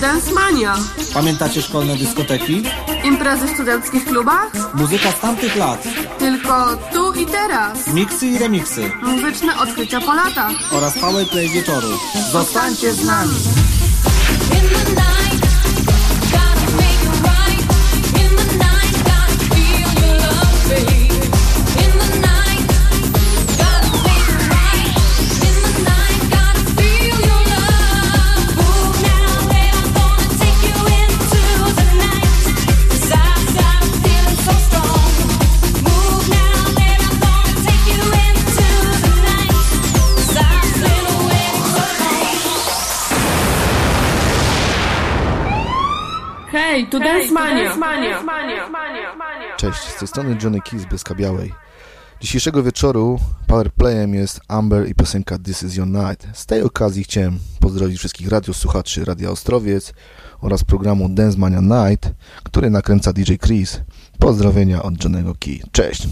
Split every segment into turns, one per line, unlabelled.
Dance Mania.
Pamiętacie szkolne dyskoteki?
Imprezy w studenckich klubach?
Muzyka z tamtych lat.
Tylko tu i teraz.
Miksy i remiksy.
Muzyczne odkrycia po latach.
Oraz powerplay wieczoru. Zostańcie z nami.
Mania.
Cześć, z tej strony Johnny Key z Bieska Białej. Dzisiejszego wieczoru powerplayem jest Amber i piosenka This Is Your Night. Z tej okazji chciałem pozdrowić wszystkich radiosłuchaczy Radia Ostrowiec oraz programu Dance Mania Night, który nakręca DJ Chris. Pozdrowienia od Johnnego Key. Cześć!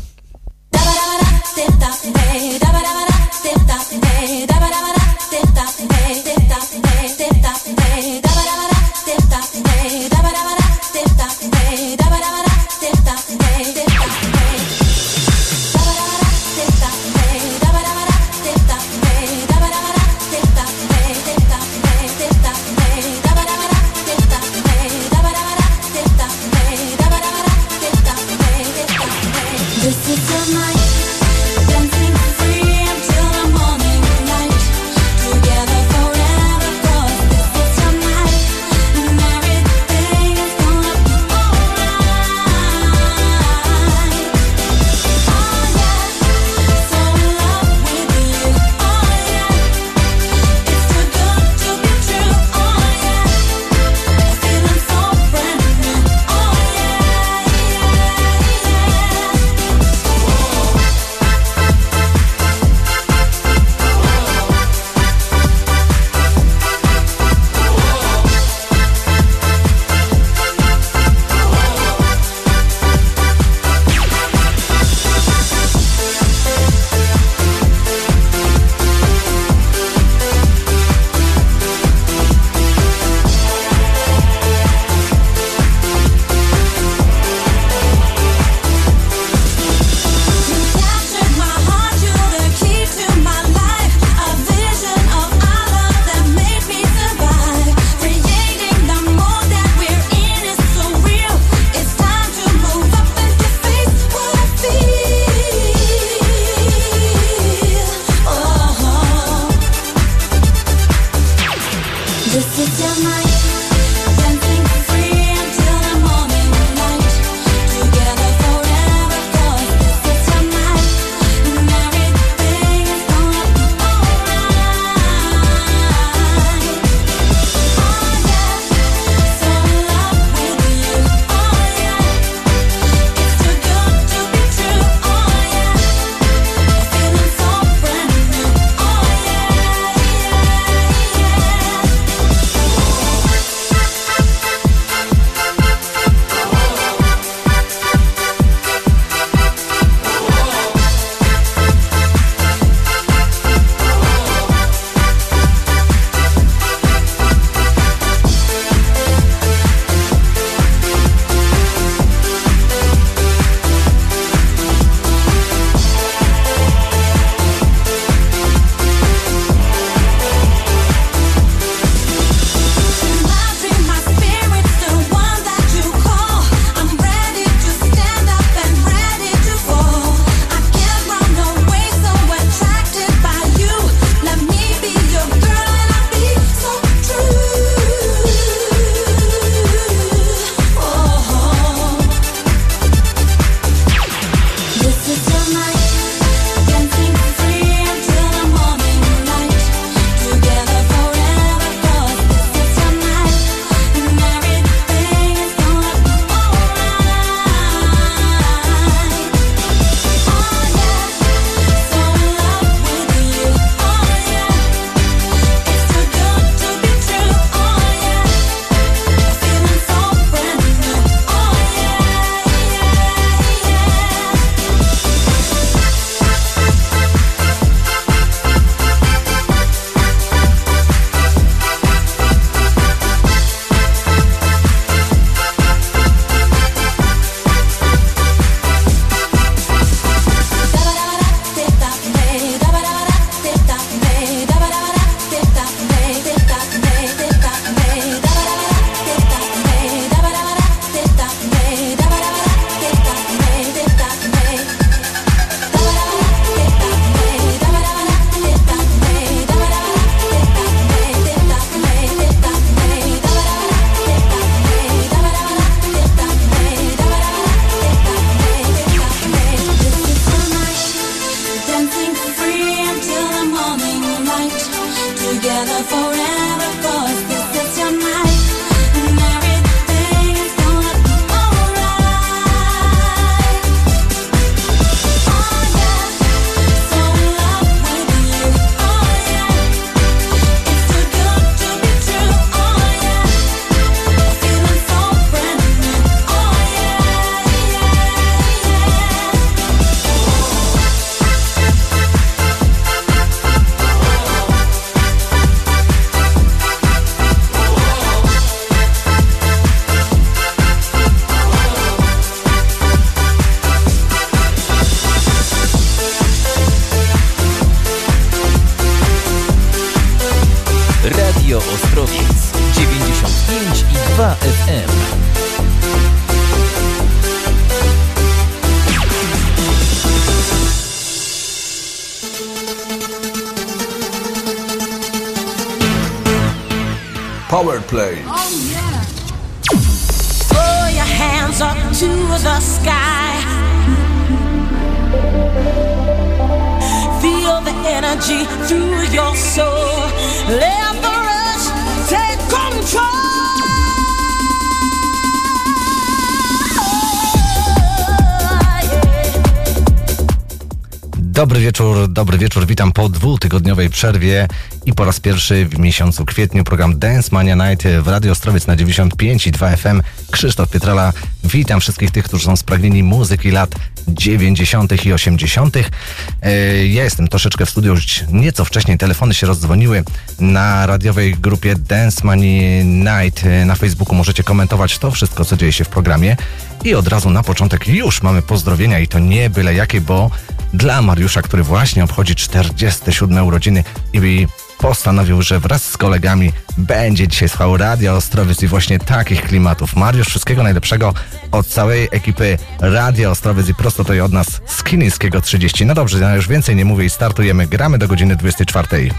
Wieczór. Witam po dwutygodniowej przerwie i po raz pierwszy w miesiącu kwietniu program Dance Mania Night w Radio Ostrowiec na 95 i 2 FM. Krzysztof Pietrala. Witam wszystkich tych, którzy są spragnieni muzyki lat 90. i 80. E, Ja jestem troszeczkę w studiu już nieco wcześniej. Telefony się rozdzwoniły na radiowej grupie Dance Money Night. E, Na Facebooku możecie komentować to wszystko, co dzieje się w programie. I od razu na początek już mamy pozdrowienia i to nie byle jakie, bo dla Mariusza, który właśnie obchodzi 47 urodziny i postanowił, że wraz z kolegami będzie dzisiaj słuchał Radio Ostrowiec i właśnie takich klimatów. Mariusz, wszystkiego najlepszego od całej ekipy Radio Ostrowiec i prosto tutaj od nas z Kinińskiego 30. No dobrze, ja już więcej nie mówię i startujemy. Gramy do godziny 24.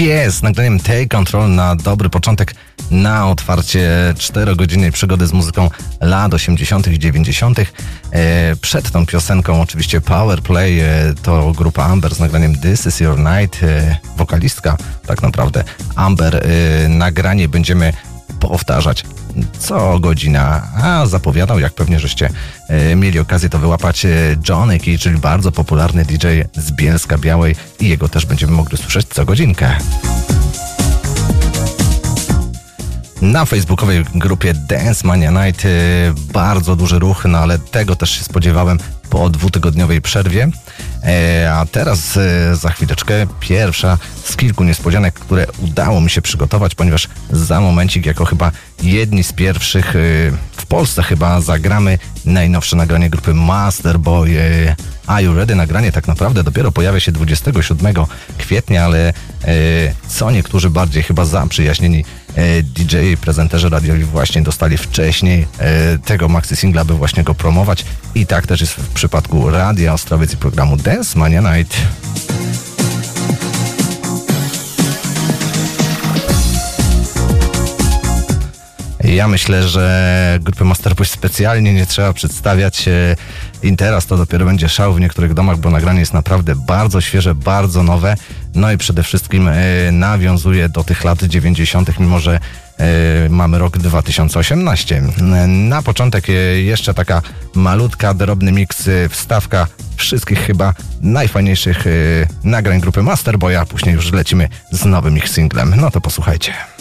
Yes z nagraniem Take Control na dobry początek na otwarcie 4-godzinnej przygody z muzyką lat 80. i 90. E, przed tą piosenką oczywiście Power Play e, to grupa Amber z nagraniem This Is Your Night. E, wokalistka tak naprawdę Amber. Nagranie będziemy powtarzać co godzina, a zapowiadał, jak pewnie żeście mieli okazję to wyłapać, e, Johnny Key, czyli bardzo popularny DJ z Bielska Białej i jego też będziemy mogli słyszeć co godzinkę. Na facebookowej grupie Dance Mania Night e, bardzo duży ruch, no ale tego też się spodziewałem po dwutygodniowej przerwie. E, a teraz e, za chwileczkę pierwsza z kilku niespodzianek, które udało mi się przygotować, ponieważ za momencik, jako chyba jedni z pierwszych e, w Polsce chyba zagramy najnowsze nagranie grupy Masterboy. E, Are You Ready? Nagranie tak naprawdę dopiero pojawia się 27 kwietnia, ale e, co niektórzy bardziej chyba zaprzyjaźnieni e, DJ i prezenterzy radiowi właśnie dostali wcześniej tego maxi singla, by właśnie go promować. I tak też jest w przypadku Radia Ostrowiec i programu Dance Mania Night. Ja myślę, że grupy Masterpush specjalnie nie trzeba przedstawiać. e, I teraz to dopiero będzie szał w niektórych domach, bo nagranie jest naprawdę bardzo świeże, bardzo nowe. No i przede wszystkim e, nawiązuje do tych lat 90., mimo że e, mamy rok 2018. Na początek jeszcze taka malutka, drobny miks, wstawka wszystkich chyba najfajniejszych nagrań grupy Masterboy, a później już lecimy z nowym ich singlem. No to posłuchajcie.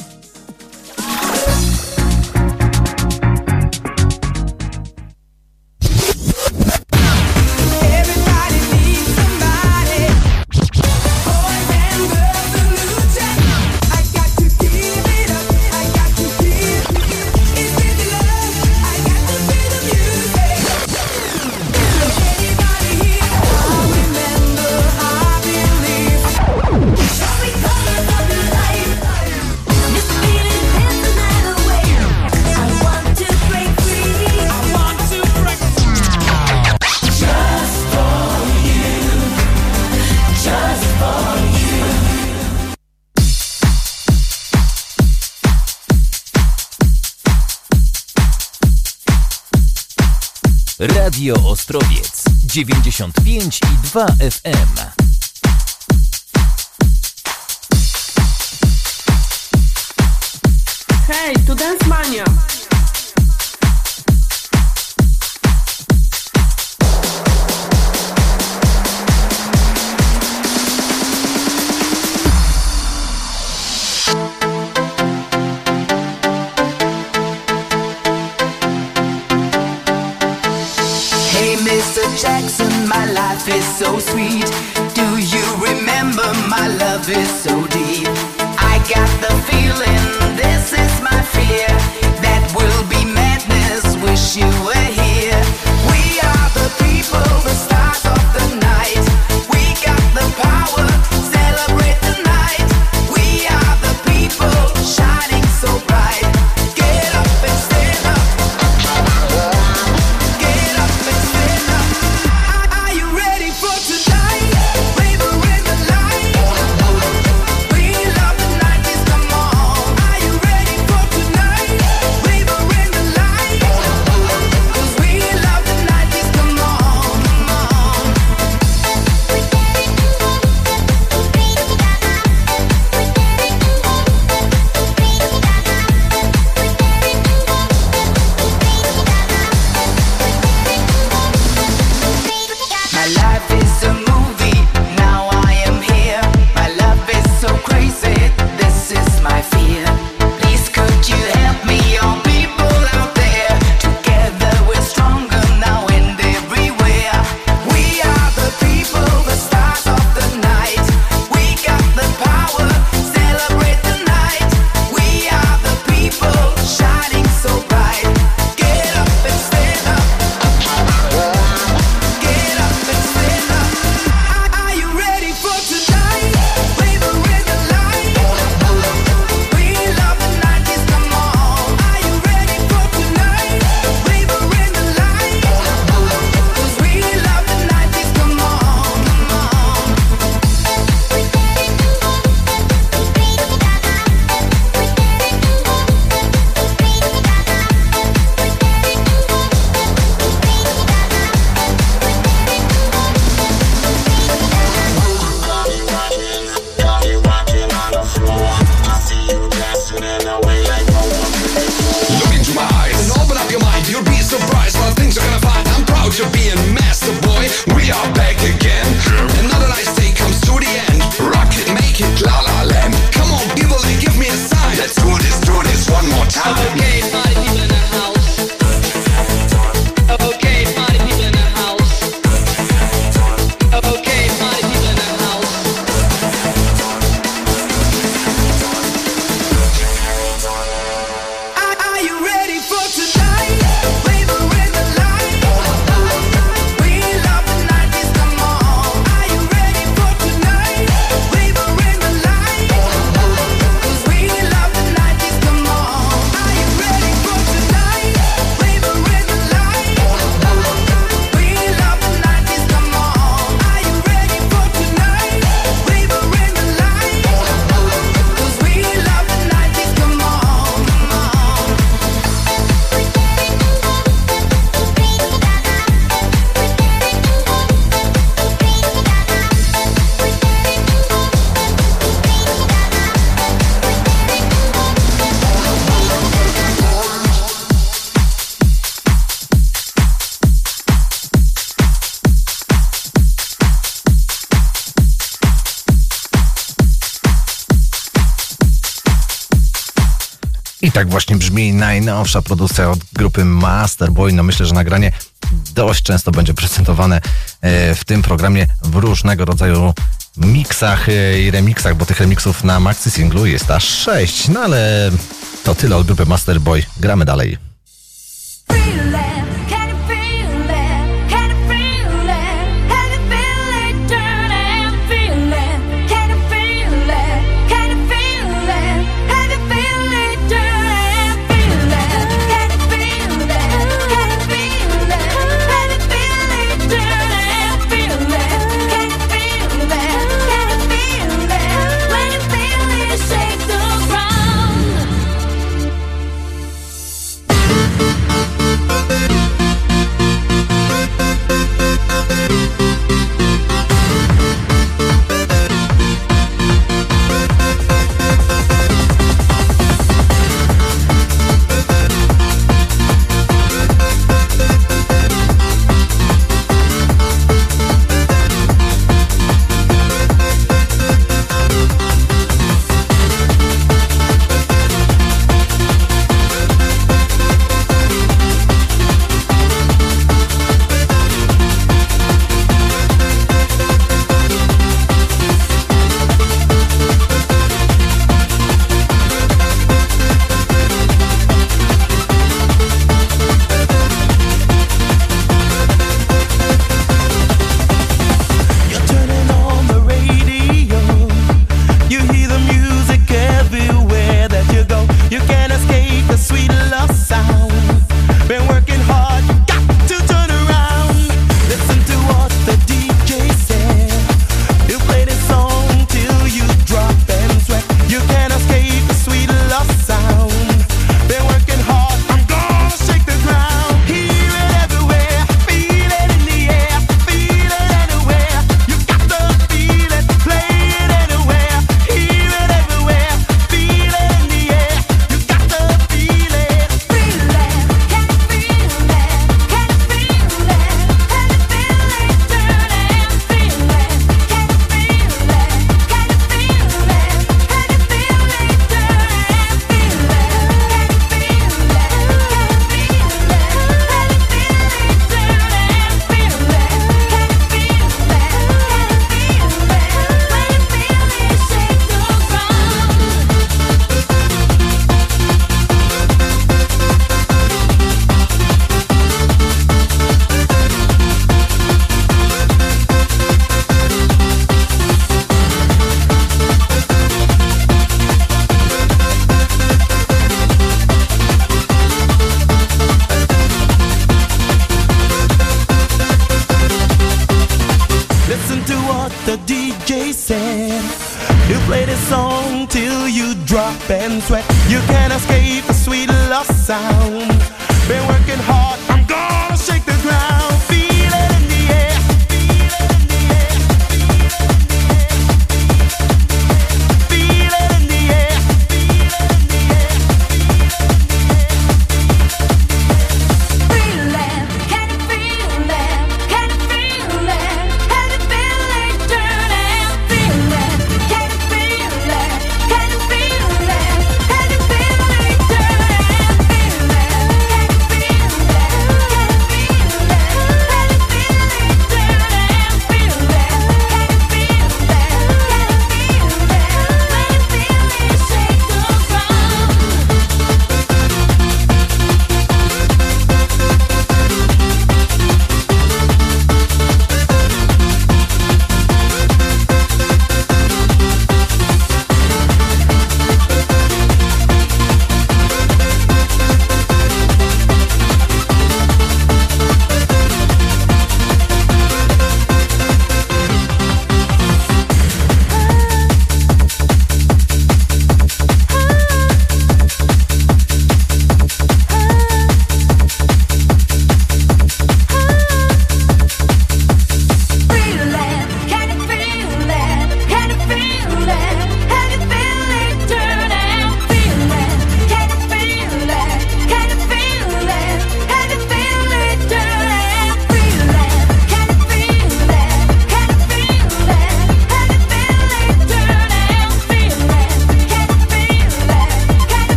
95 i 2 FM.
Hej, tu Dance Mania.
Jackson, my life is so sweet. Do you remember my love is so deep? I got the feeling this is my fear. That will be madness. Wish you were
brzmi najnowsza produkcja od grupy Masterboy. No myślę, że nagranie dość często będzie prezentowane e, w tym programie w różnego rodzaju miksach e, i remixach, bo tych remixów na maxi singlu jest aż 6. No ale to tyle od grupy Masterboy. Gramy dalej.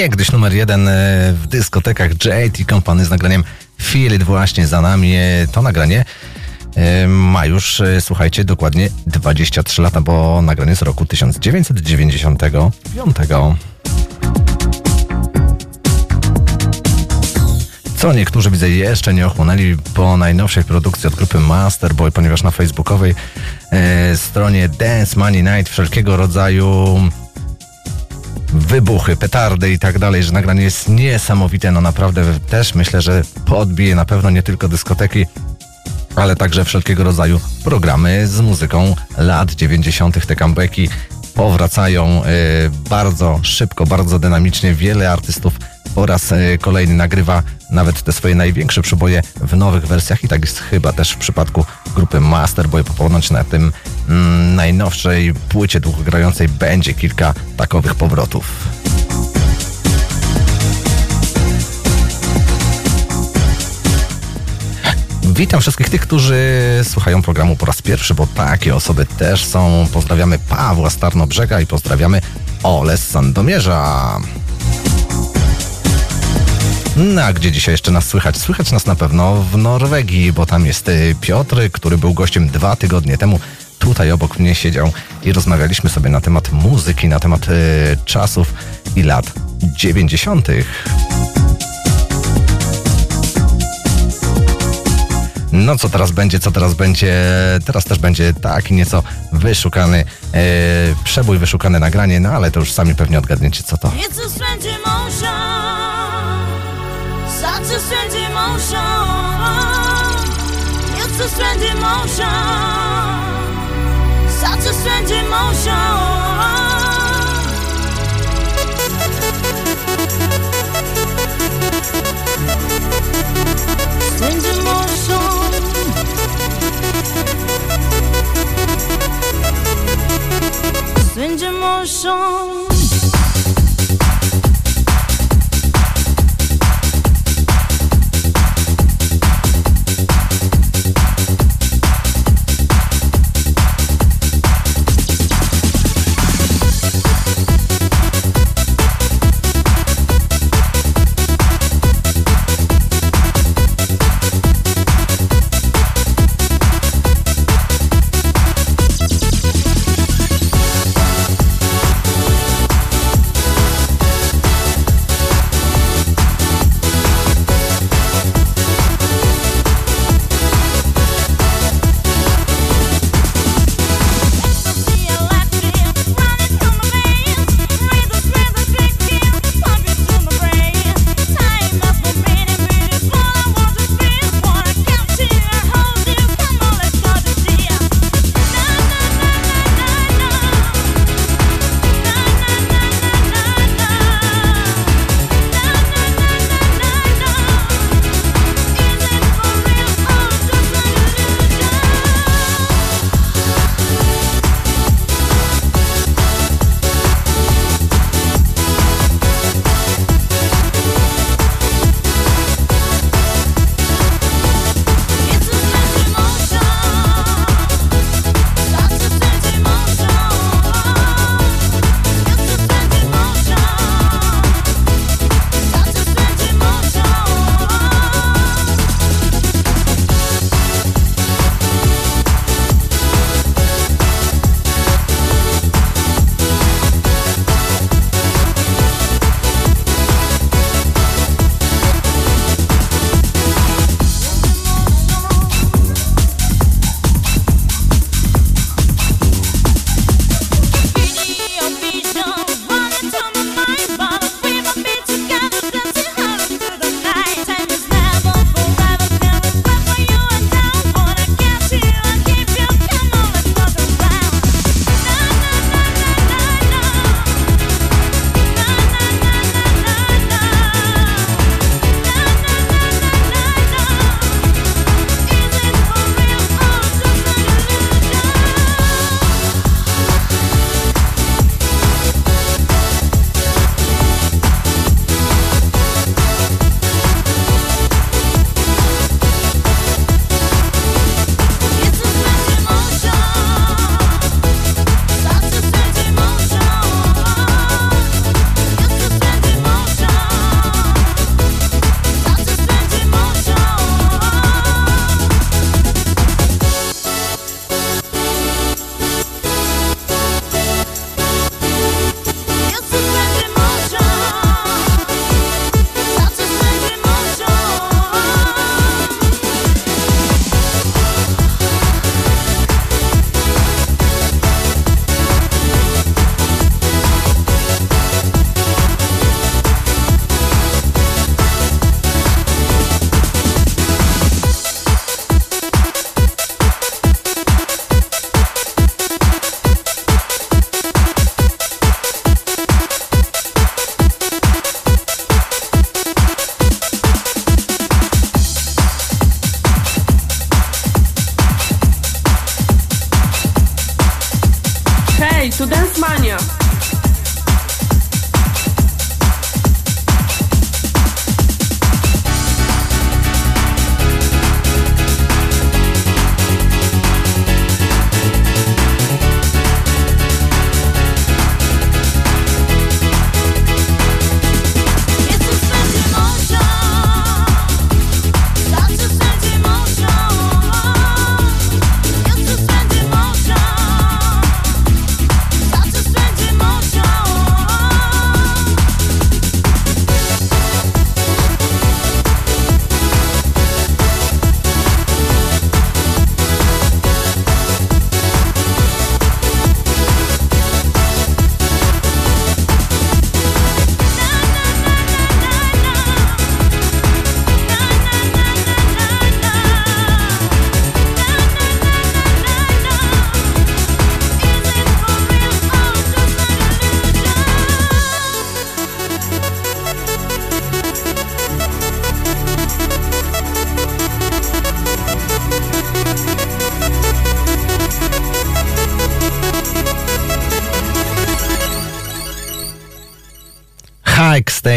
Niegdyś numer jeden e, w dyskotekach JT Company z nagraniem Feel It właśnie za nami. E, To nagranie e, ma już, słuchajcie, dokładnie 23 lata, bo nagranie z roku 1995. Co niektórzy widzę jeszcze nie ochłonęli po najnowszej produkcji od grupy Masterboy, ponieważ na facebookowej e, stronie Dance Money Night wszelkiego rodzaju wybuchy, petardy i tak dalej, że nagranie jest niesamowite, no naprawdę też myślę, że podbije na pewno nie tylko dyskoteki, ale także wszelkiego rodzaju programy z muzyką lat 90. Te comebacki powracają e, bardzo szybko, bardzo dynamicznie. Wiele artystów po raz e, kolejny nagrywa nawet te swoje największe przeboje w nowych wersjach i tak jest chyba też w przypadku grupy Masterboy. Ponoć na tym mm, najnowszej płycie długogrającej będzie kilka takowych powrotów. Witam wszystkich tych, którzy słuchają programu po raz pierwszy, bo takie osoby też są. Pozdrawiamy Pawła Starnobrzega i pozdrawiamy Ole z Sandomierza. No, a gdzie dzisiaj jeszcze nas słychać? Słychać nas na pewno w Norwegii, bo tam jest y, Piotr, który był gościem dwa tygodnie temu. Tutaj obok mnie siedział i rozmawialiśmy sobie na temat muzyki, na temat y, czasów i lat dziewięćdziesiątych. No co teraz będzie, co teraz będzie? Teraz też będzie taki nieco wyszukany e, przebój, wyszukane nagranie, no ale to już sami pewnie odgadniecie co to.
A strange emotion, such a strange emotion. A strange emotion. Strange emotion. Strange emotion.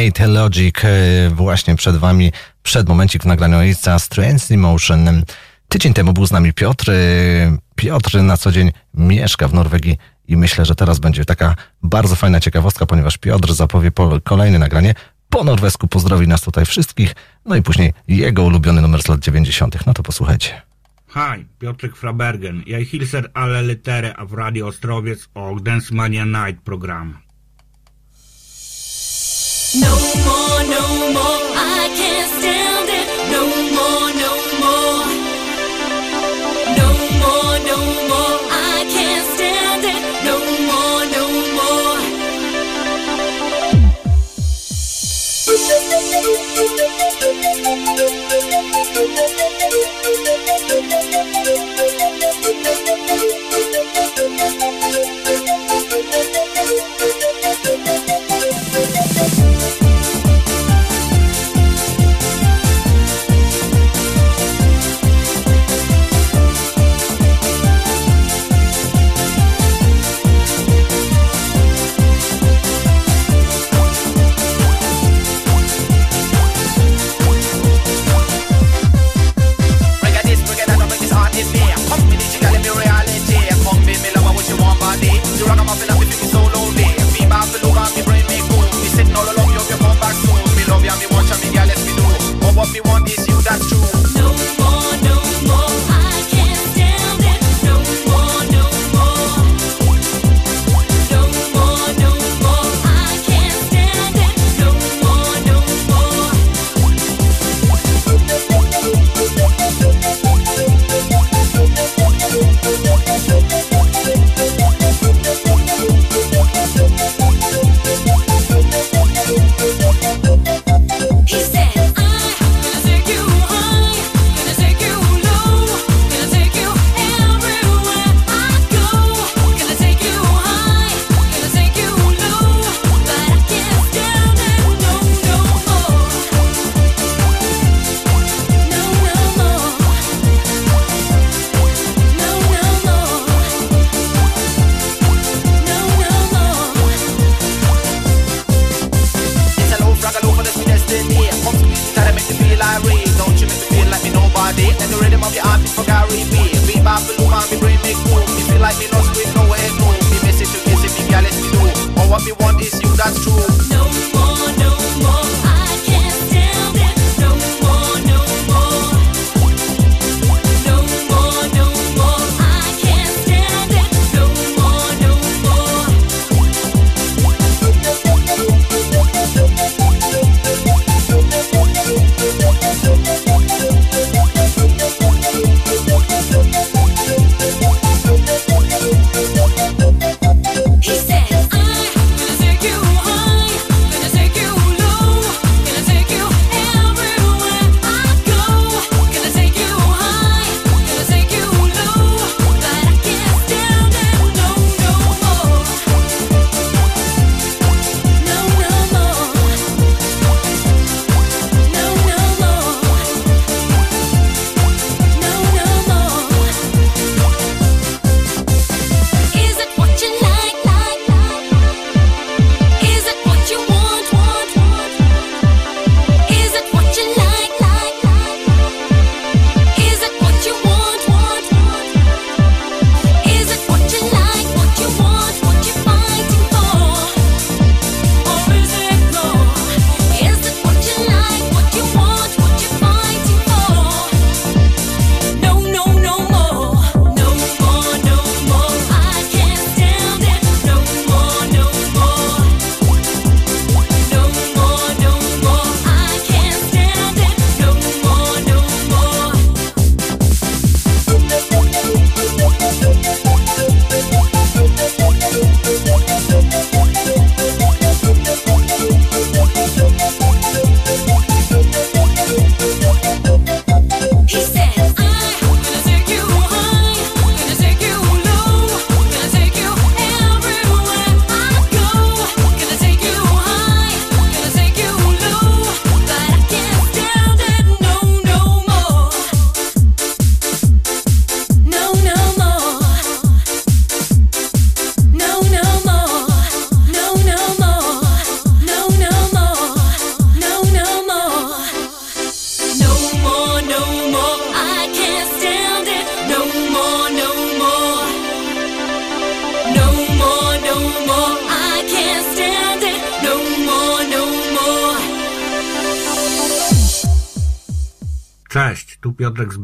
Late Logic e, właśnie przed wami, przed momencik w nagraniu ojca Strange Emotion. Tydzień temu był z nami Piotr. E, Piotr na co dzień mieszka w Norwegii i myślę, że teraz będzie taka bardzo fajna ciekawostka, ponieważ Piotr zapowie kolejne nagranie po norwesku, pozdrowi nas tutaj wszystkich, no i później jego ulubiony numer z lat 90. No to posłuchajcie.
Hi, Piotrek Frabergen. Jag hilser alla lyttere w Radio Ostrowiec och Dansmania Night program.
no more. I can't stand it no more, no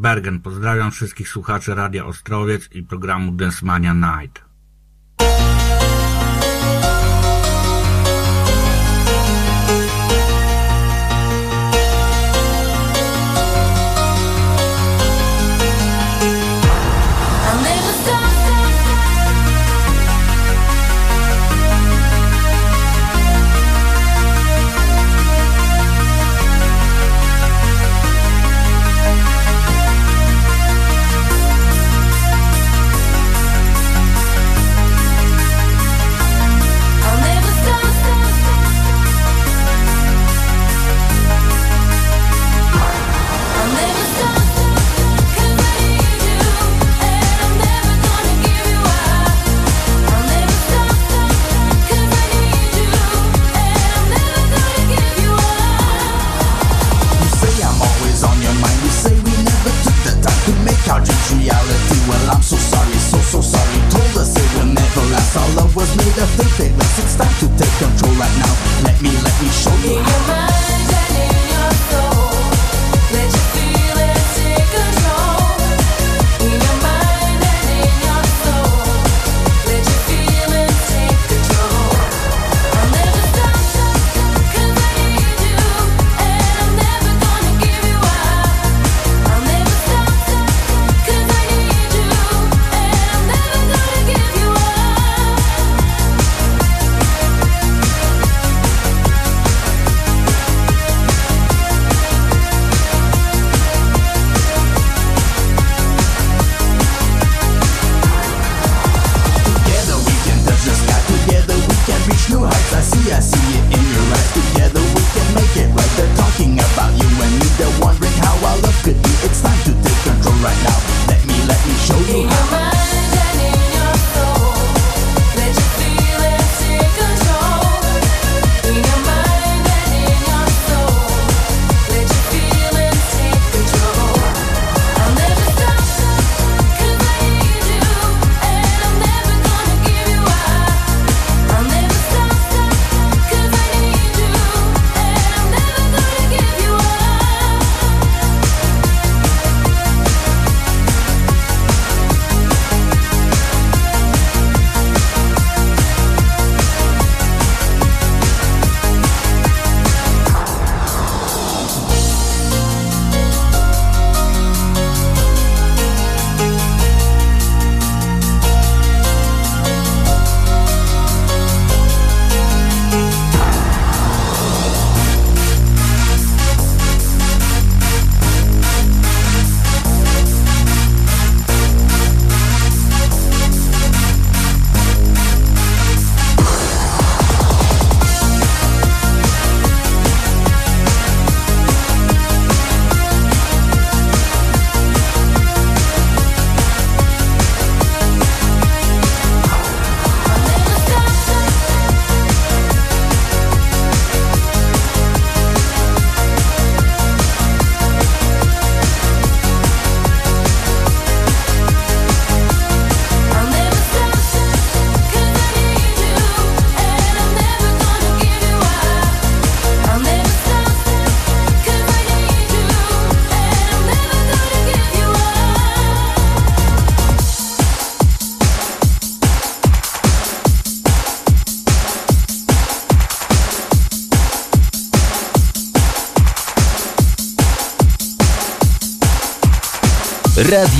Bergen. Pozdrawiam wszystkich słuchaczy Radia Ostrowiec i programu Densmania Night.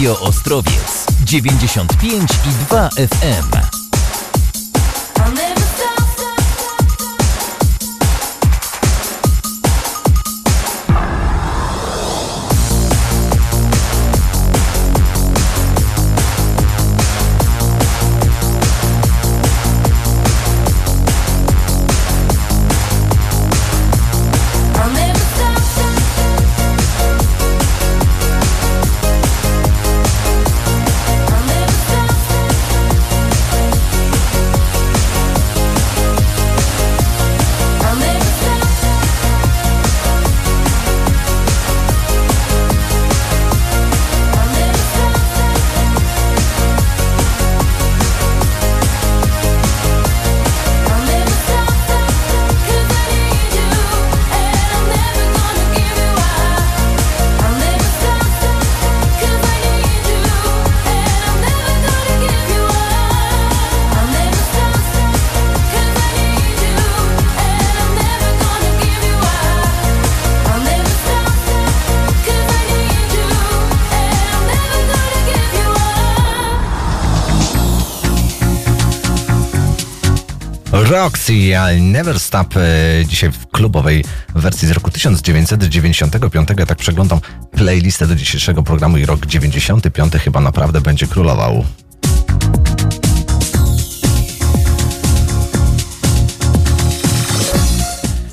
Radio Ostrowiec 95 i 2 FM.
I'll Never Stop
e, dzisiaj w klubowej wersji z roku 1995. Ja tak przeglądam playlistę do dzisiejszego programu i rok 95 chyba naprawdę będzie królował.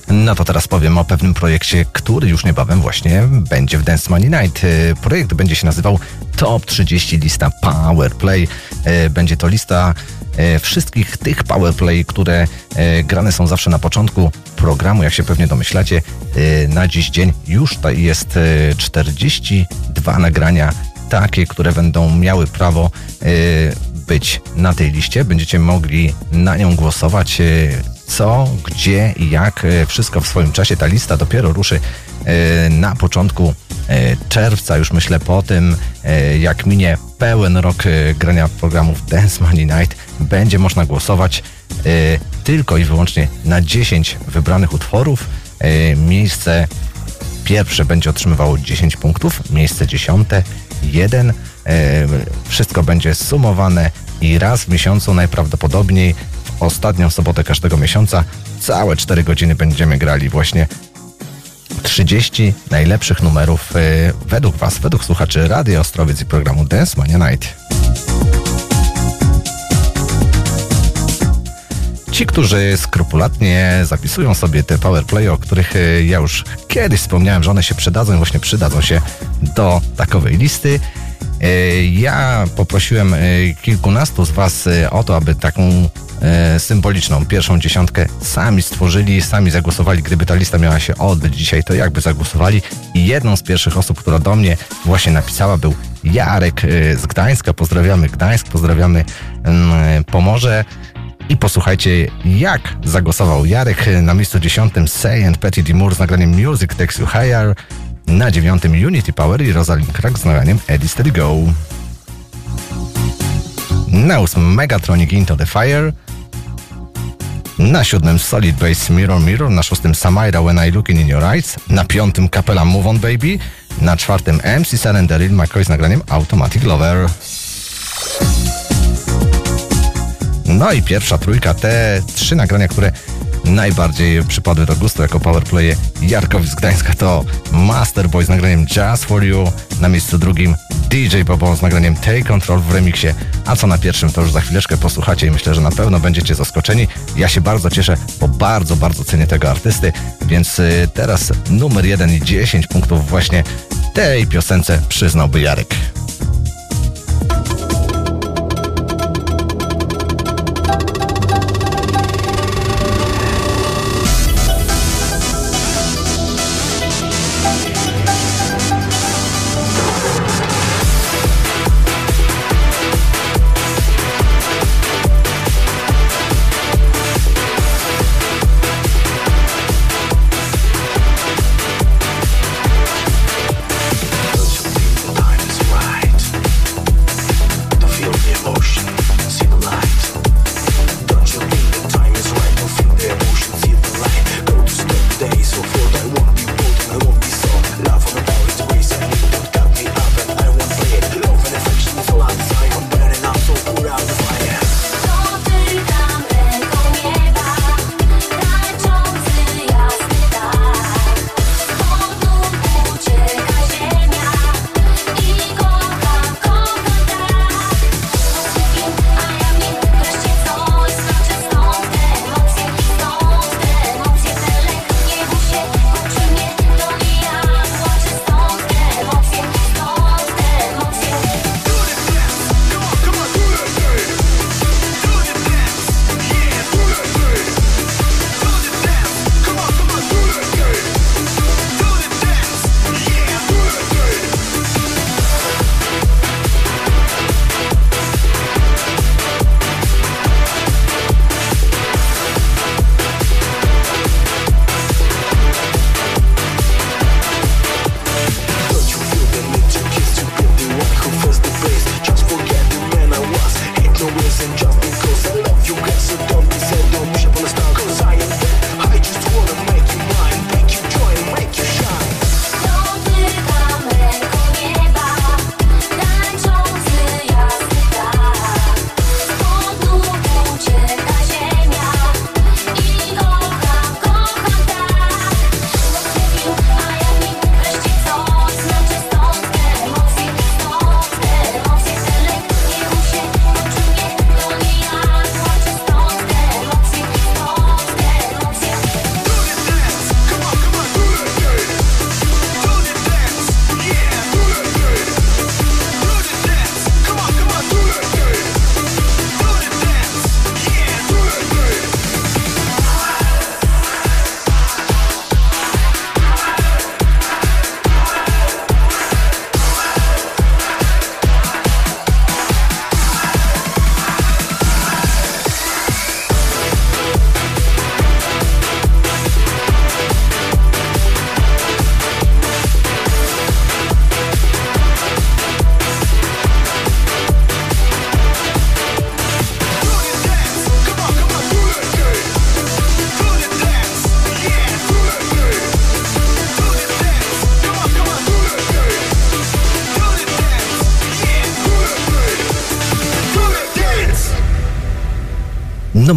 No to teraz powiem o pewnym projekcie, który już niebawem właśnie będzie w Dance Money Night. E, Projekt będzie się nazywał Top 30 lista Powerplay. E, Będzie to lista wszystkich tych Powerplay, które grane są zawsze na początku programu, jak się pewnie domyślacie. E, Na dziś dzień już jest e, 42 nagrania takie, które będą miały prawo e, być na tej liście. Będziecie mogli na nią głosować. e, Co, gdzie i jak, e, wszystko w swoim czasie. Ta lista dopiero ruszy e, na początku e, czerwca, już myślę po tym, e, jak minie pełen rok e, grania programów Dance Money Night, będzie można głosować e, tylko i wyłącznie na 10 wybranych utworów. E, Miejsce Pierwsze będzie otrzymywało 10 punktów, miejsce dziesiąte 1. E, wszystko będzie sumowane i raz w miesiącu najprawdopodobniej w ostatnią sobotę każdego miesiąca całe 4 godziny będziemy grali właśnie 30 najlepszych numerów e, według Was, według słuchaczy Radio Ostrowiec i programu Dance Mania Night. Ci, którzy skrupulatnie zapisują sobie te powerplay, o których e, ja już kiedyś wspomniałem, że one się przydadzą i właśnie przydadzą się do takowej listy. E, Ja poprosiłem kilkunastu z Was o to, aby taką e, symboliczną pierwszą dziesiątkę sami stworzyli, sami zagłosowali. Gdyby ta lista miała się odbyć dzisiaj, to jakby zagłosowali. I jedną z pierwszych osób, która do mnie właśnie napisała, był Jarek e, z Gdańska. Pozdrawiamy Gdańsk, pozdrawiamy mm, Pomorze. I posłuchajcie, jak zagłosował Jarek na miejscu dziesiątym Say and Petty Dimur z nagraniem Music Takes You Higher, na dziewiątym Unity Power i Rosalind Crack z nagraniem Eddie Steady Go. Na ósmym Megatronic Into the Fire, na siódmym Solid Base Mirror Mirror, na szóstym Samaira When I Looking in Your Eyes, na piątym Kapela Move On Baby, na czwartym MC Silent Daryl McCoy z nagraniem Automatic Lover. No i pierwsza trójka, te trzy nagrania, które najbardziej przypadły do gustu jako powerplaye Jarkowi z Gdańska to Masterboy z nagraniem Just For You, na miejscu drugim DJ Bobo z nagraniem Take Control w remiksie, a co na pierwszym to już za chwileczkę posłuchacie i myślę, że na pewno będziecie zaskoczeni. Ja się bardzo cieszę, bo bardzo, bardzo cenię tego artysty, więc y, teraz numer jeden i 10 punktów właśnie tej piosence przyznałby Jarek.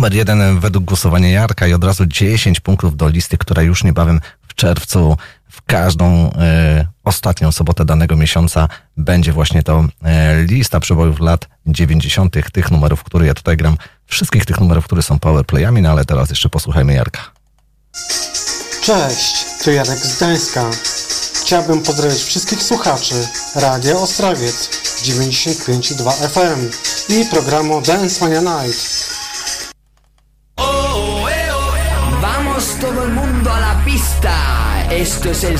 Numer jeden według głosowania Jarka i od razu 10 punktów do listy, która już niebawem w czerwcu w każdą e, ostatnią sobotę danego miesiąca będzie właśnie to e, lista przebojów lat 90. tych numerów, które ja tutaj gram. Wszystkich tych numerów, które są powerplayami, no ale teraz jeszcze posłuchajmy Jarka.
Cześć, tu Jarek z Gdańska. Chciałbym pozdrowić wszystkich słuchaczy Radia Ostrowiec 95,2 FM i programu Dance Mania Night.
Esto es el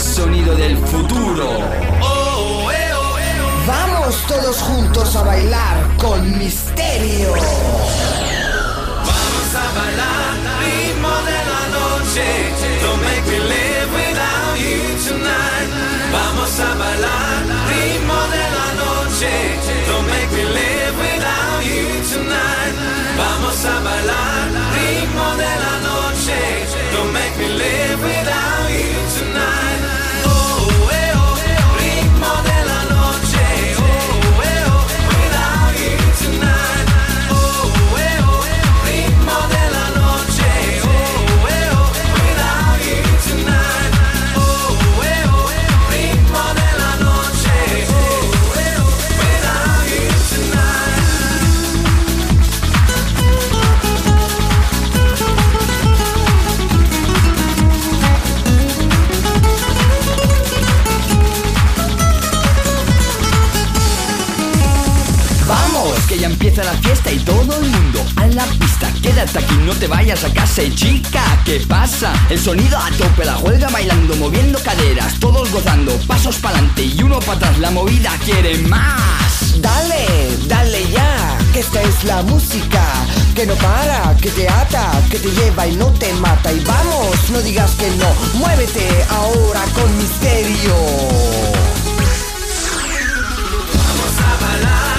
a
casa, chica. ¿Qué pasa? El sonido a tope, la huelga bailando, moviendo caderas, todos gozando, pasos para adelante y uno para atrás. La movida quiere más.
Dale, dale ya, que esta es la música que no para, que te ata, que te lleva y no te mata. Y vamos, no digas que no, muévete ahora con misterio.
Vamos a bailar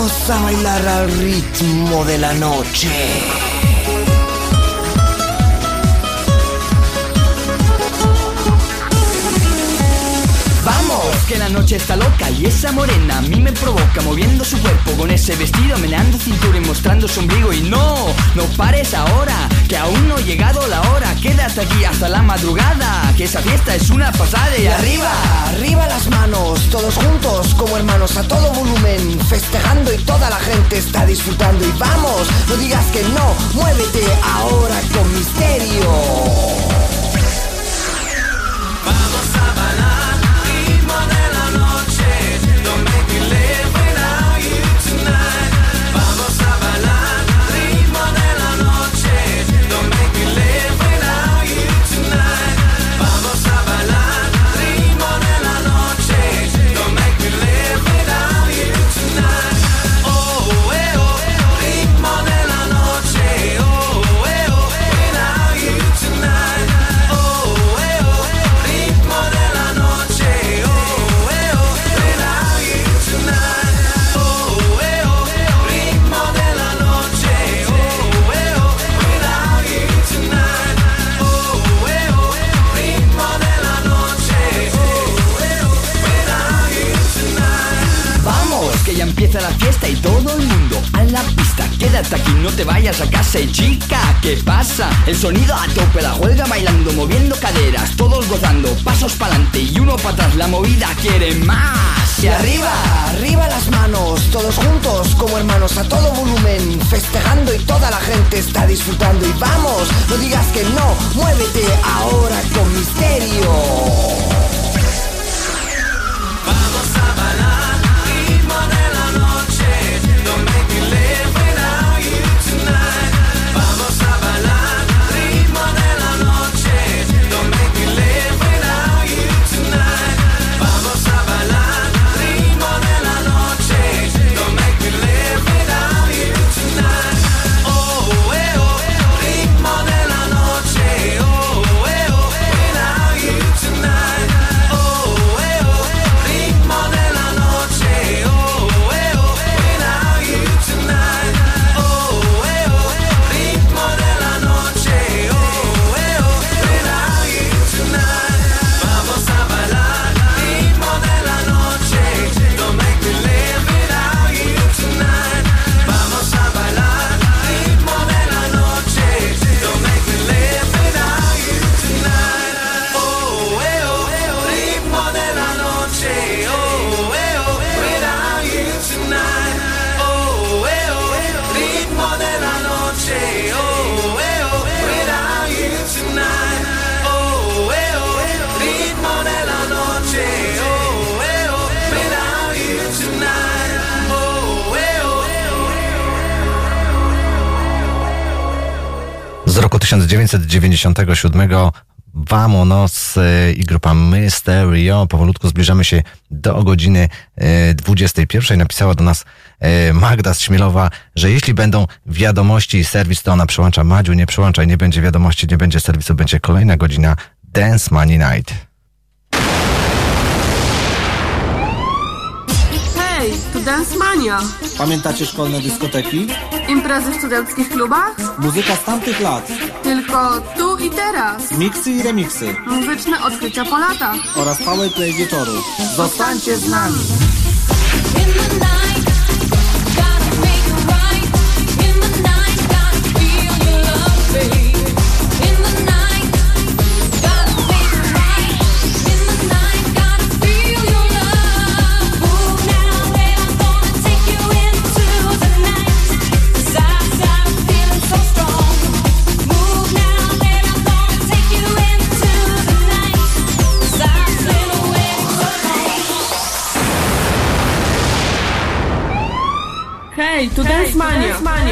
Vamos a bailar
al ritmo de la noche.
Vamos, que la noche está loca y esa morena a mí me provoca moviendo su cuerpo con ese vestido, meneando cintura y mostrando su ombligo. Y no, no pares ahora, que aún no ha llegado la hora. Quédate aquí hasta la madrugada, que esa fiesta es una pasada y arriba,
arriba las manos, todos juntos como hermanos a todo volumen, festejando y toda la gente está disfrutando. Y vamos, no digas que no, muévete ahora con misterio.
Y chica, ¿qué pasa? El sonido a tope, la huelga bailando, moviendo caderas, todos gozando, pasos para adelante y uno para atrás. La movida quiere más.
Y arriba, arriba las manos, todos juntos como hermanos a todo volumen, festejando y toda la gente está disfrutando. Y vamos, no digas que no, muévete ahora con misterio.
1997 Vamonos e, i grupa Mysterio. Powolutku zbliżamy się do godziny e, 21. Napisała do nas e, Magda Śmielowa, że jeśli będą wiadomości i serwis, to ona przełącza Madziu, nie przełączaj, nie będzie wiadomości, nie będzie serwisu, będzie kolejna godzina Dance Money Night.
Dance Mania.
Pamiętacie szkolne dyskoteki?
Imprezy w studenckich klubach?
Muzyka z tamtych lat.
Tylko tu i teraz.
Miksy i remiksy.
Muzyczne odkrycia po latach.
Oraz powerplay wieczoru. Zostańcie z nami!
Hej, tu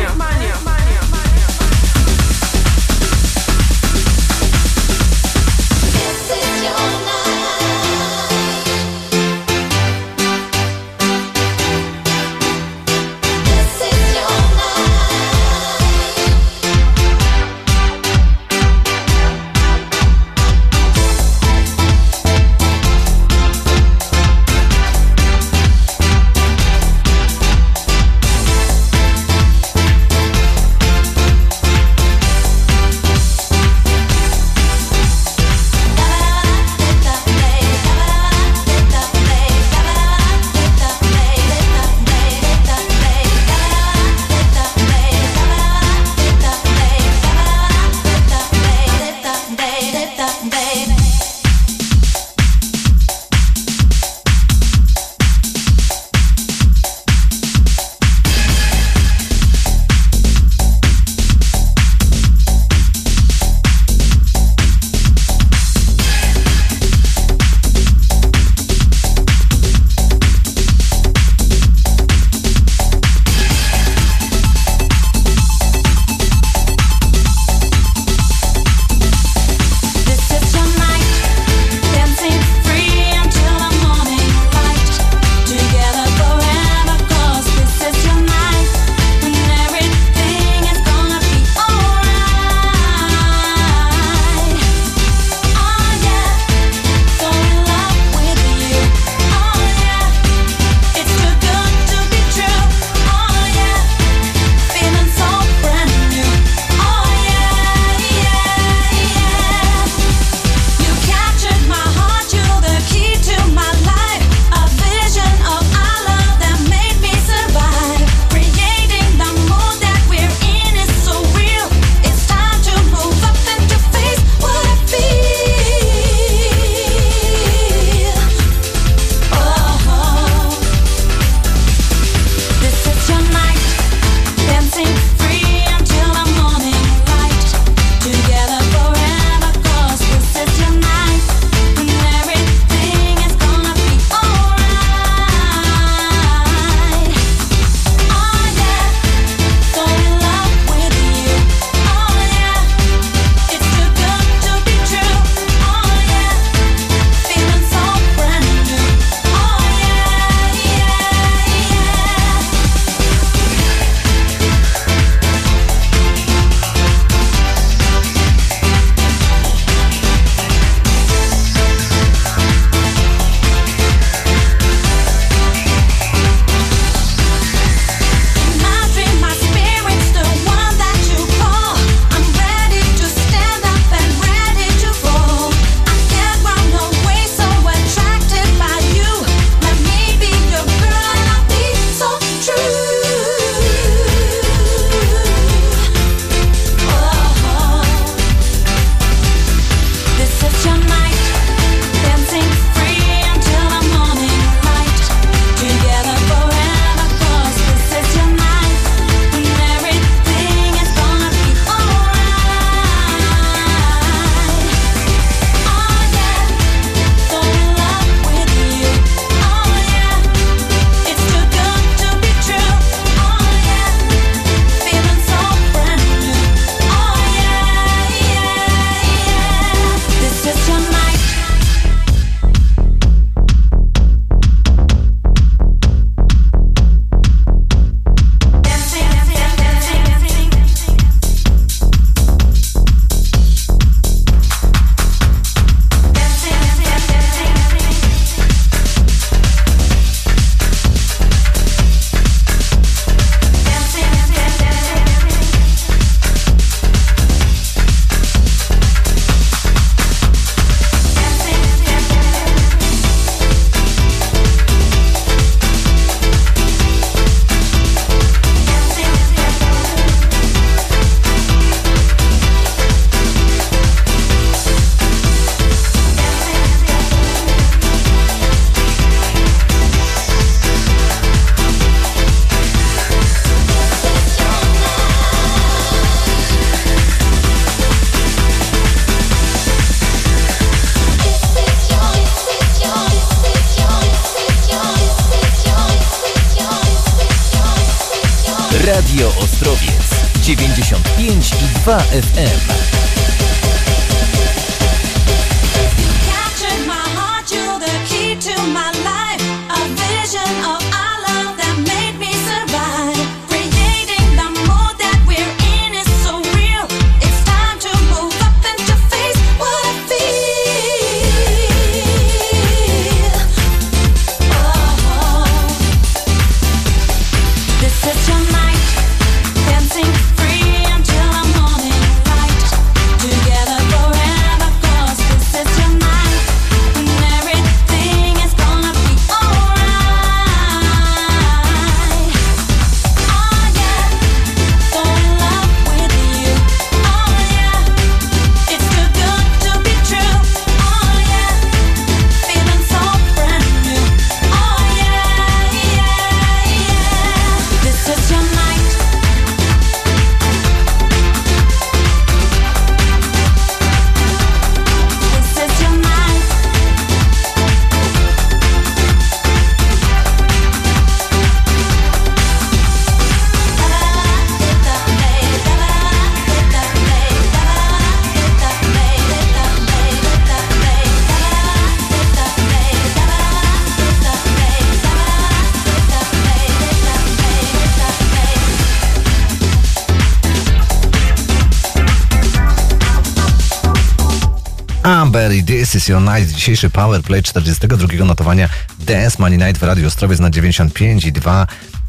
Your Night.
Dzisiejszy Powerplay 42 notowania Dance Money Night w Radiu Ostrowiec na 95 i 2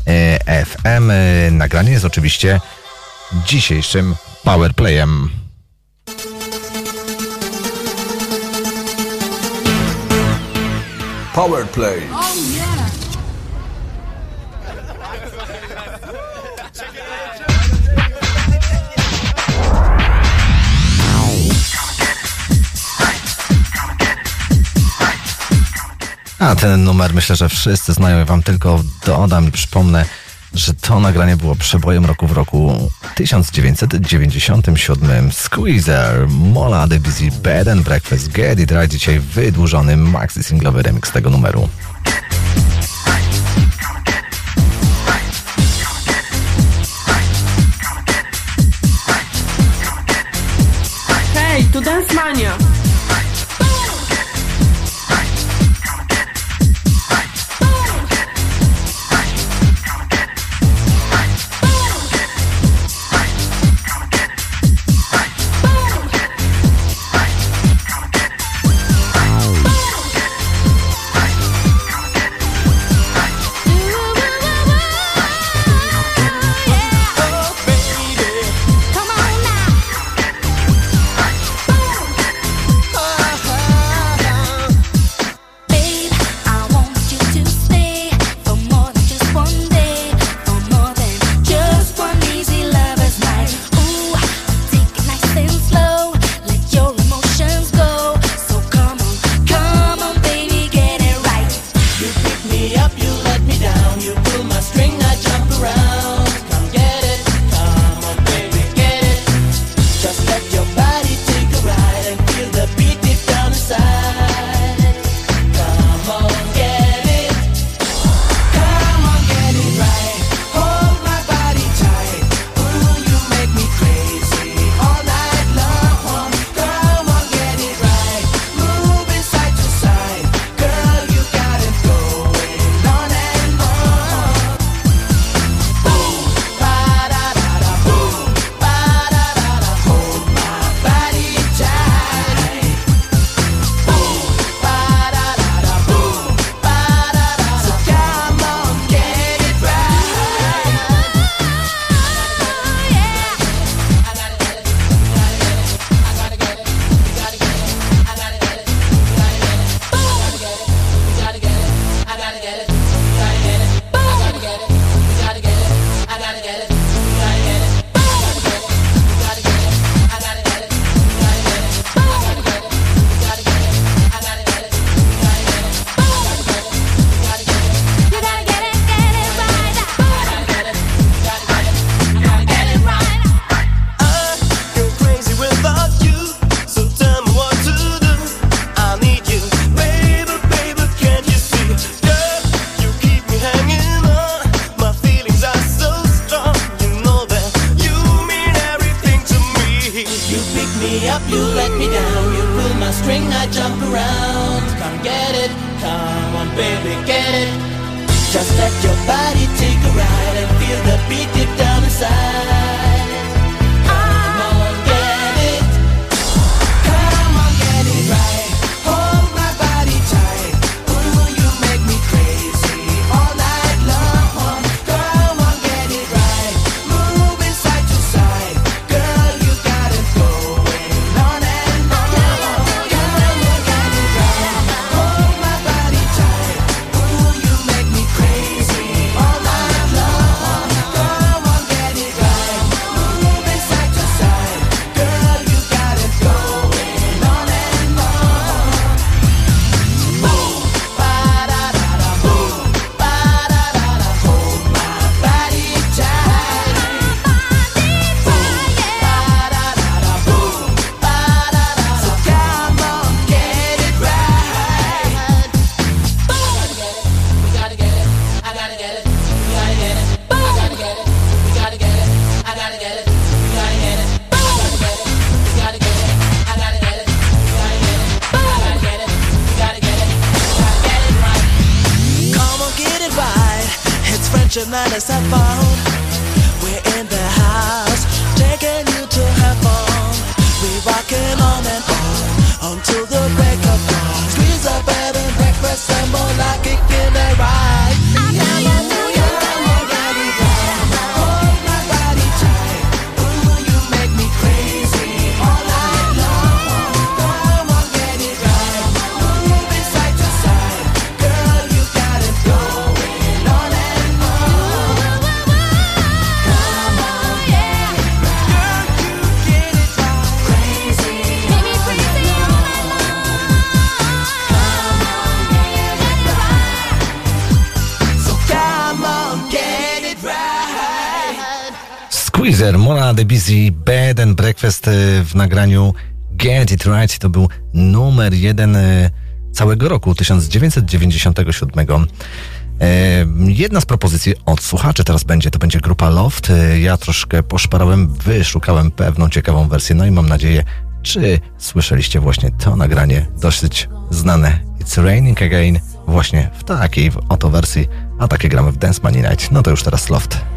e, FM. E, Nagranie jest oczywiście dzisiejszym Powerplayem.
Powerplay.
A ten numer myślę, że wszyscy znają. Ja wam tylko dodam i przypomnę, że to nagranie było przebojem roku w roku 1997. Squeezer, Mola The Busy Bed and Breakfast, Get It Right. Dzisiaj wydłużony maxi singlowy remix tego numeru.
Hej, tu Dance Mania.
The
Busy Bed and Breakfast y, w nagraniu Get It Right. To był numer jeden y, całego roku 1997. Y, jedna z propozycji od słuchaczy teraz będzie, to będzie grupa Loft. Ja troszkę poszparałem, wyszukałem pewną ciekawą wersję, no i mam nadzieję, czy słyszeliście właśnie to nagranie dosyć znane It's Raining Again właśnie w takiej oto wersji, a takie gramy w Dance Money Night. No to już teraz Loft.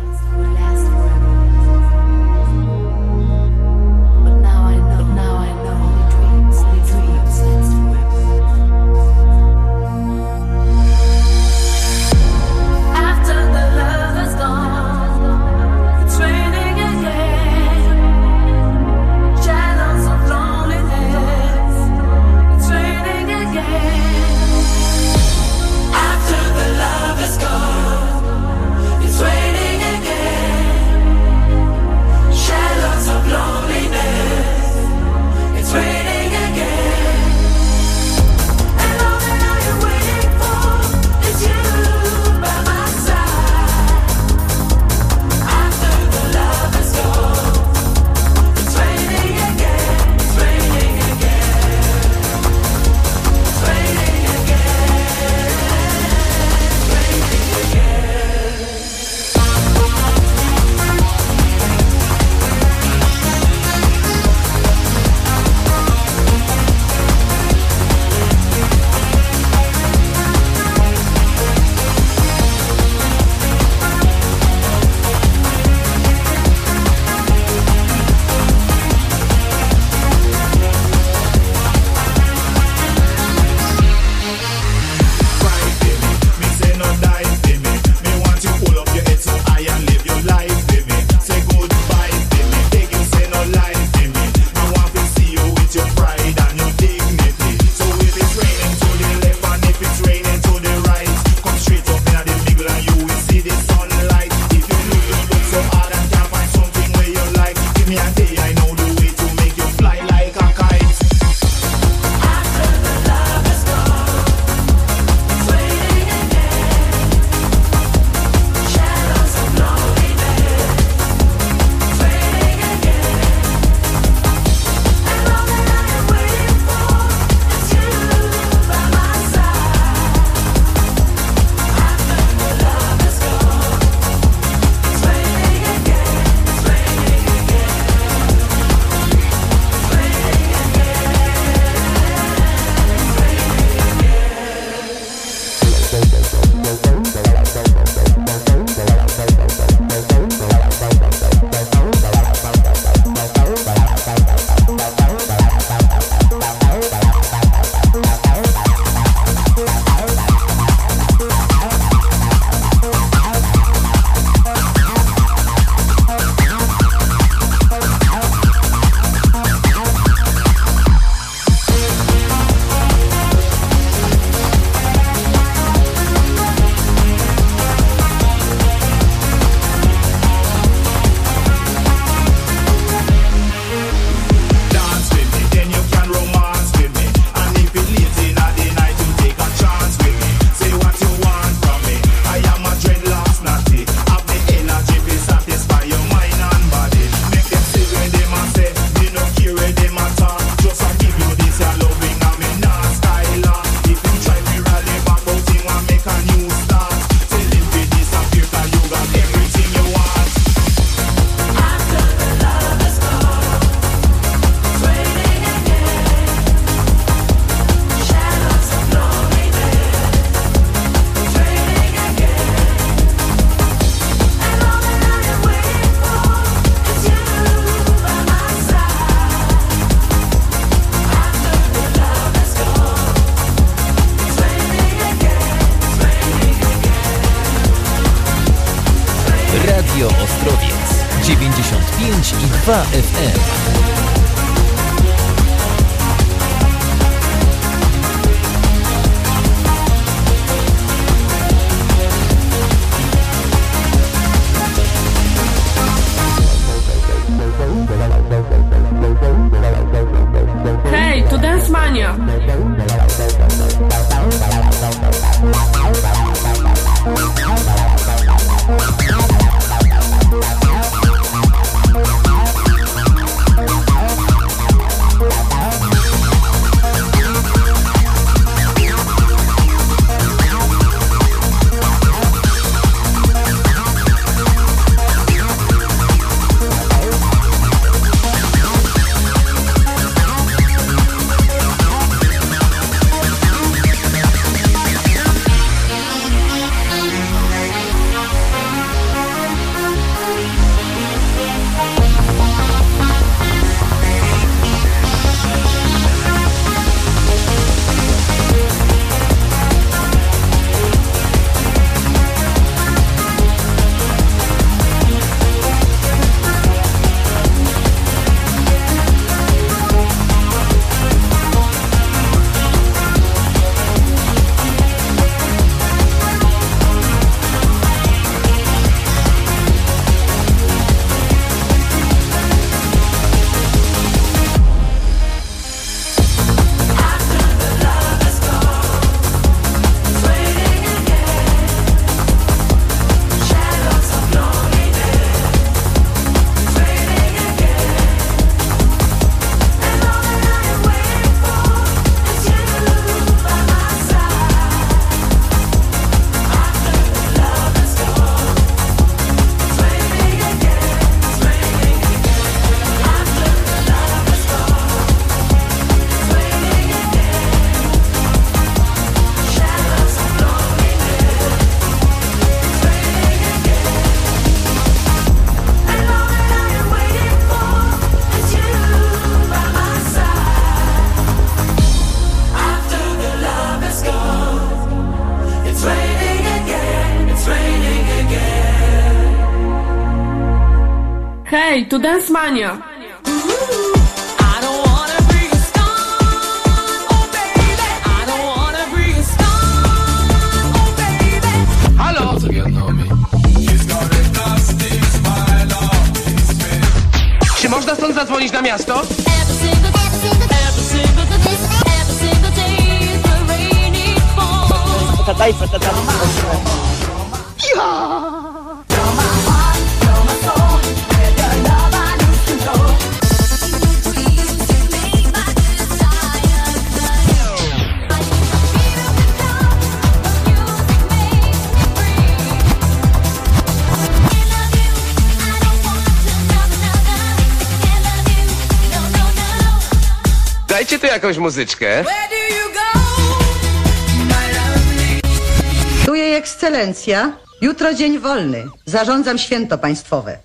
Radio Ostrowiec 95 i 2 FM.
To Dance Mania!
Halo? Czy można stąd zadzwonić na miasto? Dajcie tu jakąś muzyczkę.
Tu jej ekscelencja. Jutro dzień wolny. Zarządzam święto państwowe.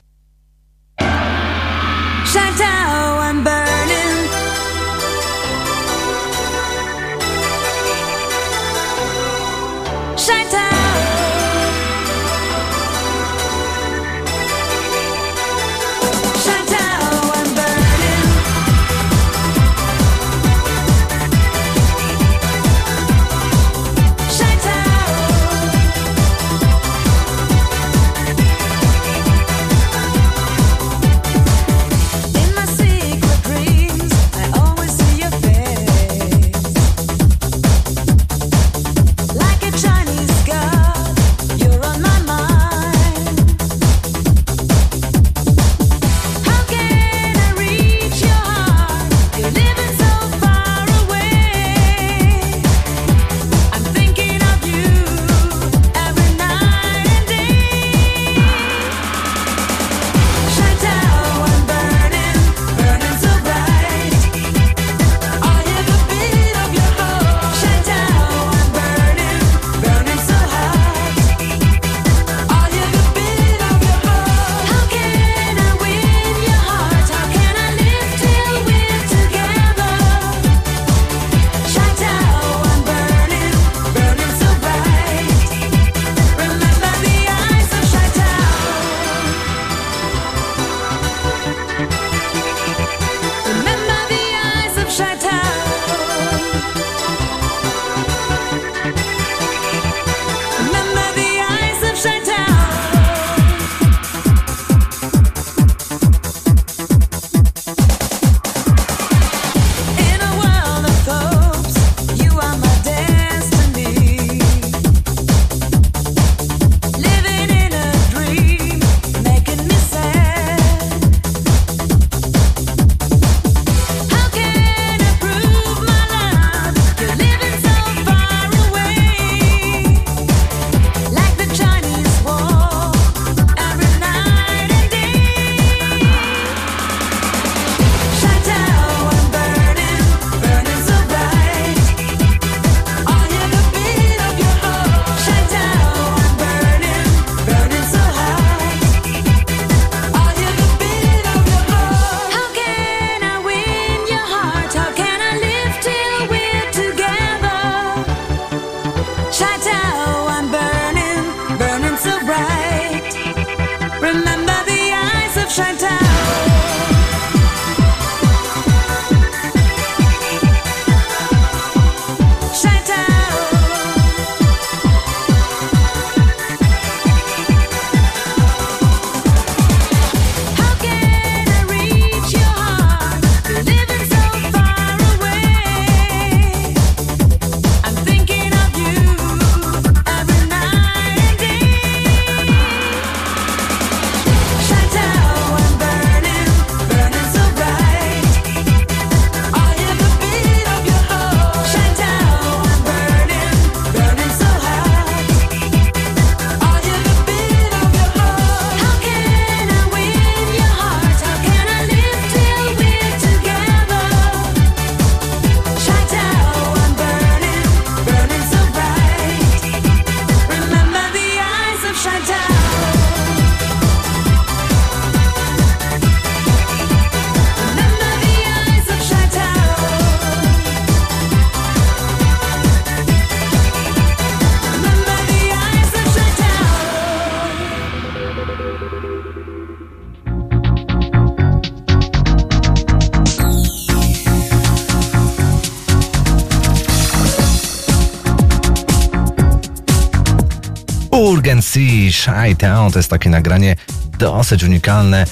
Shy Town to jest takie nagranie dosyć unikalne,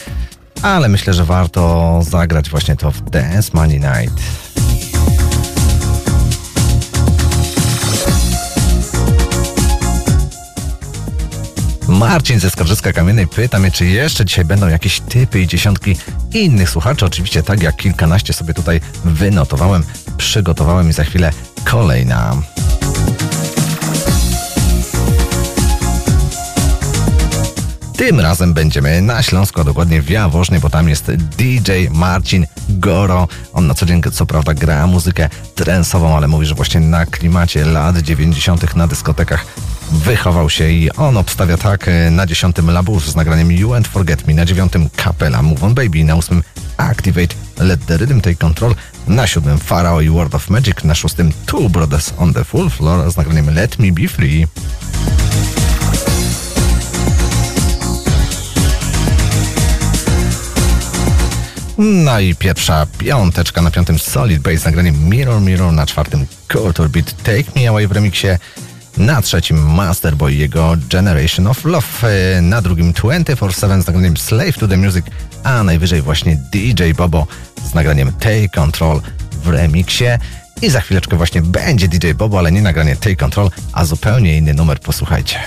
ale myślę, że warto zagrać właśnie to w Dance Money Night. Marcin ze Skarżyska Kamiennej pyta mnie, czy jeszcze dzisiaj będą jakieś typy i dziesiątki innych słuchaczy. Oczywiście tak jak kilkanaście sobie tutaj wynotowałem, przygotowałem i za chwilę kolejna. Tym razem będziemy na Śląsku, a dokładnie w Jaworznie, bo tam jest DJ Marcin Goro. On na co dzień co prawda gra muzykę trensową, ale mówi, że właśnie na klimacie lat 90. na dyskotekach wychował się i on obstawia tak e, na dziesiątym Labusz z nagraniem You and Forget Me, na dziewiątym Capella Move On Baby, na ósmym Activate Let the Rhythm Take Control, na siódmym Pharaoh i World of Magic, na szóstym Two Brothers on the Full Floor z nagraniem Let Me Be Free. No i pierwsza piąteczka na piątym Solid Base z nagraniem Mirror Mirror, na czwartym Culture Beat Take Me Away w remiksie, na trzecim Masterboy i jego Generation of Love, e, na drugim 24-7 z nagraniem Slave to the Music, a najwyżej właśnie DJ Bobo z nagraniem Take Control w remiksie. I za chwileczkę właśnie będzie DJ Bobo, ale nie nagranie Take Control, a zupełnie inny numer, posłuchajcie.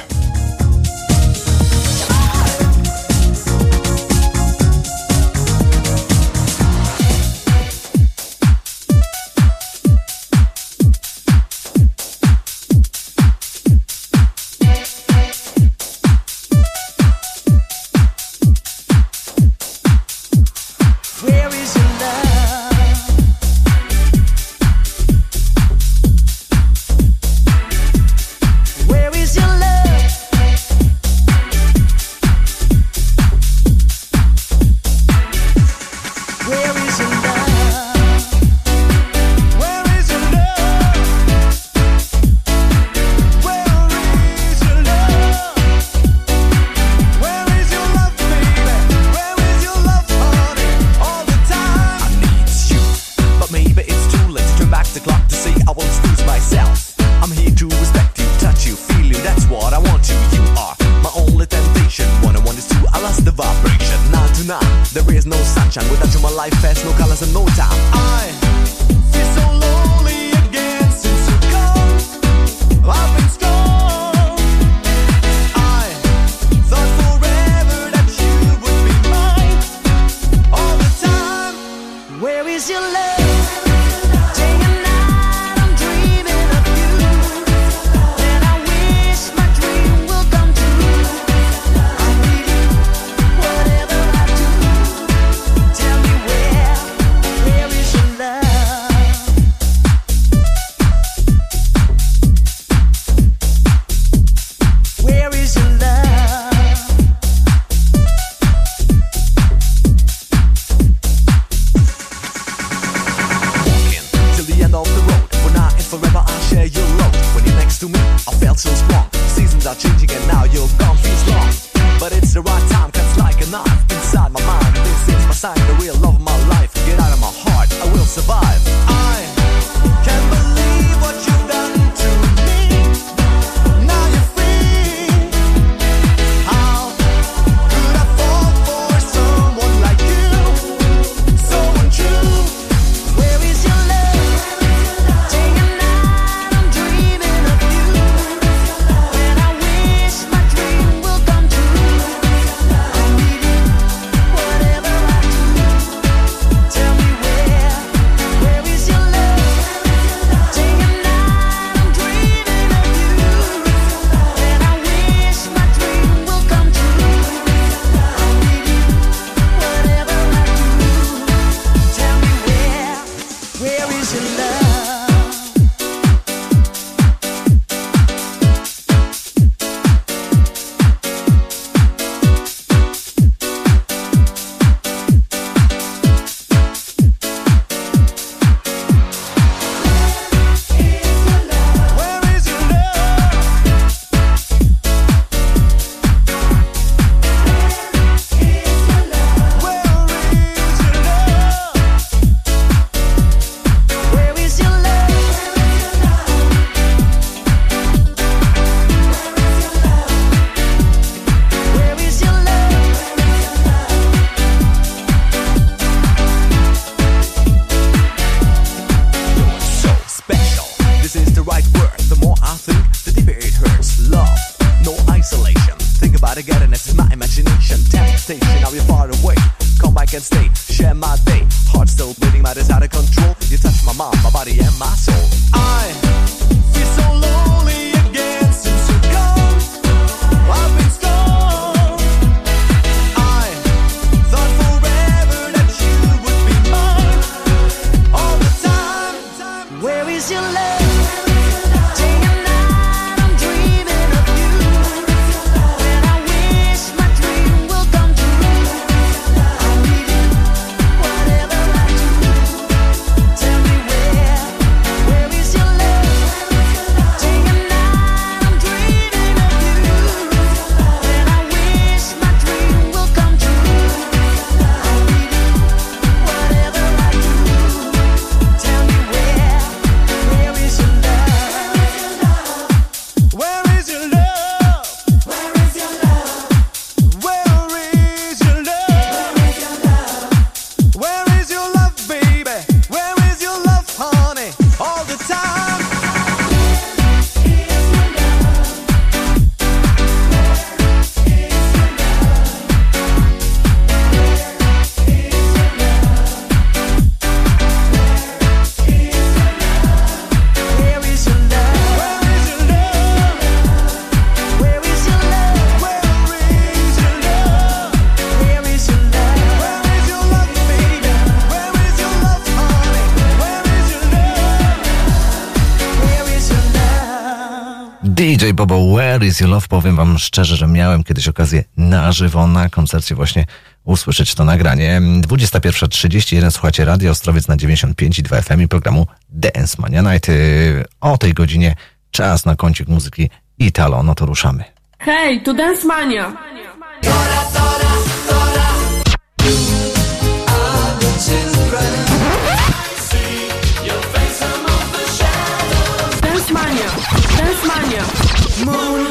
DJ Bobo Where is Your Love? Powiem wam szczerze, że miałem kiedyś okazję na żywo na koncercie właśnie usłyszeć to nagranie. 21.31 słuchacie Radio Ostrowiec na 95 i 2 FM i programu Dance Mania Night. O tej godzinie czas na kącik muzyki Italo, no to ruszamy.
Hej, to Dance Mania! Dance Mania! Dance Mania!
Moon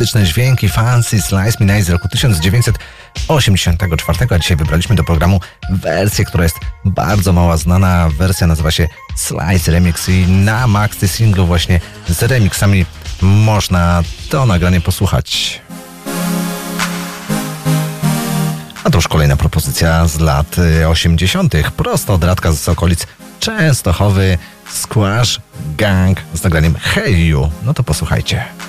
charakterystyczne dźwięki Fancy Slice Me Nice z roku 1984, a dzisiaj wybraliśmy do programu wersję, która jest bardzo mała znana. Wersja nazywa się Slice Remix i na maxy single właśnie z remixami można to nagranie posłuchać. A to już kolejna propozycja z lat y, 80. Prosto od Radka z okolic Częstochowy Squash Gang z nagraniem Hey You. No to posłuchajcie.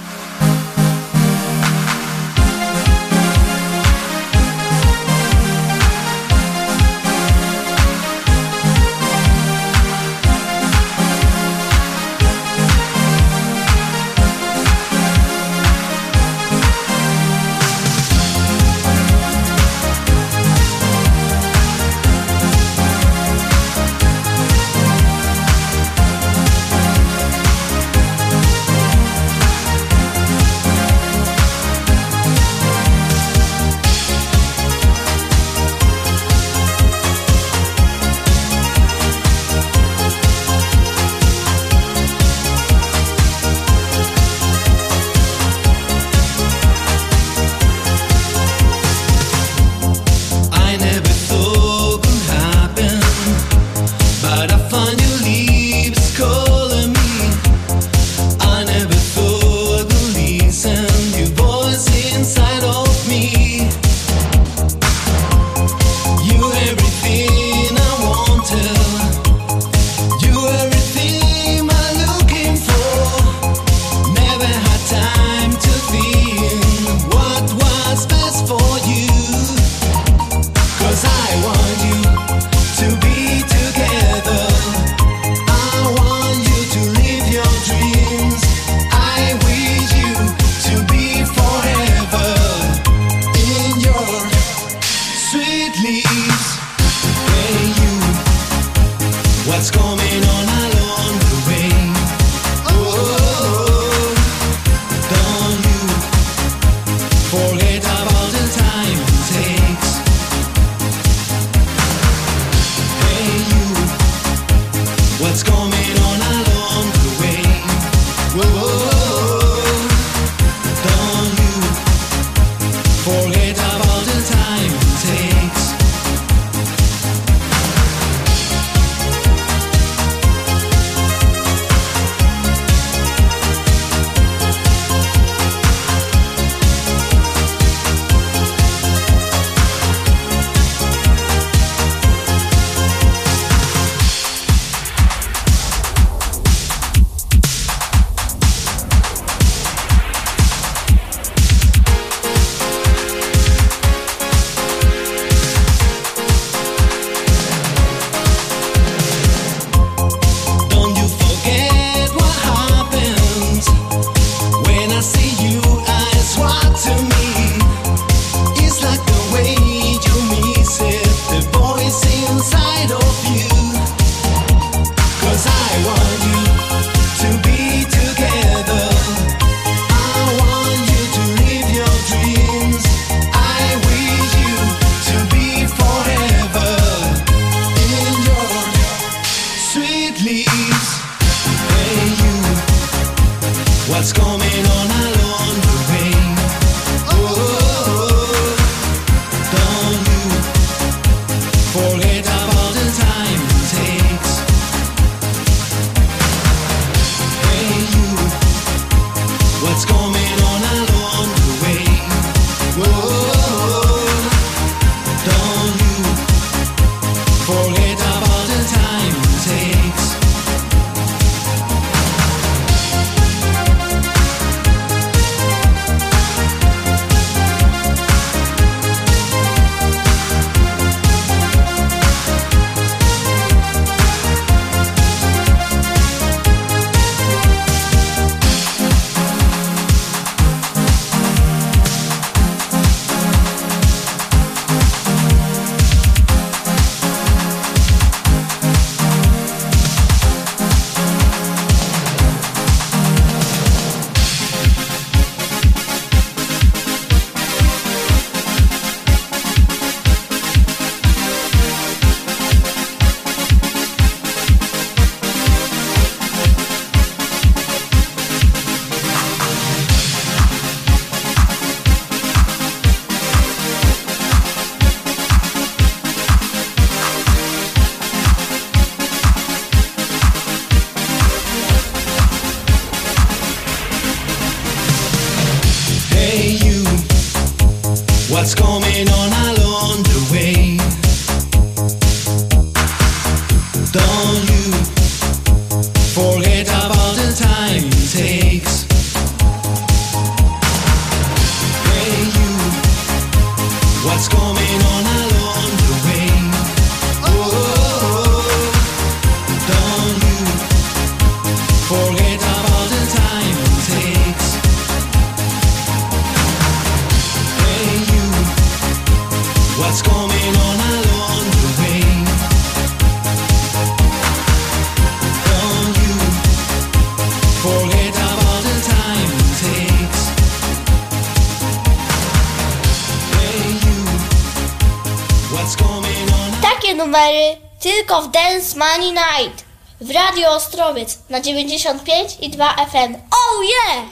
na 95 i 2 FN. Oh yeah!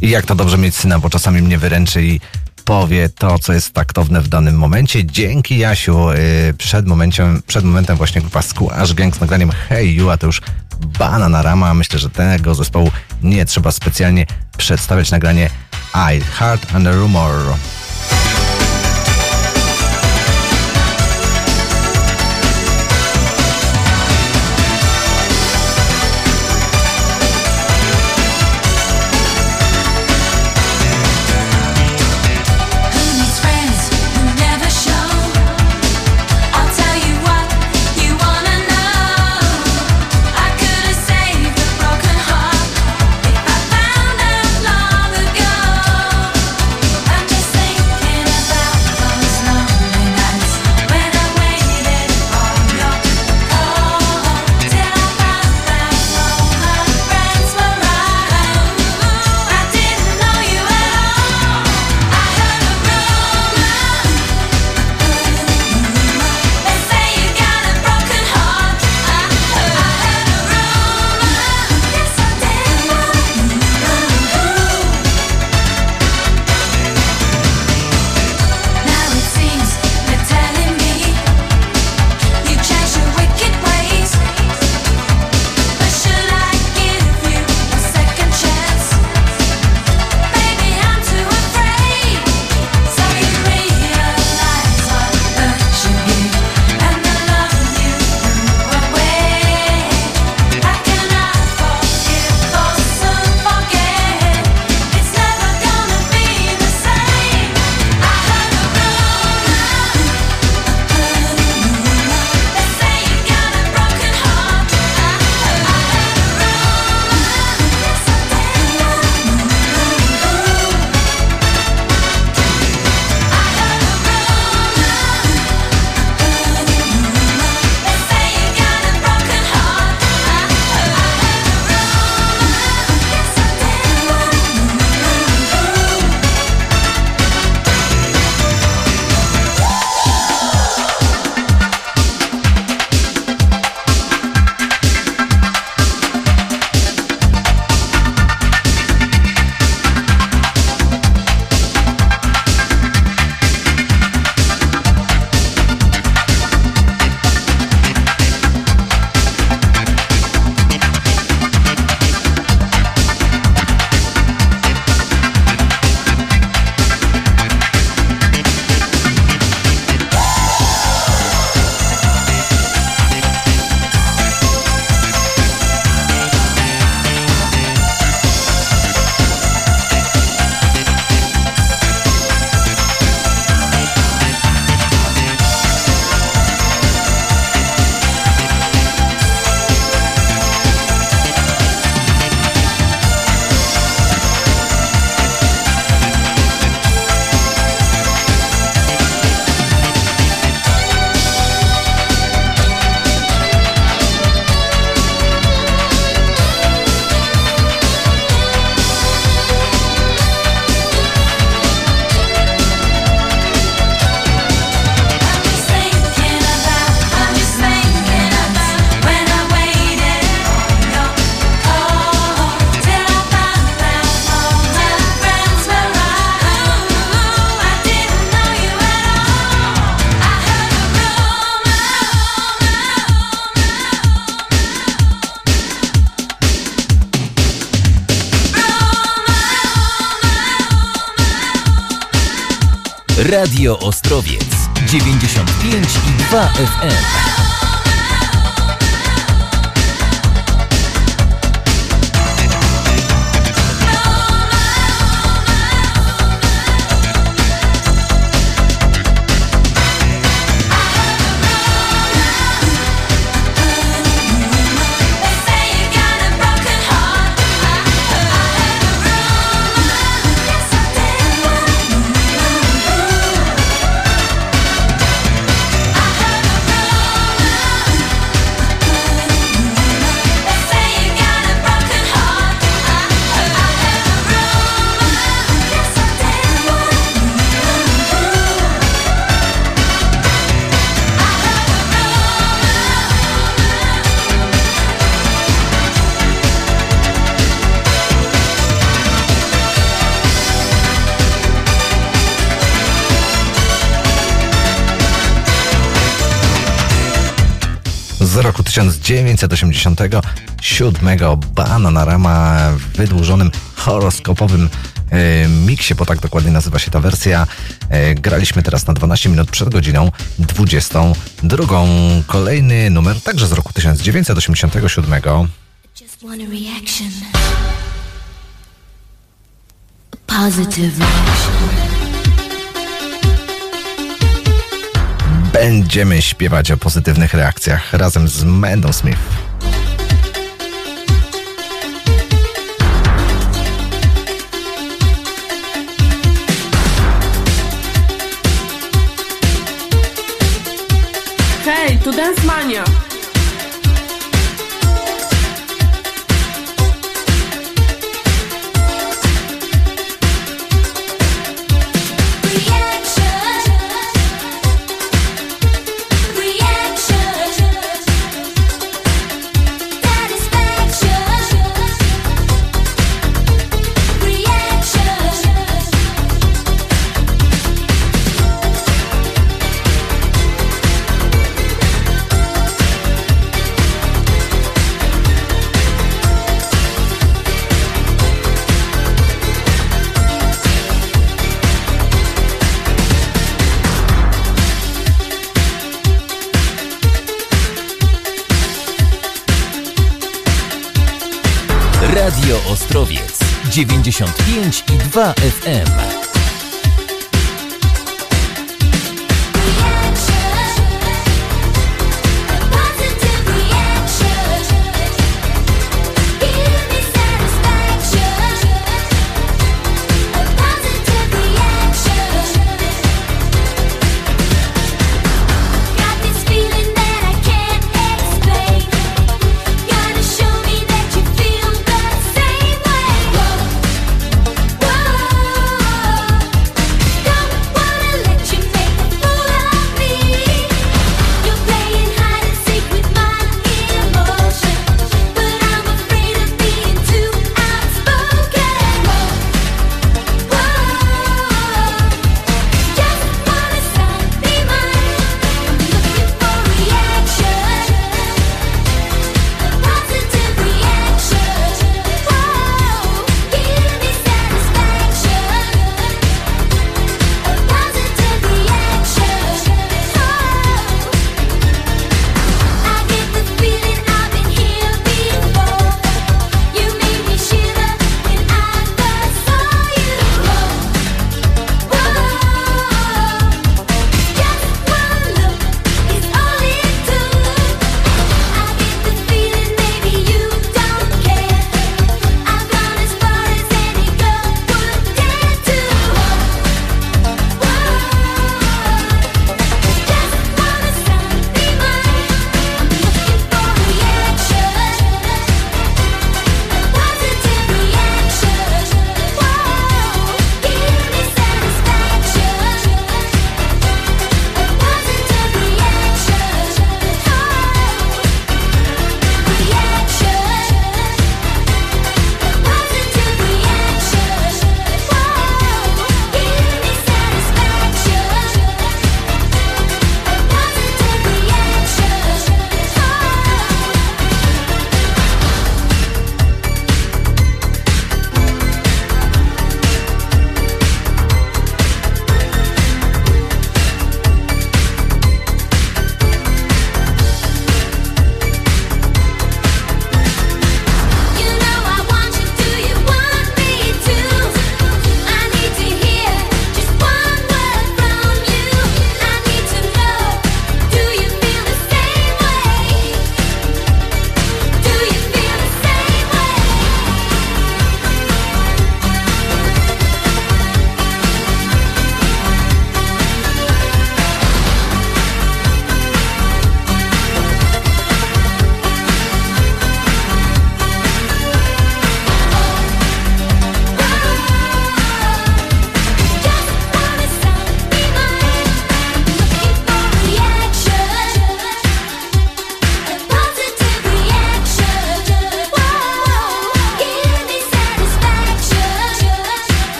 I jak to dobrze mieć syna, bo czasami mnie wyręczy i powie to, co jest taktowne w danym momencie. Dzięki Jasiu. Y, przed, momenciem, przed momentem właśnie grupa Squash Gang z nagraniem Hey You, a to już Banana Rama. Myślę, że tego zespołu nie trzeba specjalnie przedstawiać. Nagranie I Heart and a Rumor.
Radio Ostrowiec 95 i 2 FM.
1987 Bananarama w wydłużonym horoskopowym e, miksie, bo tak dokładnie nazywa się ta wersja. E, graliśmy teraz na 12 minut przed godziną 22. Kolejny numer także z roku 1987.
Just want a reaction. A positive reaction.
Będziemy śpiewać o pozytywnych reakcjach razem z Mendą Smith.
Hej, Dance Mania.
95 i 2 FM.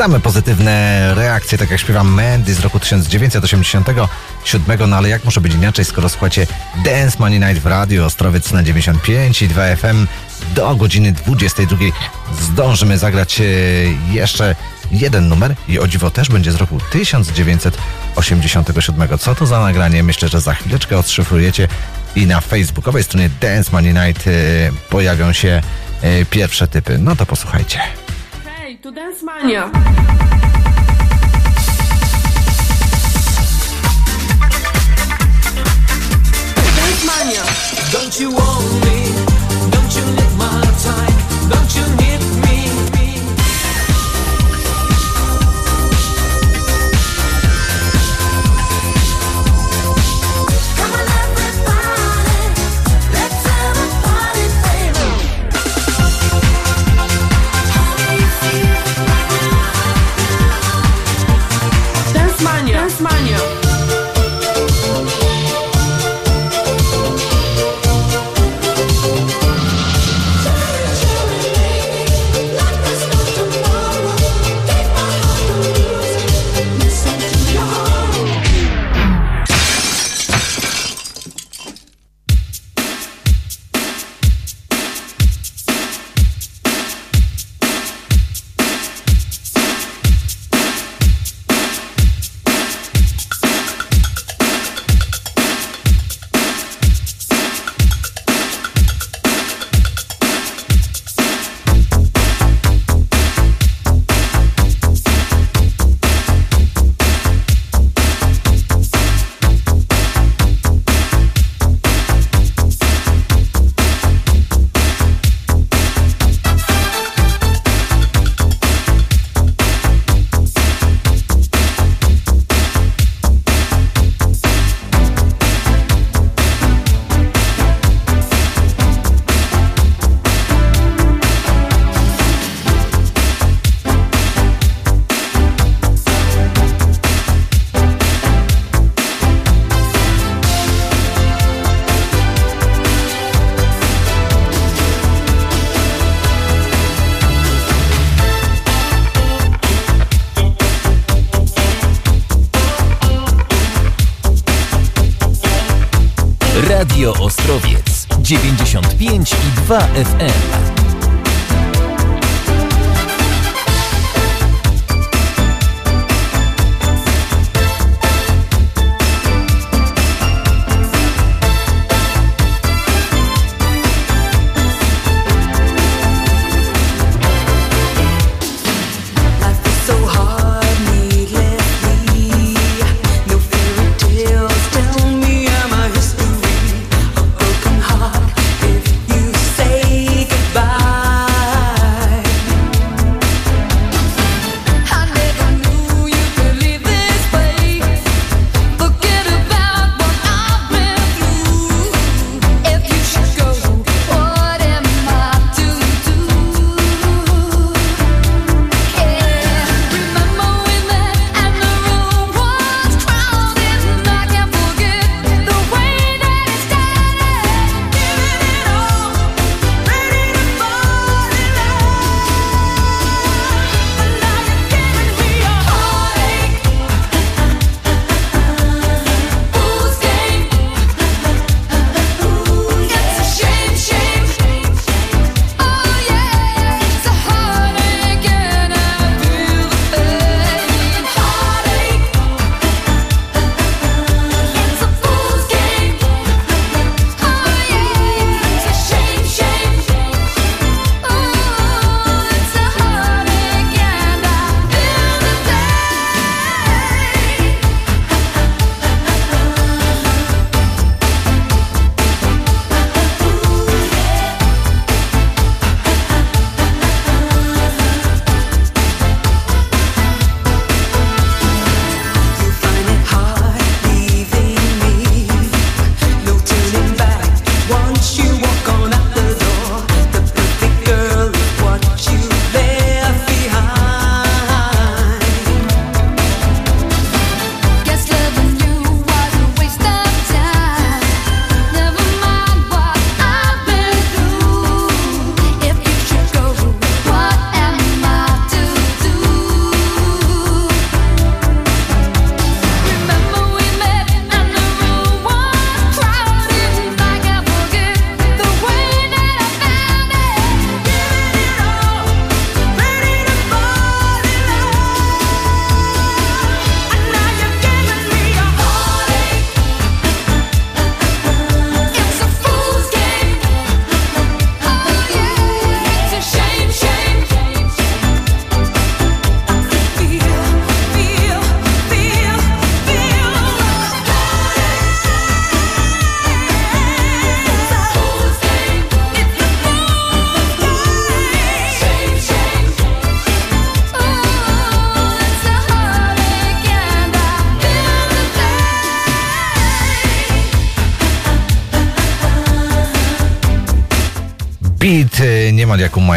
Same
pozytywne reakcje, tak jak śpiewam Mandy z roku 1987, no ale jak może być inaczej, skoro słuchacie Dance Money Night w radio Ostrowiec na 95 i 2 FM do godziny 22 zdążymy zagrać e, jeszcze jeden numer i o dziwo też będzie z roku 1987. Co to za nagranie? Myślę, że za chwileczkę odszyfrujecie i na facebookowej stronie Dance Money Night e, pojawią się e, pierwsze typy. No to posłuchajcie.
Tu Dance Mania. Dance Mania.
Don't you want me? Don't you need my time? Don't you need me?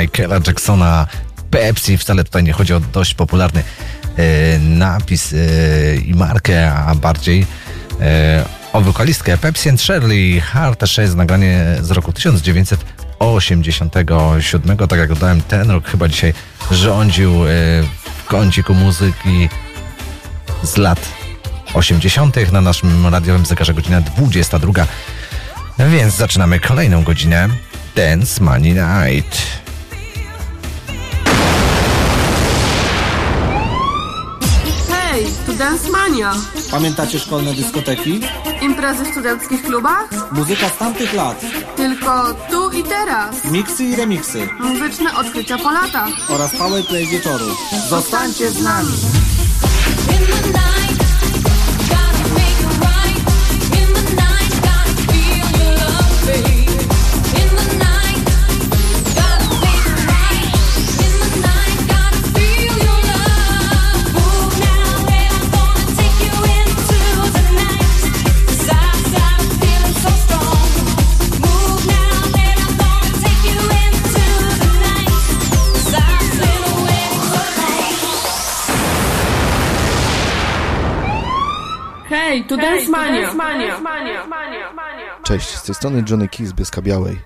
Michaela Jacksona, Pepsi. Wcale tutaj nie chodzi o dość popularny y, napis y, i markę, a bardziej y, o wokalistkę Pepsi and Shirley. Hard 6, nagranie z roku 1987. Tak jak dodałem, ten rok chyba dzisiaj rządził w kąciku muzyki z lat 80. na naszym radiowym zegarze godzina 22. Więc zaczynamy kolejną godzinę Dance Money Night.
Dance Mania.
Pamiętacie szkolne dyskoteki?
Imprezy w studenckich klubach?
Muzyka z tamtych lat.
Tylko tu i teraz.
Miksy i remiksy.
Muzyczne odkrycia po latach.
Oraz powerplay wieczoru. Zostańcie z nami.
Cześć, z tej strony Johnny Key z Bieska Białej.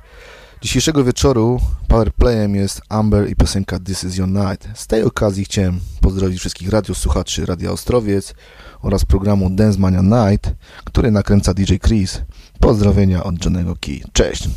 Dzisiejszego wieczoru powerplayem jest Amber i piosenka This Is Your Night. Z tej okazji chciałem pozdrowić wszystkich radiosłuchaczy Radia Ostrowiec oraz programu Dance Mania Night, który nakręca DJ Chris. Pozdrowienia od Johnnego Key. Cześć!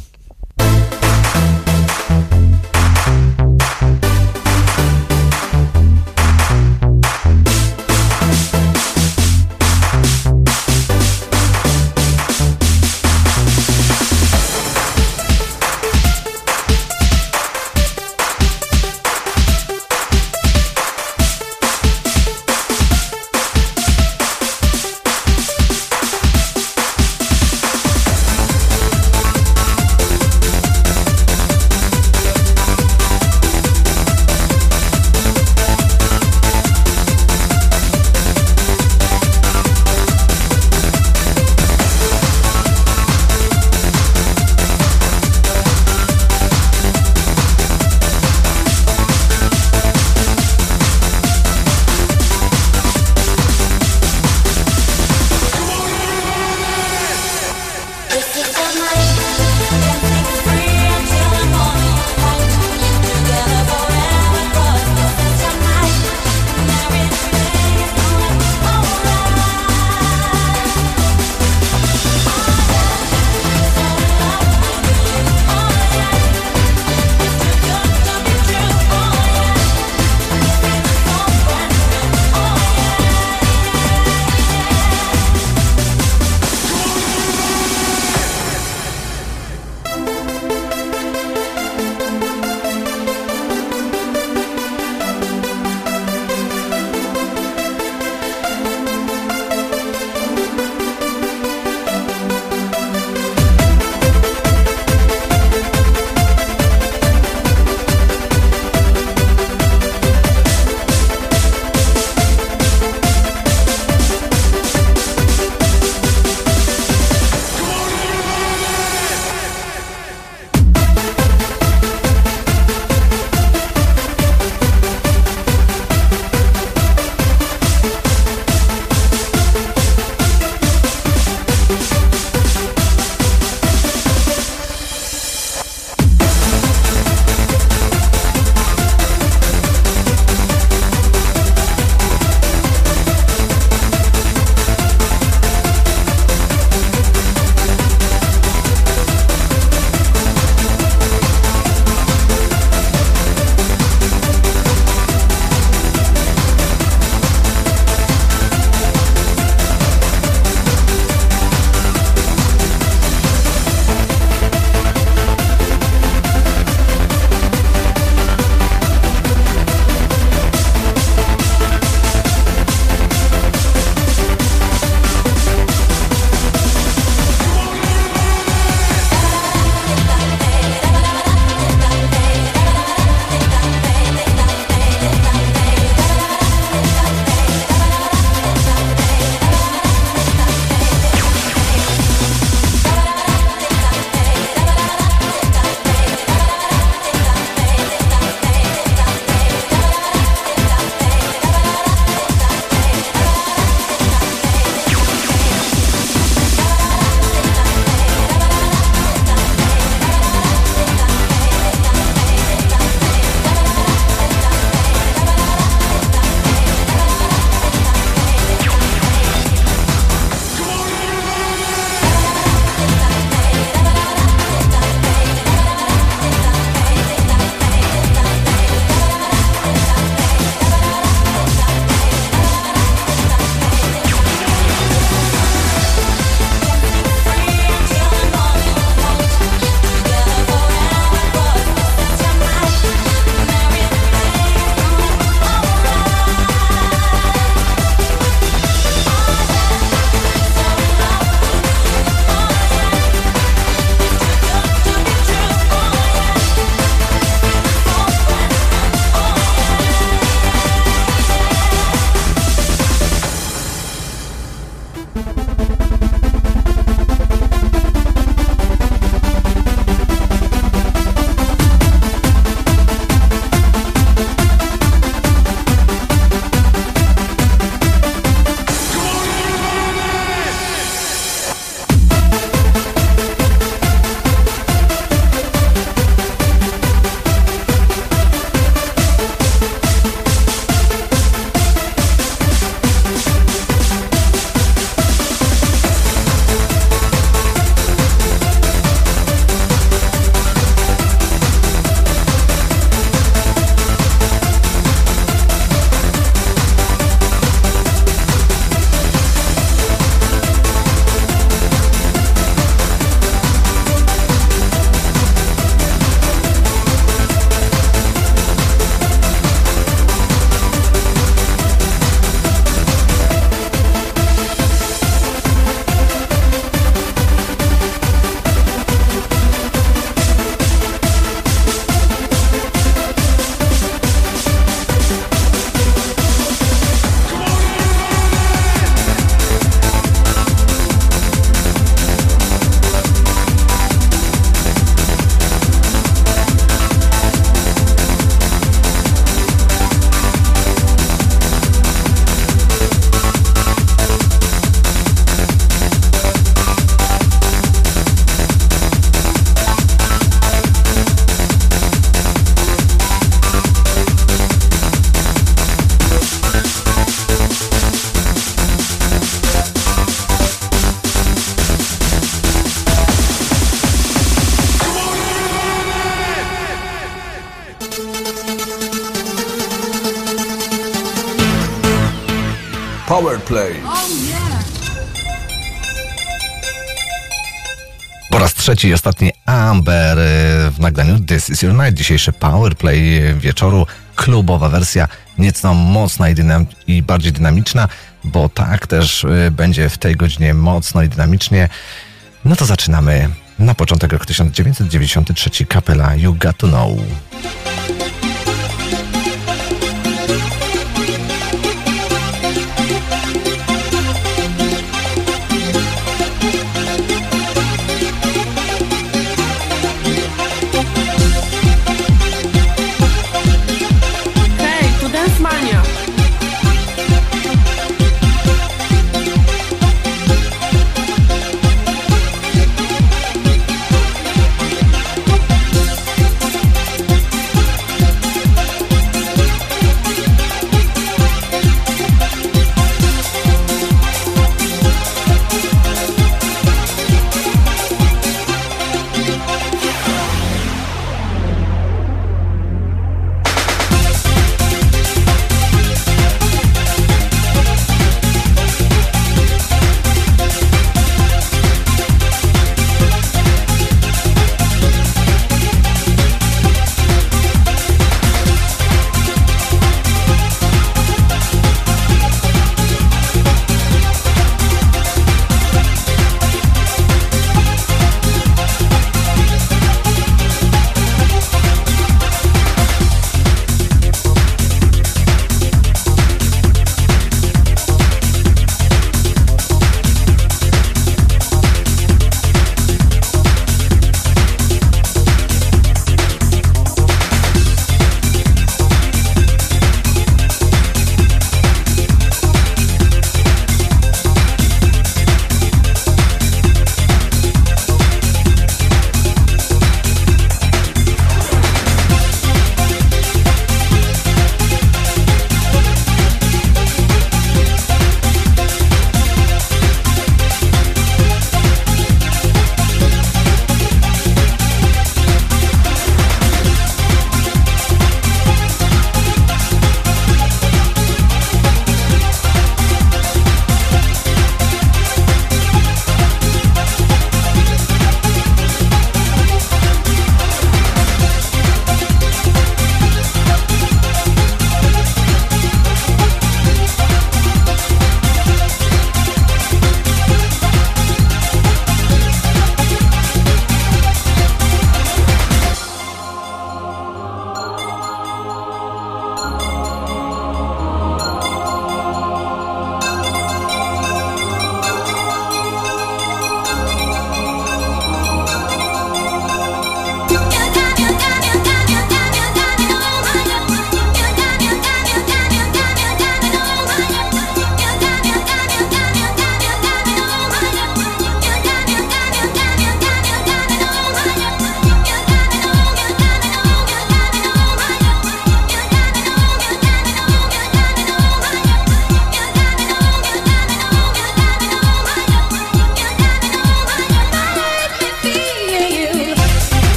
Trzeci i ostatni Amber y, w nagraniu This is Your Night. Dzisiejszy powerplay wieczoru. Klubowa wersja, nieco mocna i, dynam- i bardziej dynamiczna, bo tak też y, będzie w tej godzinie mocno i dynamicznie. No to zaczynamy. Na początek rok 1993 kapela You Got To Know.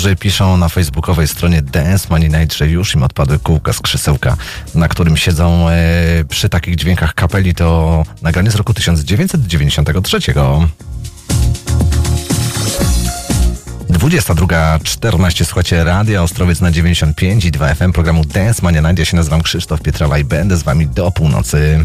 Niektórzy piszą na facebookowej stronie Dance Money Night, że już im odpadły kółka z krzesełka, na którym siedzą e, przy takich dźwiękach kapeli. To nagranie z roku 1993. 22.14 słuchacie Radia Ostrowiec na 95 i 2 FM programu Dance Mania Night. Ja się nazywam Krzysztof Pietrala i będę z wami do północy.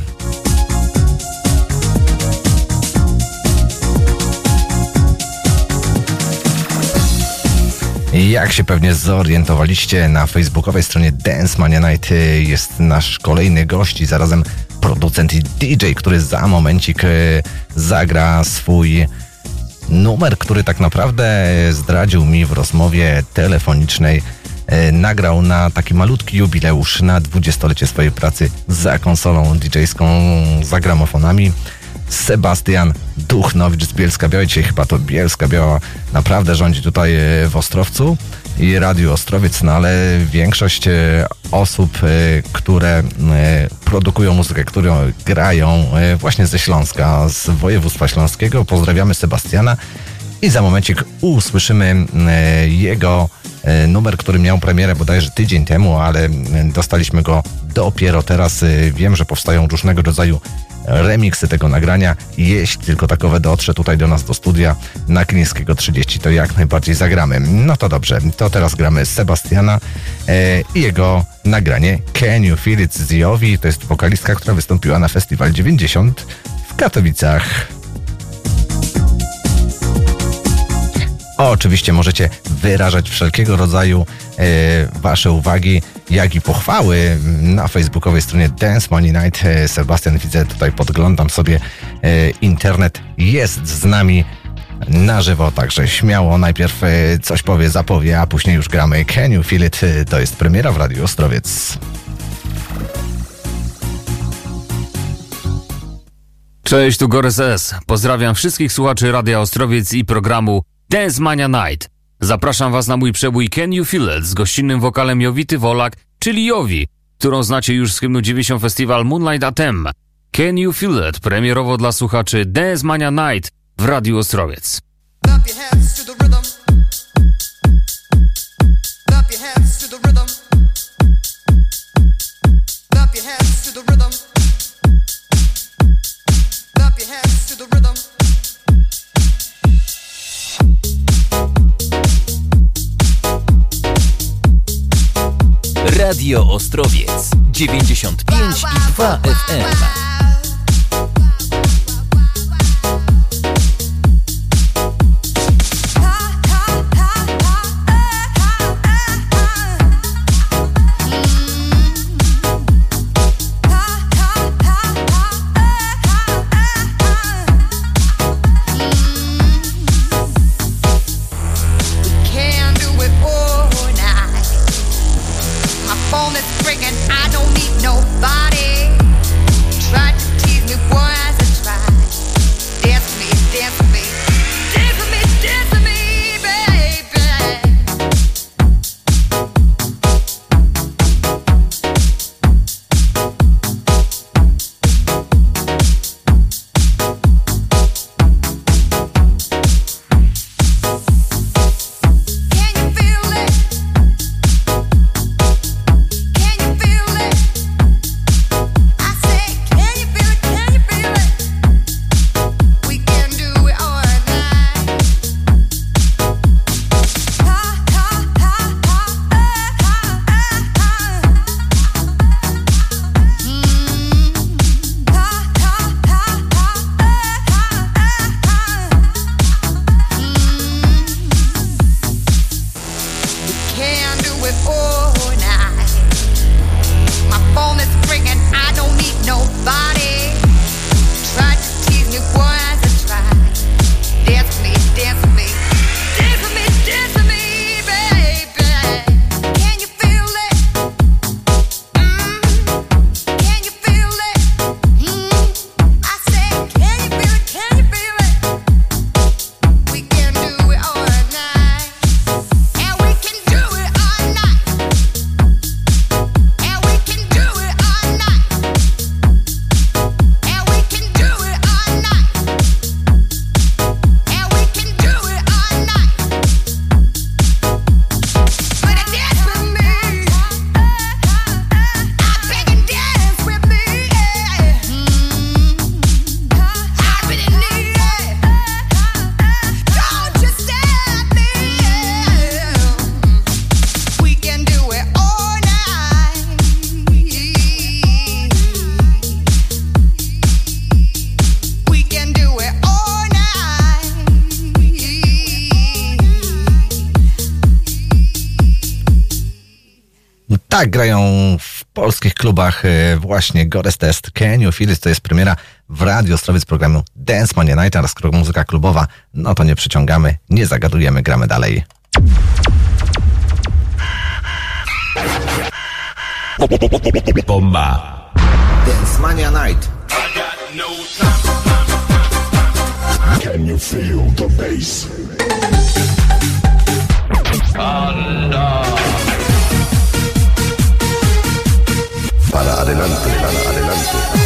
Jak się pewnie zorientowaliście, na facebookowej stronie Dance Mania Night y, jest nasz kolejny gość i zarazem producent i DJ, który za momencik y, zagra swój numer, który tak naprawdę zdradził mi w rozmowie telefonicznej. y, Nagrał na taki malutki jubileusz na dwudziestolecie swojej pracy za konsolą DJ-ską, za gramofonami. Sebastian Duchnowicz z Bielska Białej. Dzisiaj chyba to Bielska Biała naprawdę rządzi tutaj e, w Ostrowcu i Radiu Ostrowiec, no ale większość e, osób, e, które produkują muzykę, które grają właśnie ze Śląska, z województwa śląskiego. Pozdrawiamy Sebastiana i za momencik usłyszymy jego numer, który miał premierę bodajże tydzień temu, ale dostaliśmy go dopiero teraz. Wiem, że powstają różnego rodzaju remiksy tego nagrania. Jeśli tylko takowe dotrze tutaj do nas do studia na Klińskiego 30, to jak najbardziej zagramy. No to dobrze, to teraz gramy Sebastiana e, i jego nagranie Can You Feel It. To jest wokalistka, która wystąpiła na Festiwal 90 w Katowicach. Oczywiście możecie wyrażać wszelkiego rodzaju e, wasze uwagi, jak i pochwały na facebookowej stronie Dance Money Night. E, Sebastian, widzę tutaj, podglądam sobie e, internet, jest z nami na żywo, także śmiało najpierw e, coś powie, zapowie, a później już gramy Can You Feel It? To jest premiera w Radiu Ostrowiec.
Cześć, tu Gores S. Pozdrawiam wszystkich słuchaczy Radia Ostrowiec i programu Dance Mania Night. Zapraszam Was na mój przebój Can You Feel It z gościnnym wokalem Jowity Wolak, czyli Jowi, którą znacie już z hymnu 90 Festival Moonlight Atem. Can You Feel It premierowo dla słuchaczy Dance Mania Night w Radiu Ostrowiec.
The rhythm.
Radio Ostrowiec 95 i 2 FM.
Klubach e, właśnie Goddess Test, Can You Feel It? To jest premiera w Radio Ostrowiec programu Dance Mania Night, teraz skoro muzyka klubowa, no to nie przyciągamy, nie zagadujemy, gramy dalej.
Bomba. Dance Mania Night.
Can you feel the bass?
Para adelante, para adelante.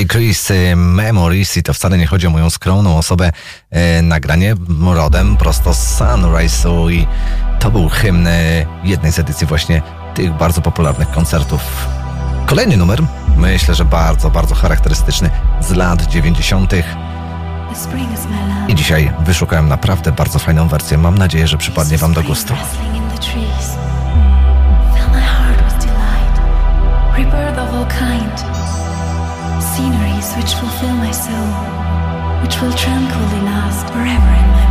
J. Chris y, Memories i to wcale nie chodzi o moją skromną osobę. E, nagranie rodem prosto z Sunrise'u i to był hymn y, jednej z edycji właśnie tych bardzo popularnych koncertów. Kolejny numer, myślę, że bardzo, bardzo charakterystyczny z lat 90. I dzisiaj wyszukałem naprawdę bardzo fajną wersję. Mam nadzieję, że przypadnie Wam do gustu.
Rebirth. which will fill my soul, which will tranquilly last forever in my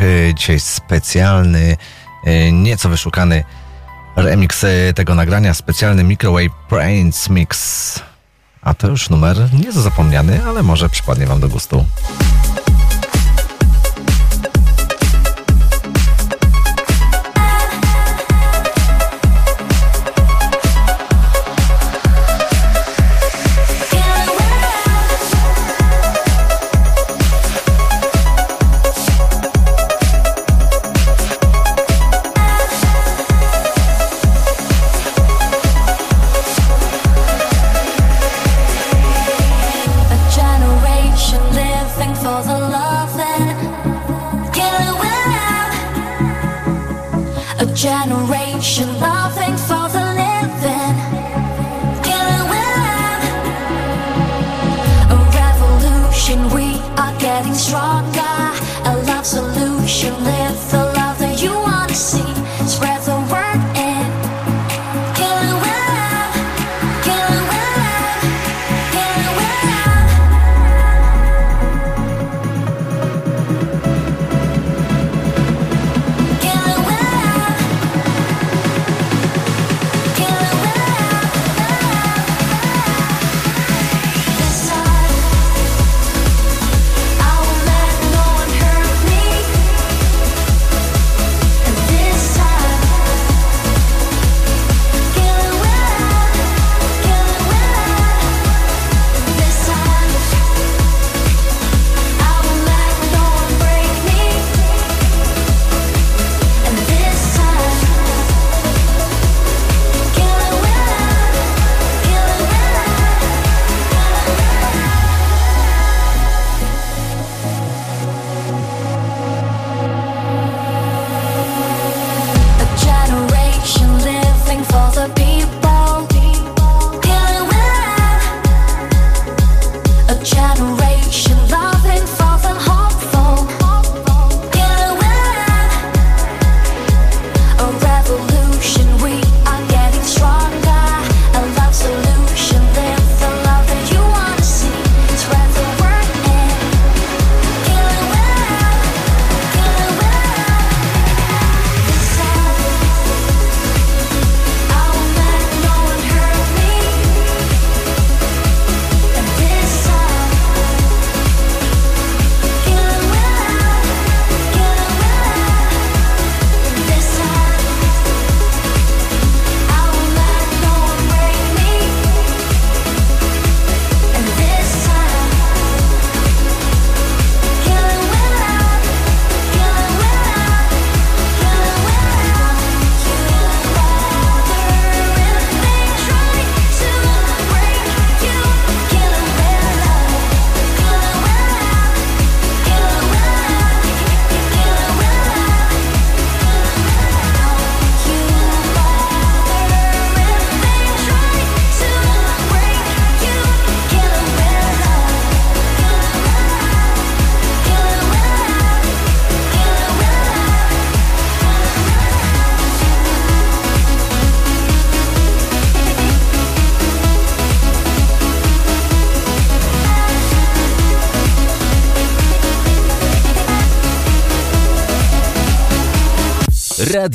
E, dzisiaj specjalny, e, nieco wyszukany remix e, tego nagrania, specjalny Microwave Brains Mix. A to już numer nieco zapomniany, ale może przypadnie Wam do gustu.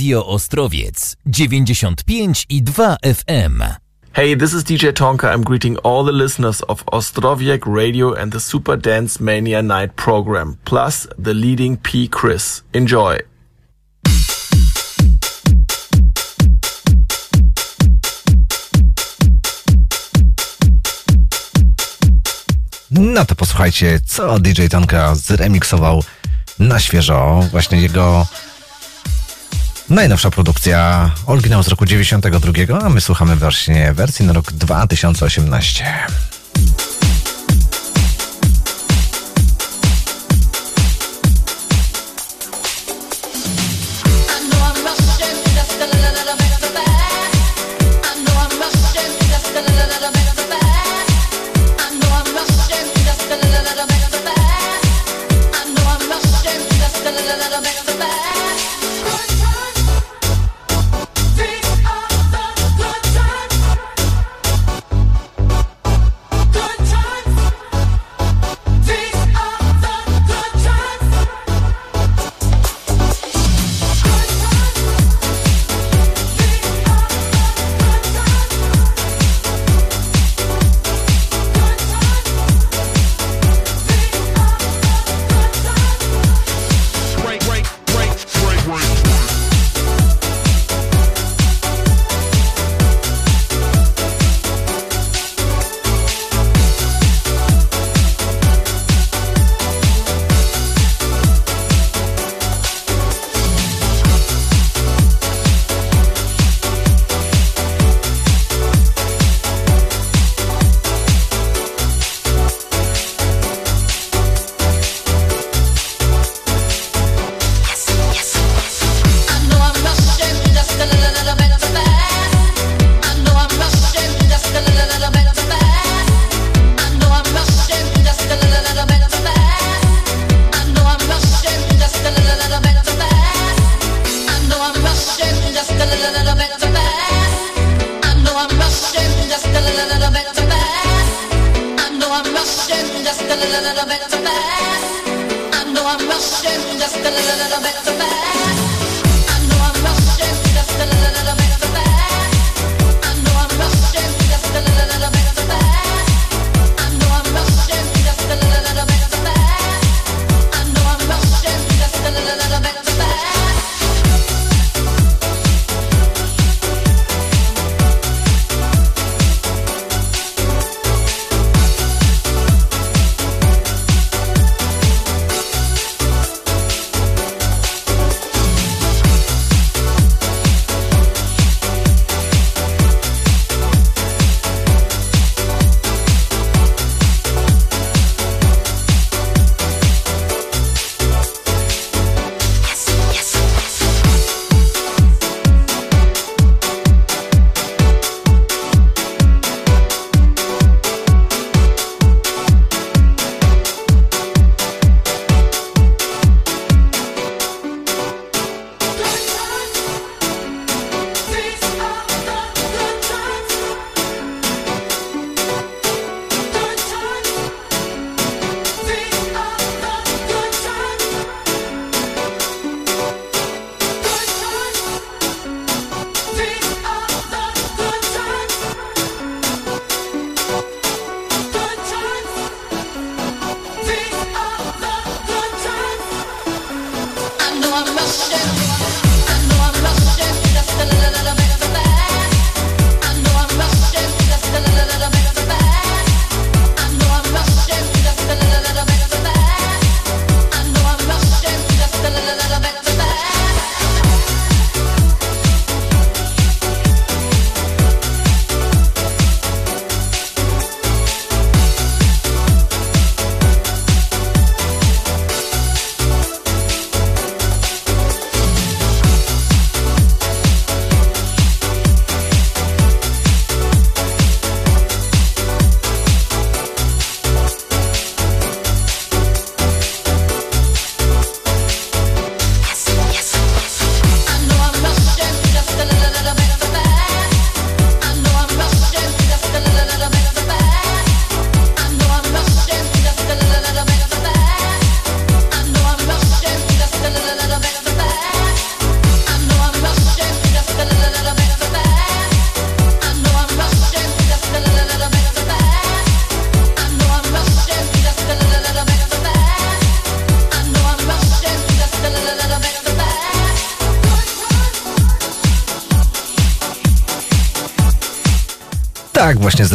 Radio Ostrowiec 95 i 2 FM.
Hey, this is DJ Tonka. I'm greeting all the listeners of Ostrowiec Radio and the Super Dance Mania Night program, plus the leading P. Chris. Enjoy.
No to posłuchajcie, co DJ Tonka zremiksował na świeżo. Właśnie jego najnowsza produkcja, oryginał z roku 92, a my słuchamy właśnie wersji na rok 2018.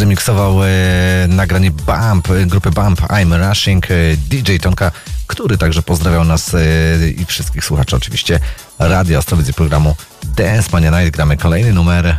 Zremiksował e, nagranie Bump, e, grupy Bump I'm Rushing e, DJ Tonka, który także pozdrawiał nas e, i wszystkich słuchaczy oczywiście Radia Ostrowiec i programu Dance Mania Night. Gramy kolejny numer.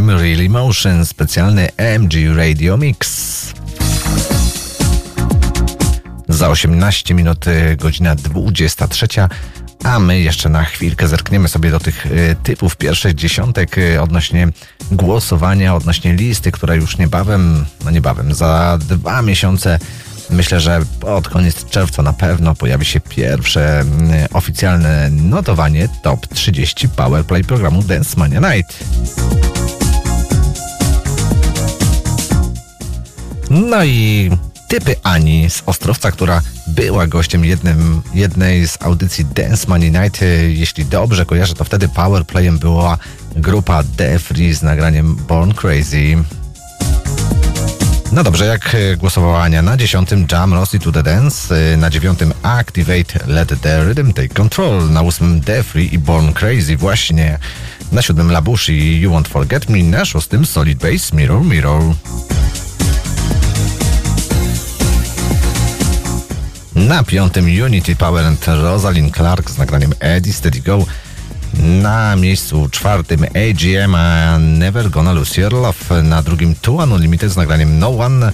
E, nagraniem Real Emotion, specjalny MG Radio Mix. Za 18 minut e, godzina 23, a my jeszcze na chwilkę zerkniemy sobie do tych e, typów pierwszych dziesiątek e, odnośnie głosowania, odnośnie listy, która już niebawem, no niebawem, za dwa miesiące Myślę, że pod koniec czerwca na pewno pojawi się pierwsze mm, oficjalne notowanie Top 30 Powerplay programu Dance Mania Night. No i
typy Ani z Ostrowca, która była gościem jednym, jednej z audycji Dance Money Night. Jeśli dobrze kojarzę, to wtedy powerplayem była grupa The Free z nagraniem Born Crazy. No dobrze, jak głosowała Ania na dziesiątym Jam Rossi to the Dance, na dziewiątym Activate Let the Rhythm Take Control, na ósmym Defree i Born Crazy właśnie, na siódmym Labushi You Won't Forget Me, na szóstym Solid Base Mirror Mirror. Na piątym Unity Power and Rosalind Clark z nagraniem Eddie Steady Go. Na miejscu czwartym AGM a Never Gonna Lose Your Love. Na drugim Two Unlimited z nagraniem No One.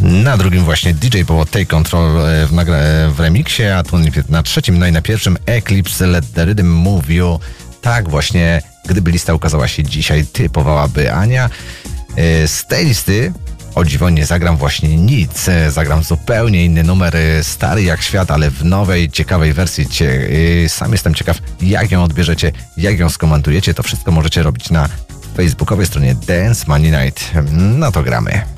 Na drugim właśnie DJ było Take Control e, w, nagra- e, w remiksie, a Unlimited na trzecim, no i na pierwszym Eclipse Let the Rhythm Move You. Tak właśnie, gdyby lista ukazała się dzisiaj, typowałaby Ania. E, Z tej listy o dziwo nie zagram właśnie nic. E, Zagram zupełnie inny numer, stary jak świat, ale w nowej, ciekawej wersji. E, Sam jestem ciekaw, jak ją odbierzecie, jak ją skomentujecie. To wszystko możecie robić na facebookowej stronie Dance Money Night. No to gramy.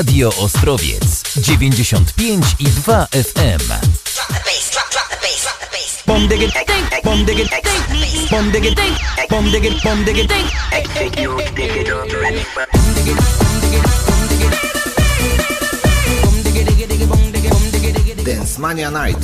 Radio Ostrowiec 95 i 2 FM.
Dance Mania Night.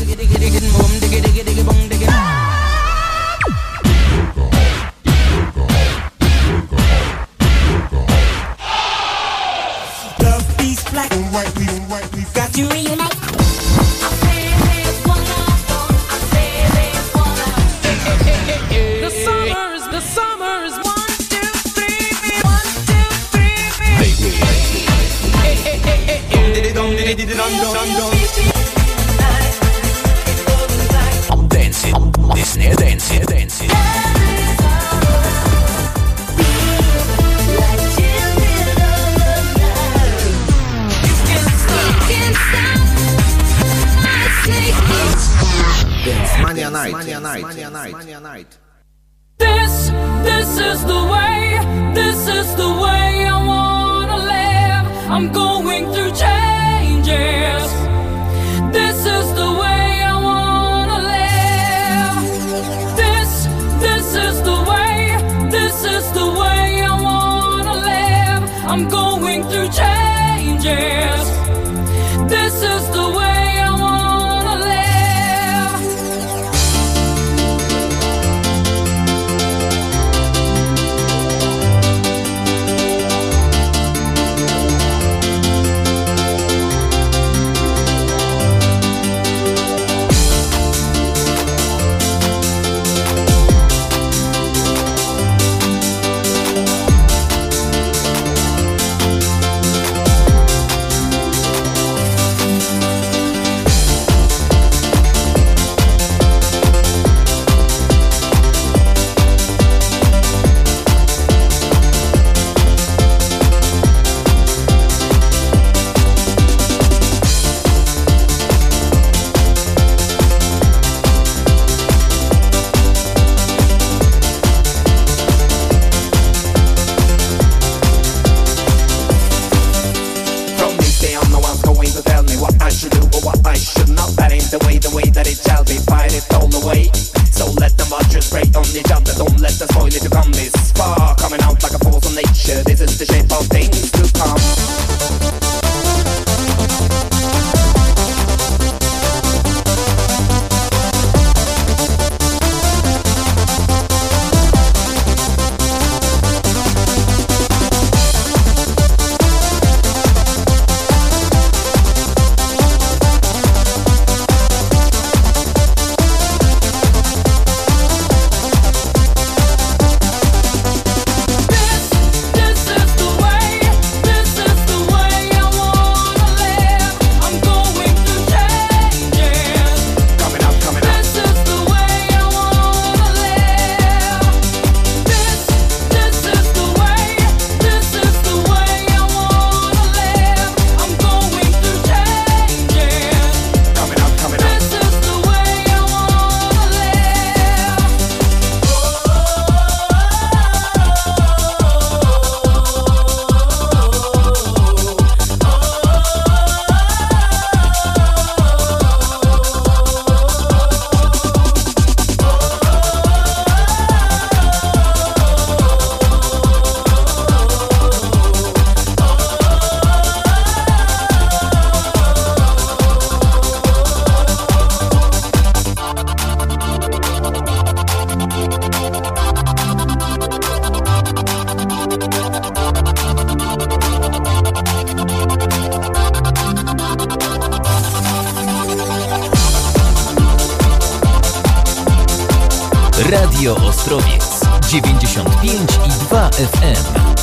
Radio Ostrowiec 95 i 2 FM.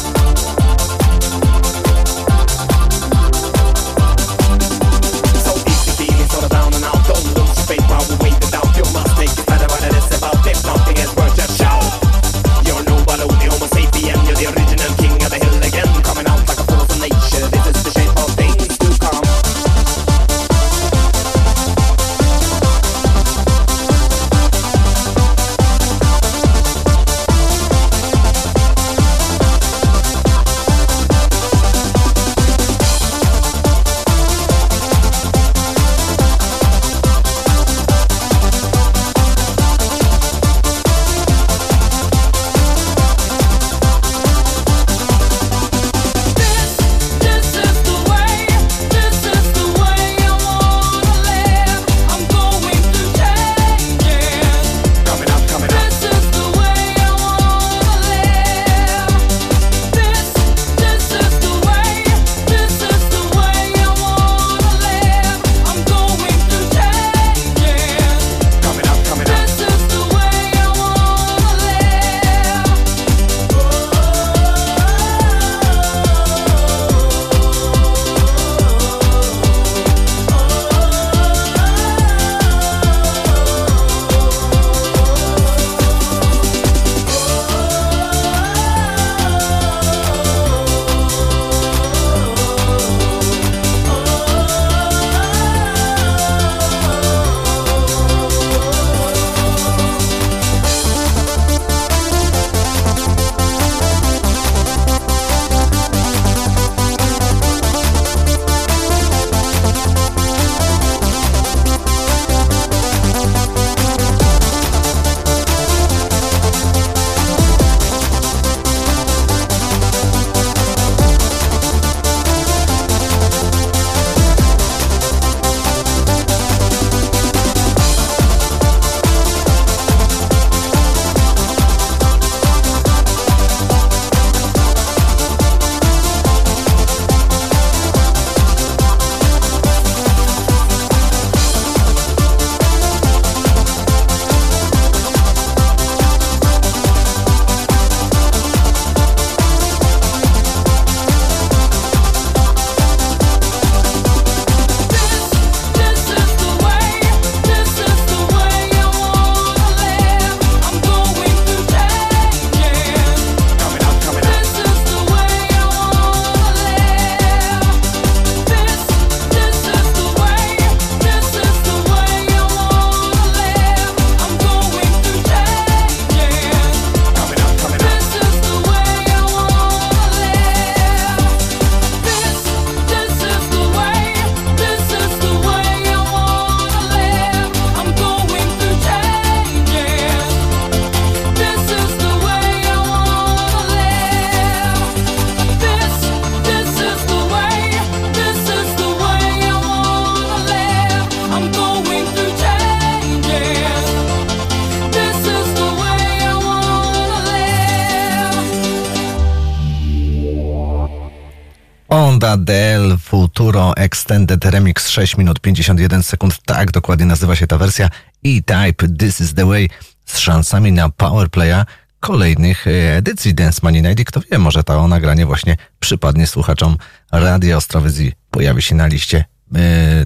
Extended Remix 6 minut 51 sekund. Tak dokładnie nazywa się ta wersja. E-Type This is the Way z szansami na powerplaya kolejnych e, edycji Dance Money Night i kto wie, może to nagranie właśnie przypadnie słuchaczom Radia Ostrowiec pojawi się na liście e,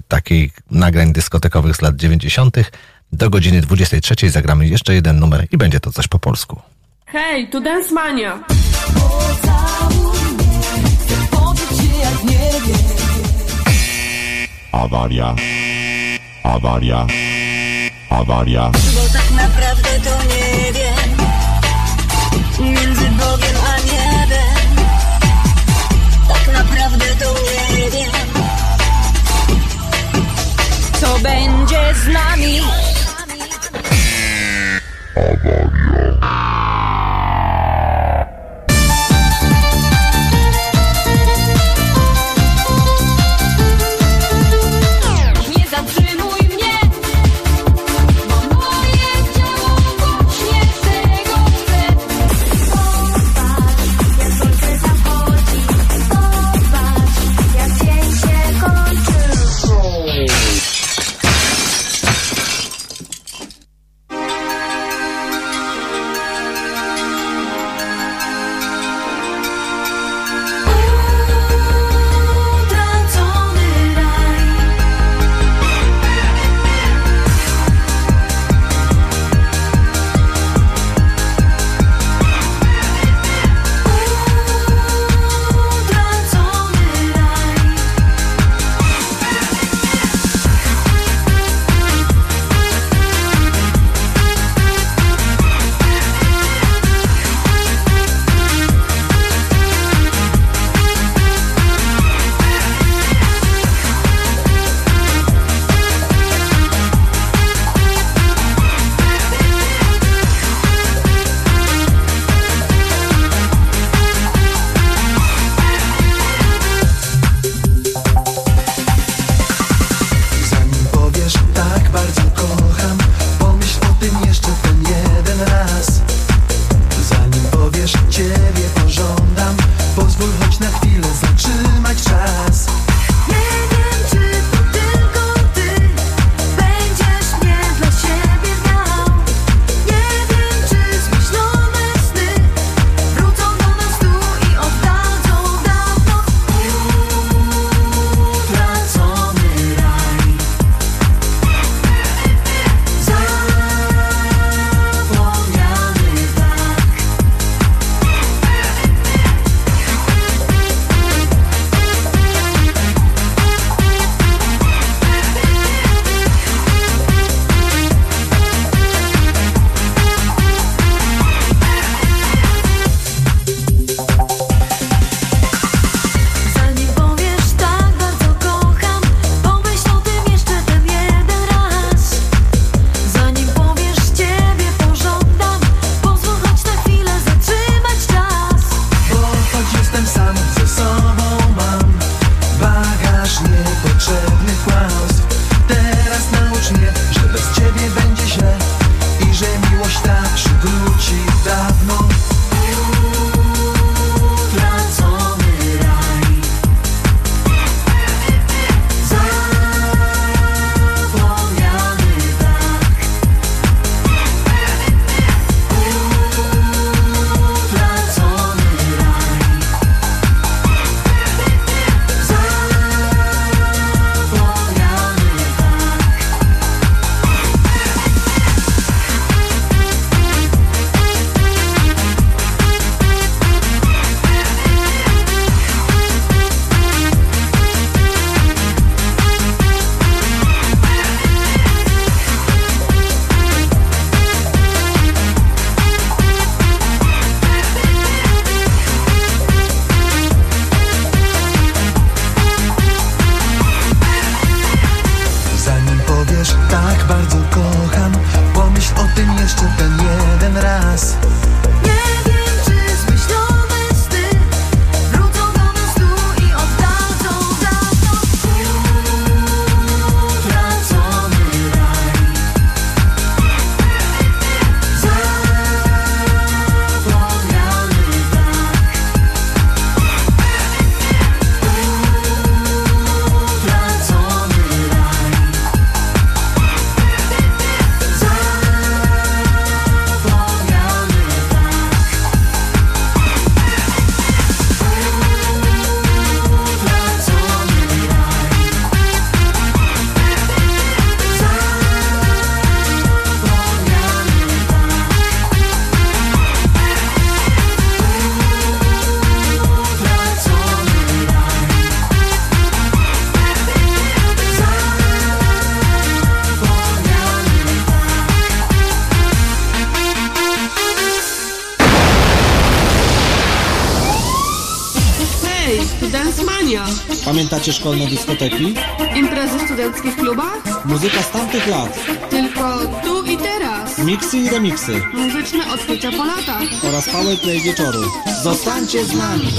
takich nagrań dyskotekowych z lat 90. Do godziny 23 zagramy jeszcze jeden numer i będzie to coś po polsku.
Hej, tu Dance Mania!
Awaria. Awaria. Awaria.
Bo tak naprawdę to nie wiem Między Bogiem a niebem Tak naprawdę to nie wiem Co będzie z nami
Pamiętacie szkolne dyskoteki?
Imprezy w studenckich klubach?
Muzyka z tamtych lat.
Tylko tu i teraz.
Miksy i remiksy.
Muzyczne odkrycia po latach.
Oraz powerplay wieczoru. Zostańcie z nami!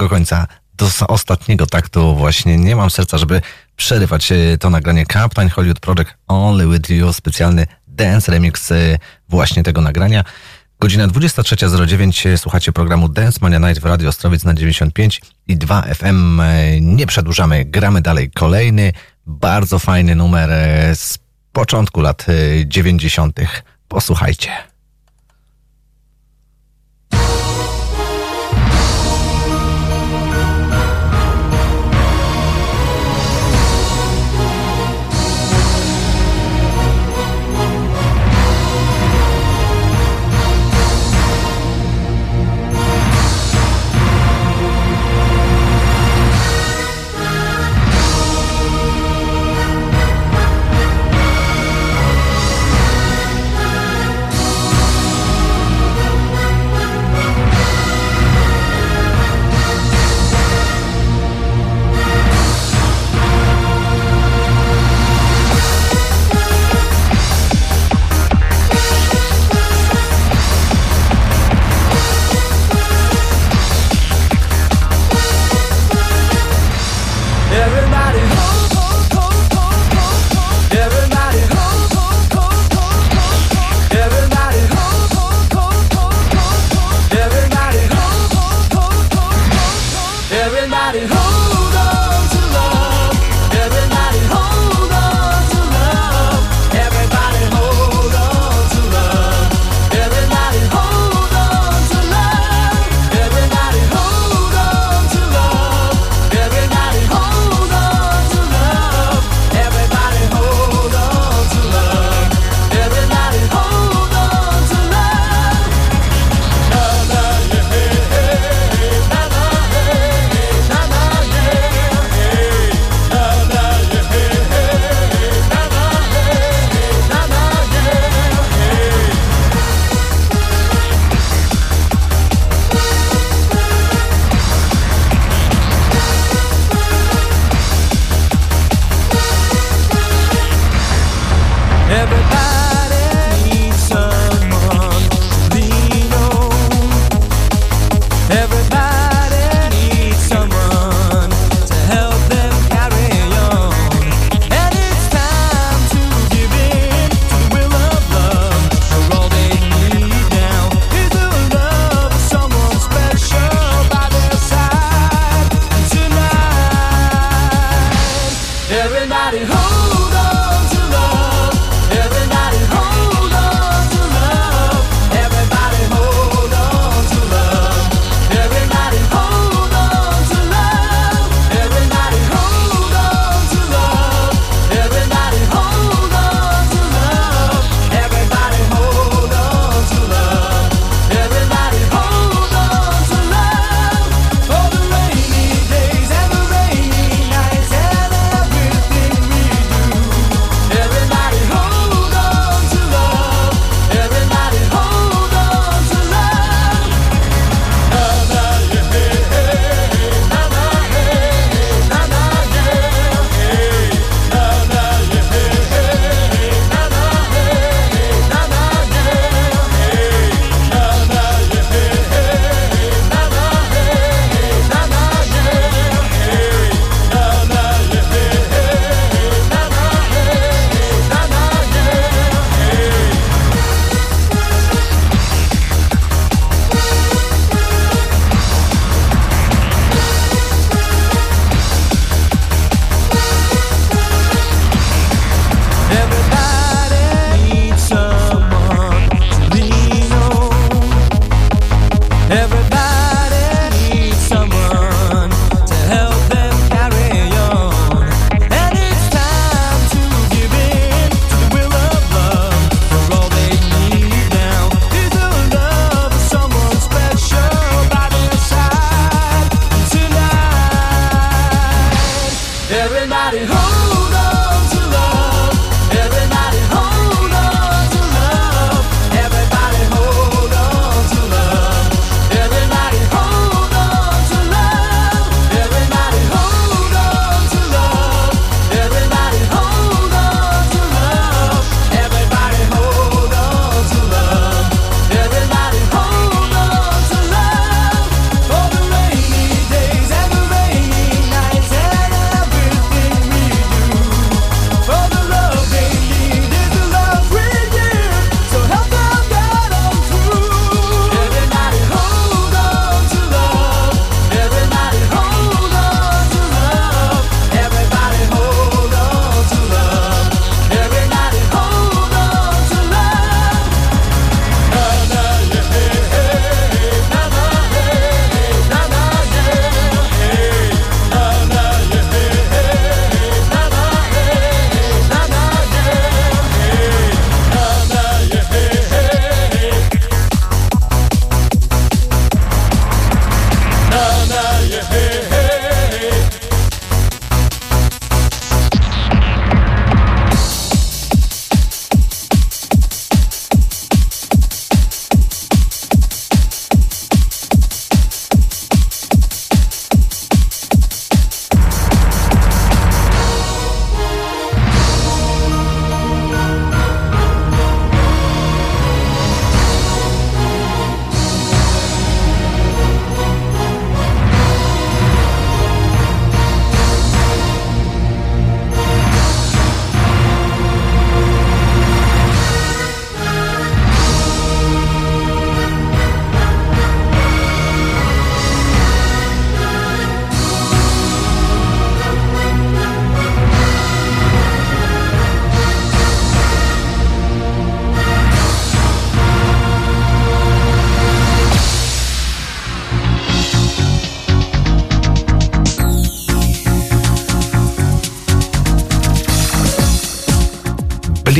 Samego końca, do ostatniego taktu właśnie. Nie mam serca, żeby przerywać e, to nagranie Captain Hollywood Project Only With You, specjalny dance remix e, właśnie tego nagrania. Godzina 23.09, słuchacie programu Dance Mania Night w Radio Ostrowiec na 95 i 2 FM. E, Nie przedłużamy, gramy dalej. Kolejny bardzo fajny numer e, z początku lat e, 90. Posłuchajcie.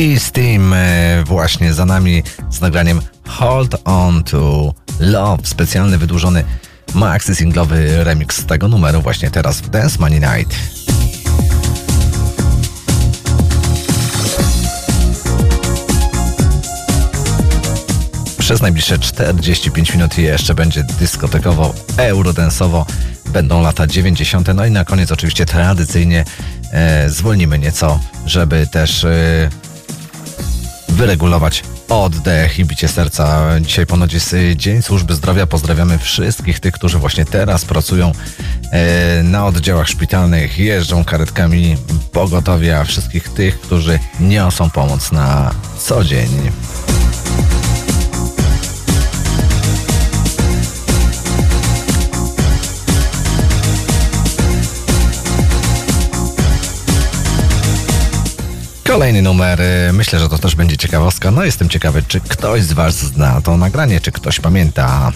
Release Team e, właśnie za nami z nagraniem Hold On To Love. Specjalny, wydłużony maxi singlowy remix tego numeru właśnie teraz w Dance Money Night. Przez najbliższe 45 minut jeszcze będzie dyskotekowo, eurodensowo. Będą lata 90. No i na koniec oczywiście tradycyjnie e, zwolnimy nieco, żeby też e, wyregulować oddech i bicie serca. Dzisiaj ponoć jest e, Dzień Służby Zdrowia. Pozdrawiamy wszystkich tych, którzy właśnie teraz pracują e, na oddziałach szpitalnych, jeżdżą karetkami pogotowia, wszystkich tych, którzy niosą pomoc na co dzień. Kolejny numer, y, myślę, że to też będzie ciekawostka. No jestem ciekawy, czy ktoś z Was zna to nagranie, czy ktoś pamięta.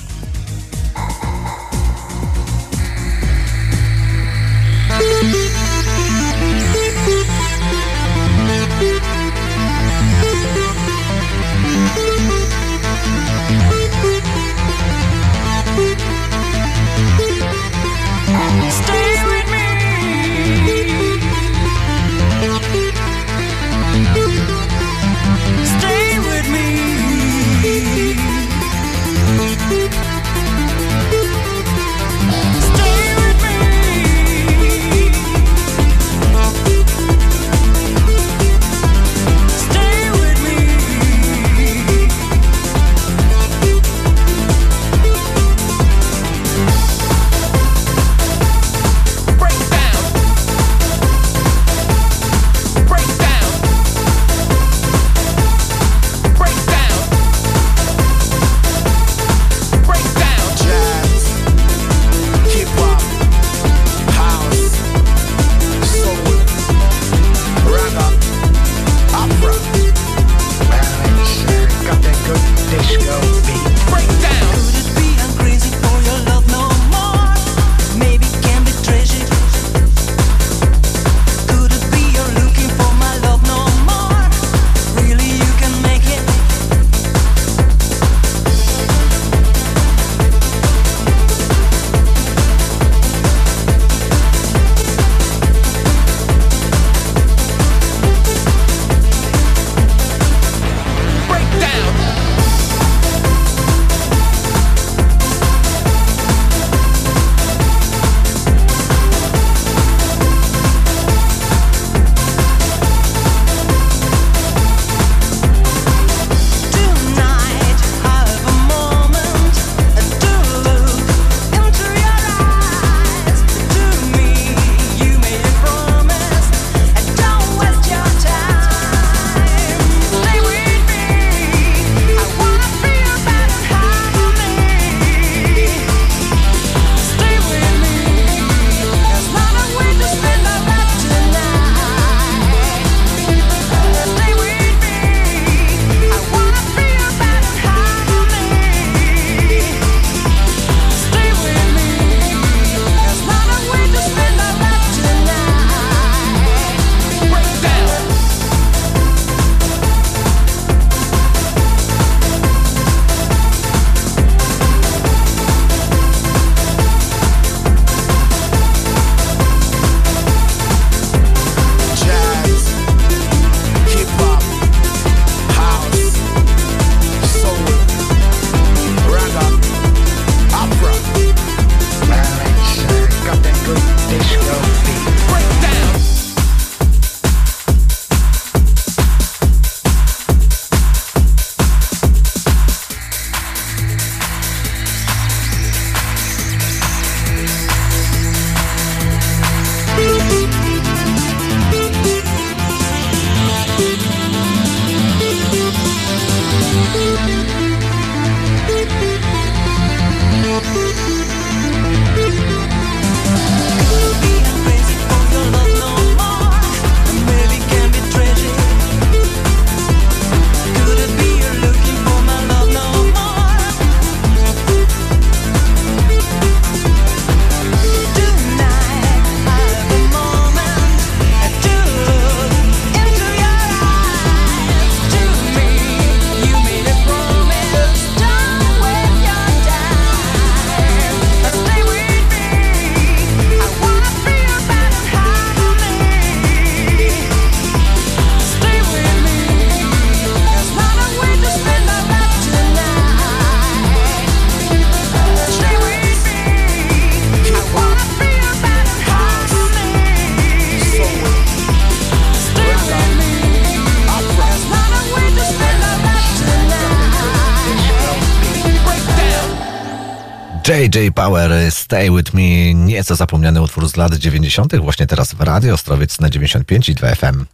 JJ Power, Stay With Me, nieco zapomniany utwór z lat 90., właśnie teraz w Radio Ostrowiec na 95 i 2 FM.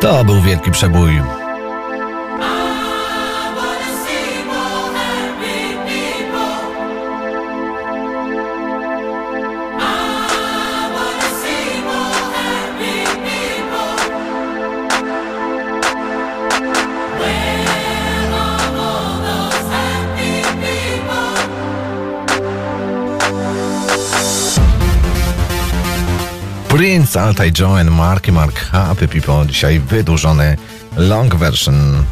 To był wielki przebój Salta i Joan Mark i Mark Happy People. Dzisiaj wydłużony long version.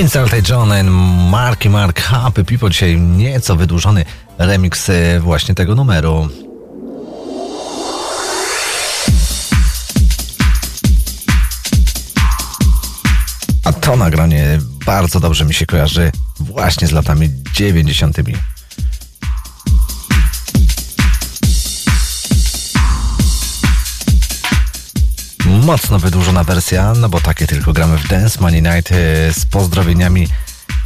Prince Elton John and Marky Mark Happy People. Dzisiaj nieco wydłużony remix e, właśnie tego numeru. A to nagranie bardzo dobrze mi się kojarzy właśnie z latami 90. Mocno wydłużona wersja, no bo takie tylko gramy w Dance Money Night e, z pozdrowieniami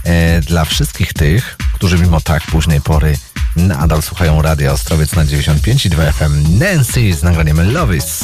e, dla wszystkich tych, którzy mimo tak późnej pory nadal słuchają Radia Ostrowiec na 95 i 2 FM. Nancy z nagraniem Lovis.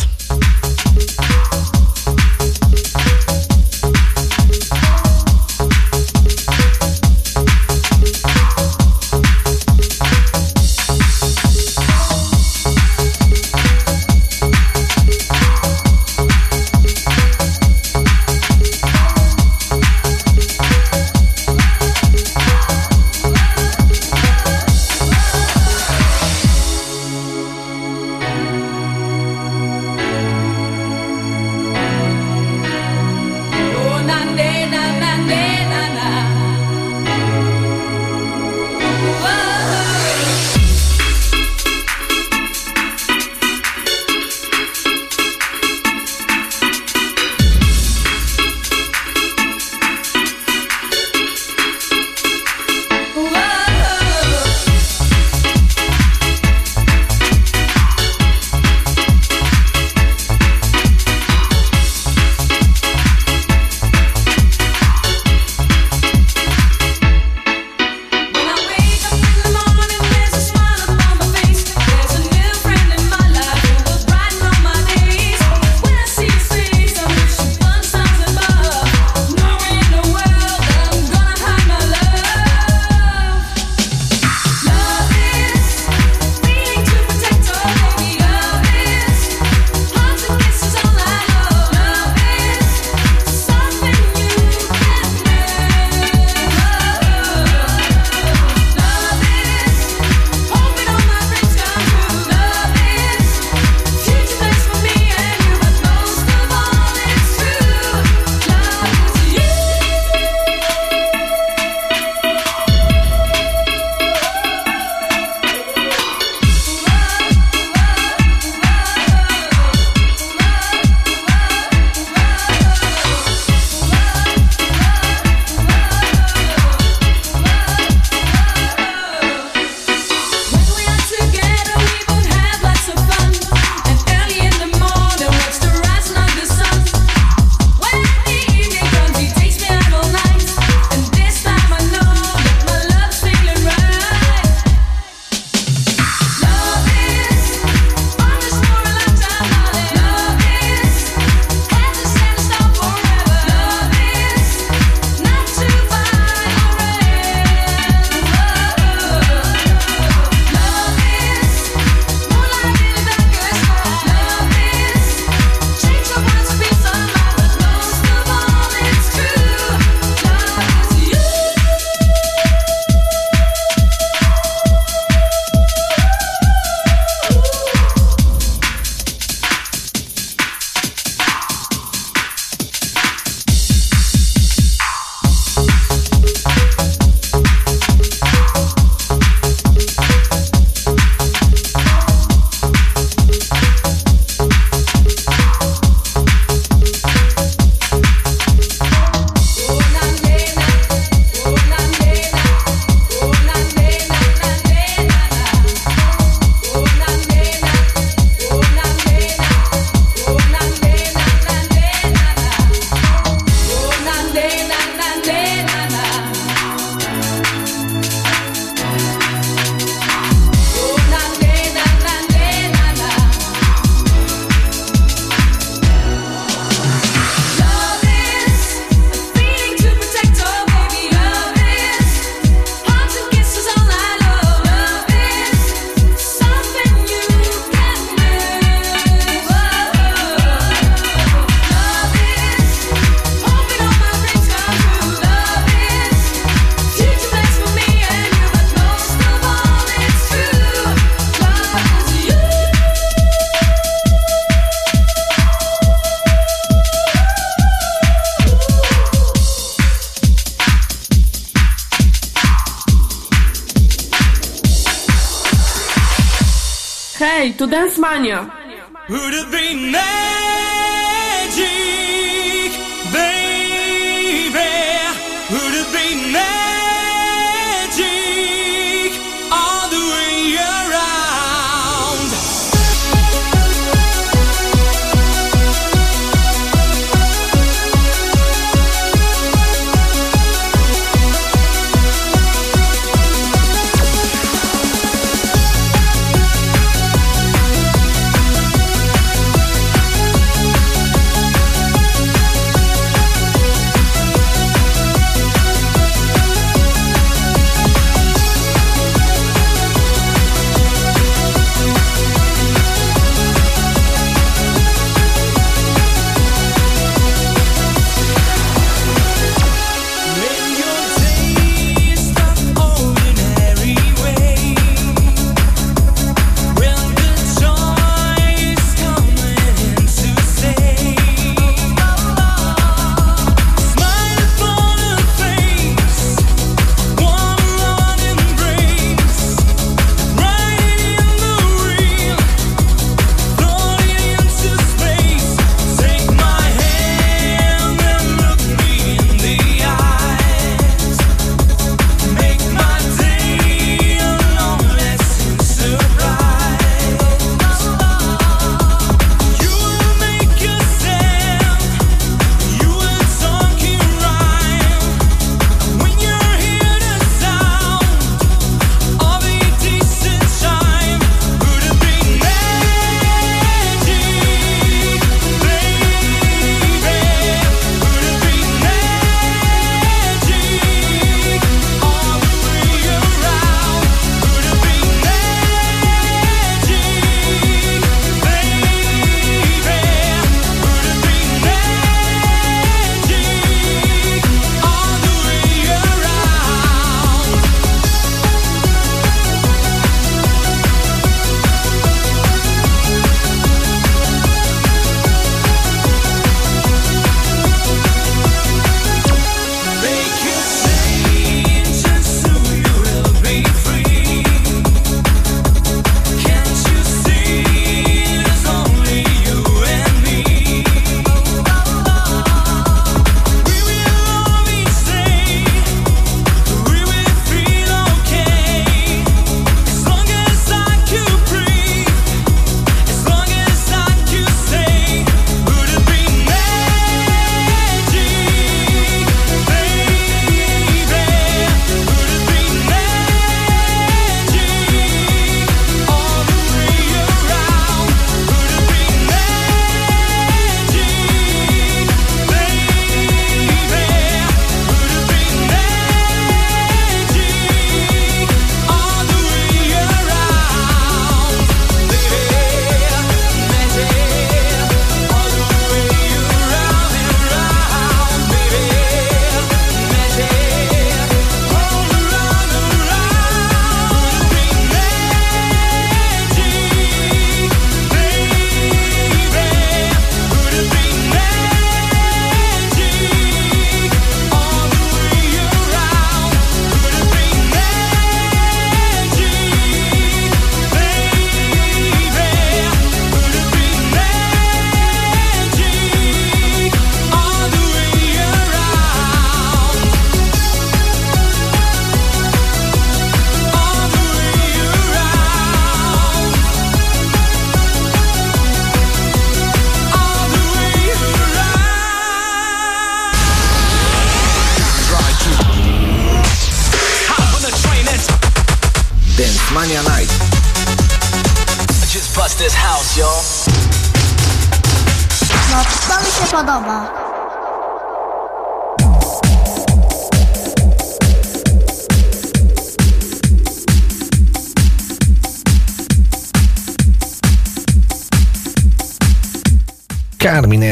España.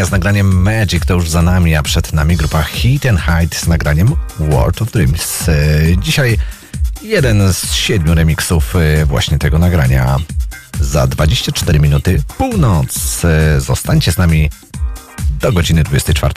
z nagraniem Magic to już za nami, a przed nami grupa Heat and Hide z nagraniem World of Dreams. E, dzisiaj jeden z siedmiu remiksów e, właśnie tego nagrania. Za 24 minuty północ. E, zostańcie z nami do godziny 24.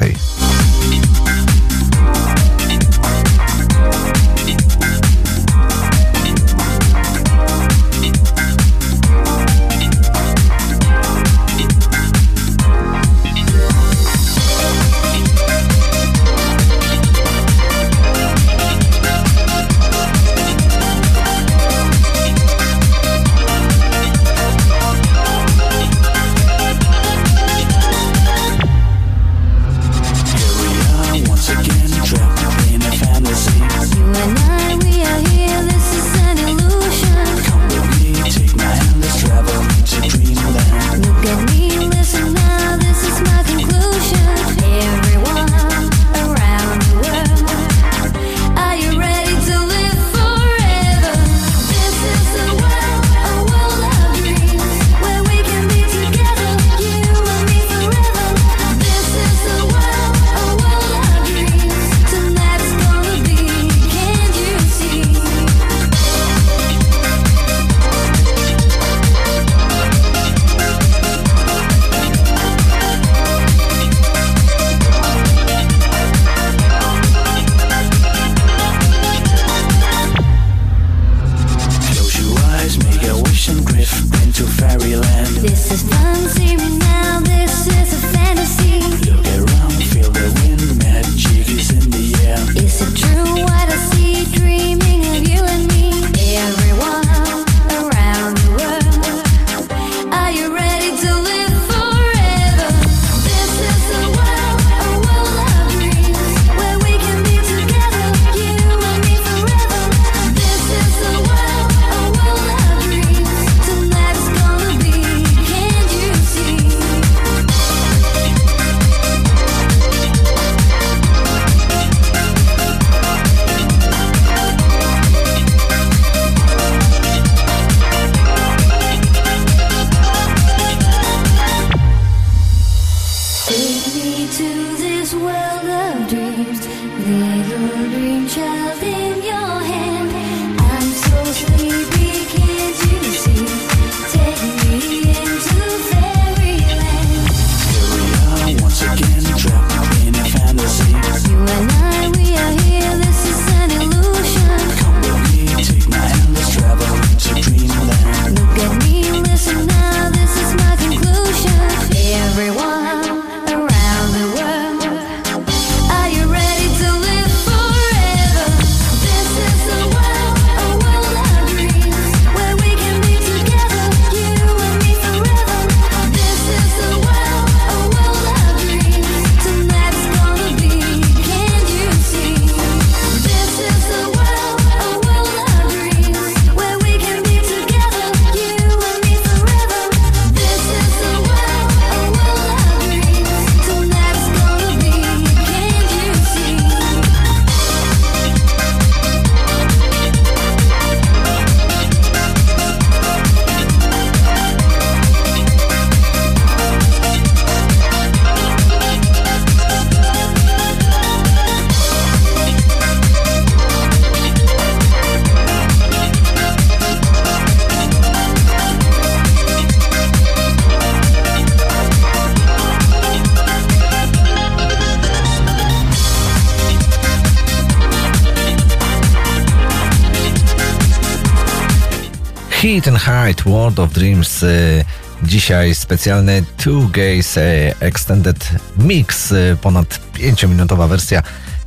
Clayton Hyde, World of Dreams.
Y, dzisiaj specjalny Two Gays y, Extended Mix, y, ponad 5-minutowa wersja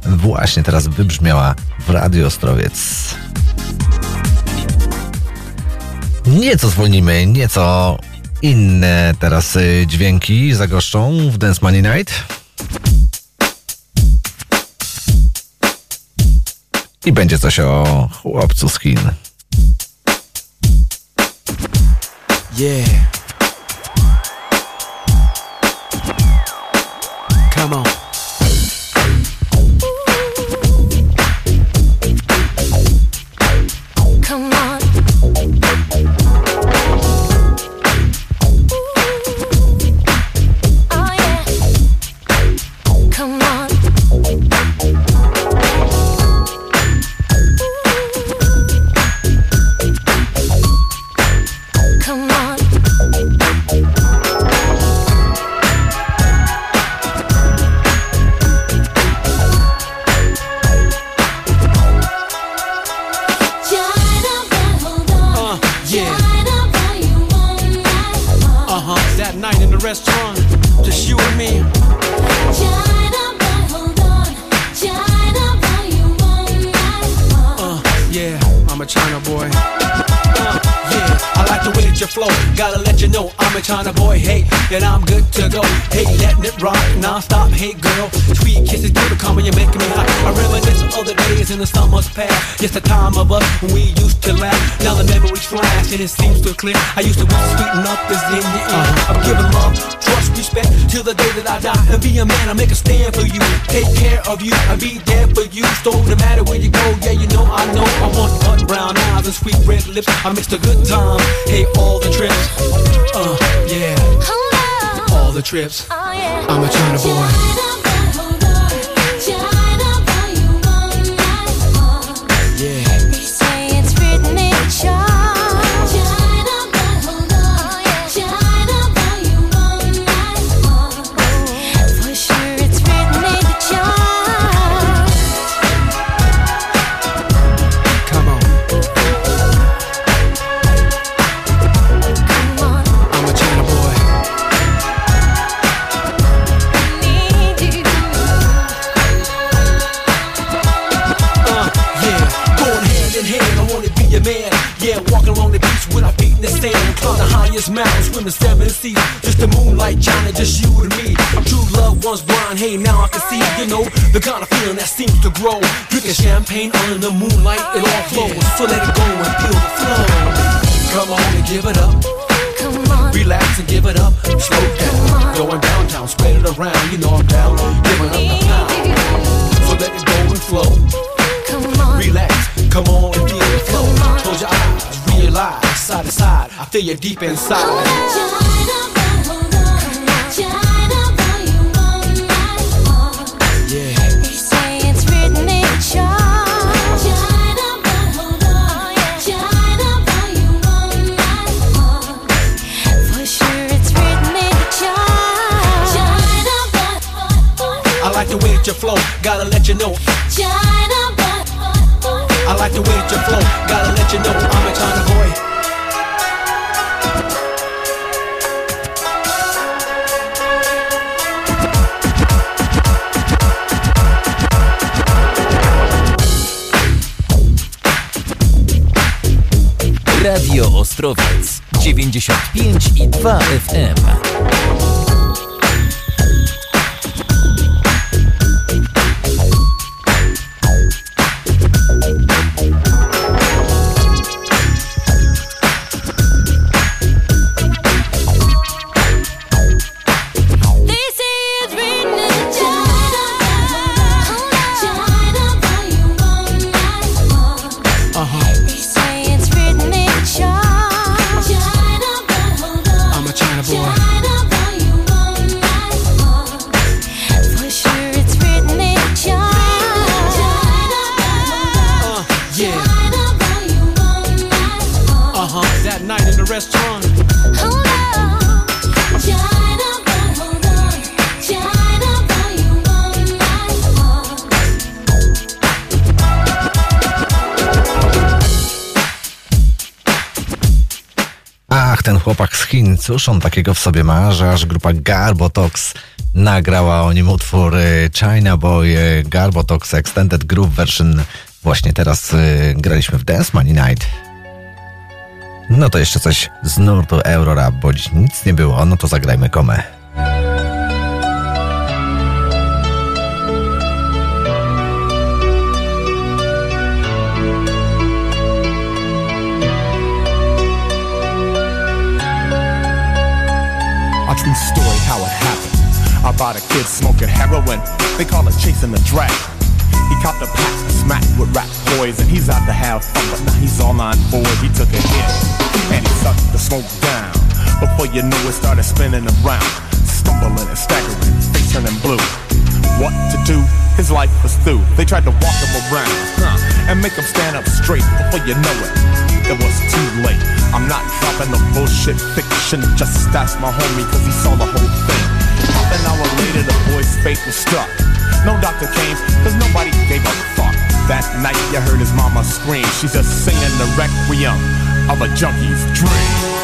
właśnie teraz wybrzmiała w Radio Ostrowiec. Nieco zwolnimy, nieco inne teraz dźwięki zagoszczą w Dance Money Night. I będzie coś o chłopcu z Chin.
Yeah.
Cóż on takiego w sobie ma, że aż grupa Garbotox nagrała o nim utwór y, China Boy y, Garbotox Extended Groove Version. Właśnie teraz y, graliśmy w Dance Money Night. No to jeszcze coś z nurtu Eurorap, bo dziś nic nie było, no to zagrajmy komę.
About a kid smoking heroin. They call it chasing the dragon. He copped a pack, smacked with rap and he's out to have fun. But now he's all on board. He took a hit and he sucked the smoke down. Before you knew it, started spinning around, stumbling and staggering, face turning blue. What to do? His life was through. They tried to walk him around huh, and make him stand up straight. Before you know it, it was too late. I'm not dropping the bullshit fiction. Just ask my homie, cause he saw the whole thing. An hour later, the boy's fate was struck. No doctor came, cause nobody gave a fuck. That night, you heard his mama scream. She's just singing the requiem of a junkie's dream.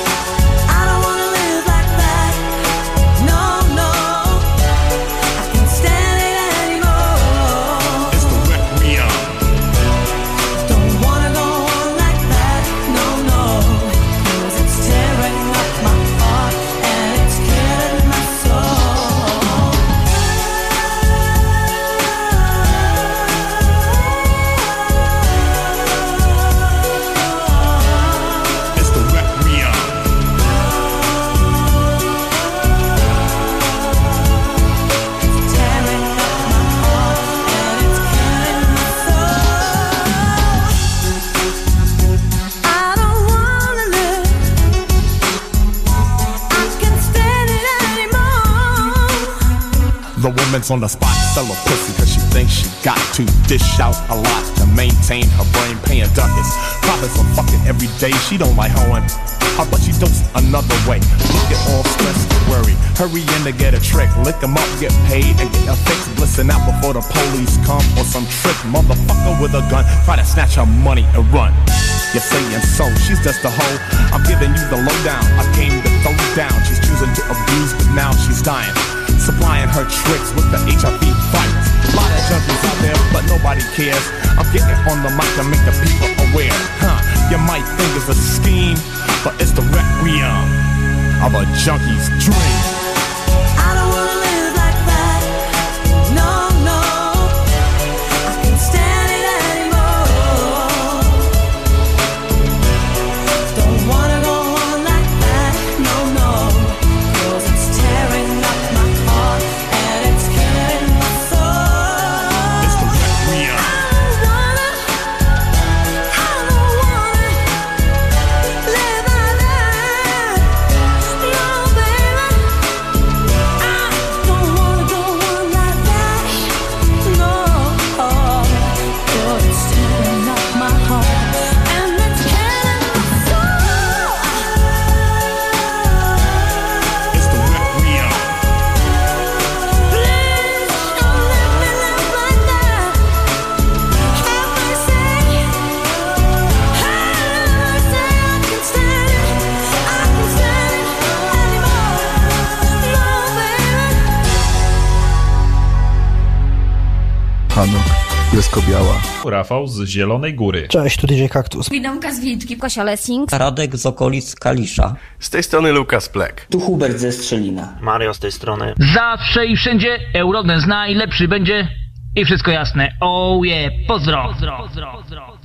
Woman's on the spot, sell a pussy cause she thinks she got to dish out a lot to maintain her brain paying ducats. Profits on fucking every day, she don't like hoeing. How about she dose another way? Look at all stress and worry. Hurry in to get a trick, lick 'em up, get paid, and get a fix. Listen out before the police come or some trick motherfucker with a gun try to snatch her money and run. You're saying so, she's just a hoe. I'm giving you the lowdown. I came to throw down. She's choosing to abuse, but now she's dying. Supplying her tricks with the HIV fights. A lot of junkies out there, but nobody cares. I'm getting on the mic to make the people aware. Huh, you might think it's a scheme, but it's the requiem of a junkie's dream.
Biała.
Rafał z Zielonej Góry.
Cześć, tu DJ Kaktus.
Widomka z Wilczki. Kasia Lessing.
Radek z okolic Kalisza.
Z tej strony Lukas Plek.
Tu Hubert ze Strzelina.
Mario z tej strony.
Zawsze i wszędzie Eurodance najlepszy będzie i wszystko jasne. Oh yeah, pozdro.
pozdro, pozdro, pozdro.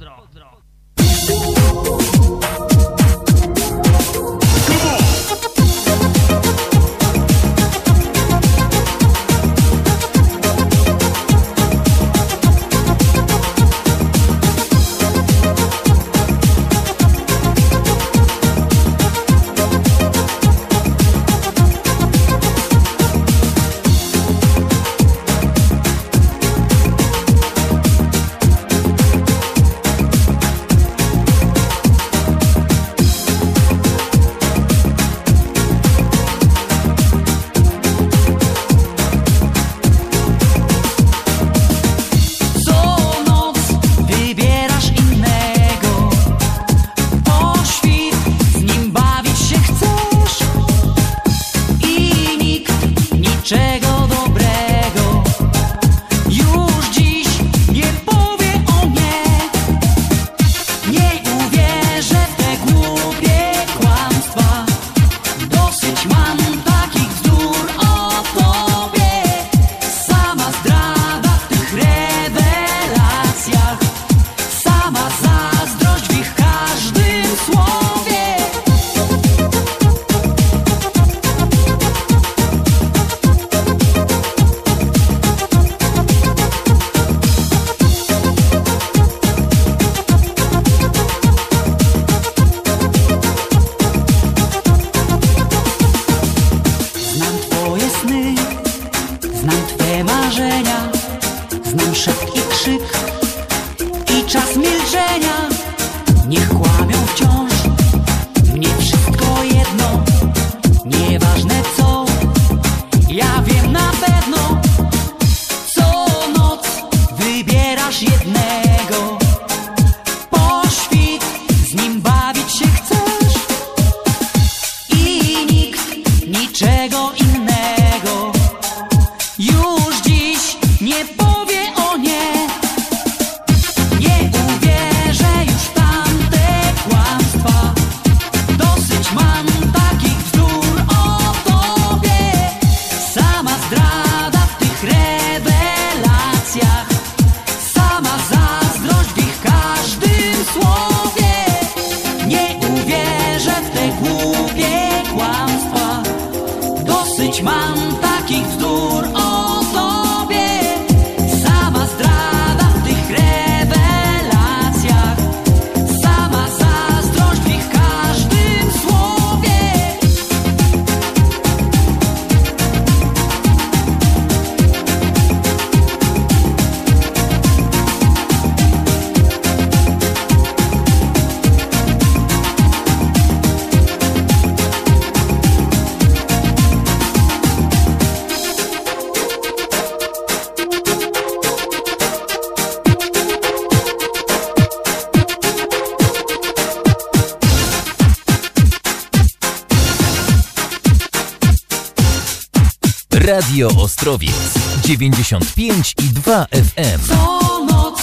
Radio Ostrowiec 95 i 2 FM.
Co noc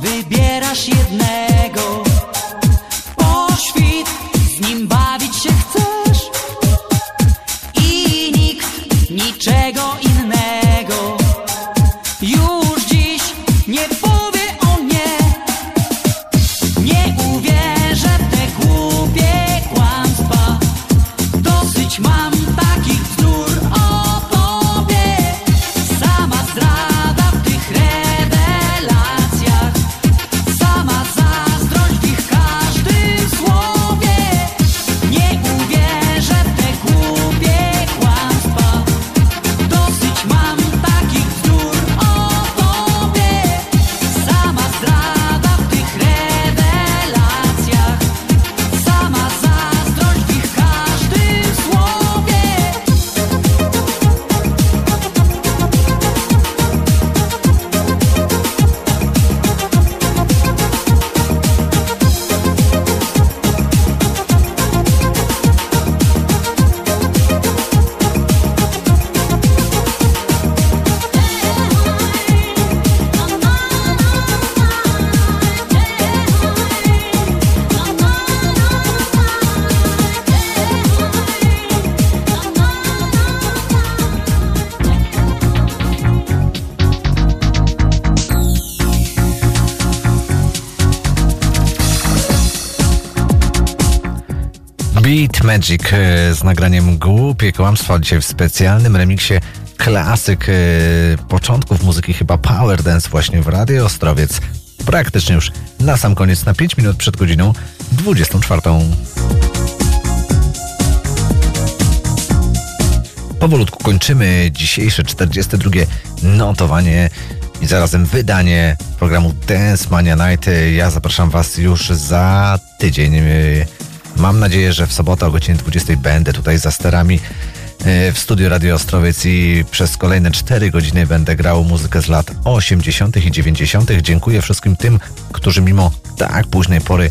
wybierasz jednego.
Magic e, z nagraniem Głupie Kłamstwa dzisiaj w specjalnym remiksie klasyk e, początków muzyki chyba Power Dance właśnie w Radio Ostrowiec. Praktycznie już na sam koniec, na 5 minut przed godziną 24. Powolutku kończymy dzisiejsze 42 notowanie i zarazem wydanie programu Dance Mania Night. Ja zapraszam Was już za tydzień. Mam nadzieję, że w sobotę o godzinie 20 będę tutaj za sterami e, w studiu Radio Ostrowiec i przez kolejne 4 godziny będę grał muzykę z lat 80. i 90. Dziękuję wszystkim tym, którzy mimo tak późnej pory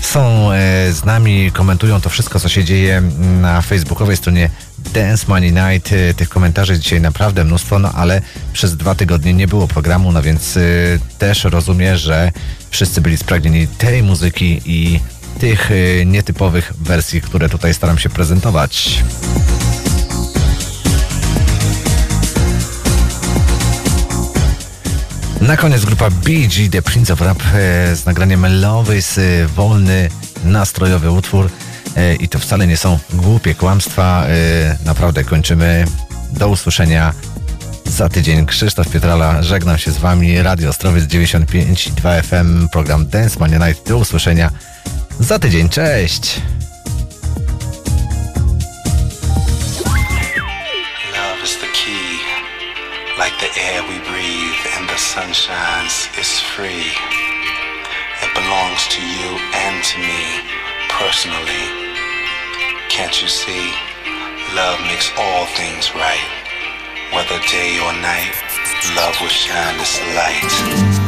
są e, z nami, komentują to wszystko, co się dzieje na facebookowej stronie Dance Money Night. E, Tych komentarzy dzisiaj naprawdę mnóstwo, no ale przez dwa tygodnie nie było programu, no więc też rozumiem, że wszyscy byli spragnieni tej muzyki i tych e, nietypowych wersji, które tutaj staram się prezentować. Na koniec grupa BG, The Prince of Rap e, z nagraniem Love is e, wolny, nastrojowy utwór i to wcale nie są głupie kłamstwa. Naprawdę kończymy. Do usłyszenia za tydzień. Krzysztof Pietrala, żegnam się z Wami. Radio Ostrowiec 95.2 FM, program Dance Mania Night. Do usłyszenia za tydzień. Cześć!
Love is the key, like the air we breathe and the sun shines is free. It belongs to you and to me personally. Can't you see? Love makes all things right. Whether day or night, love will shine its light.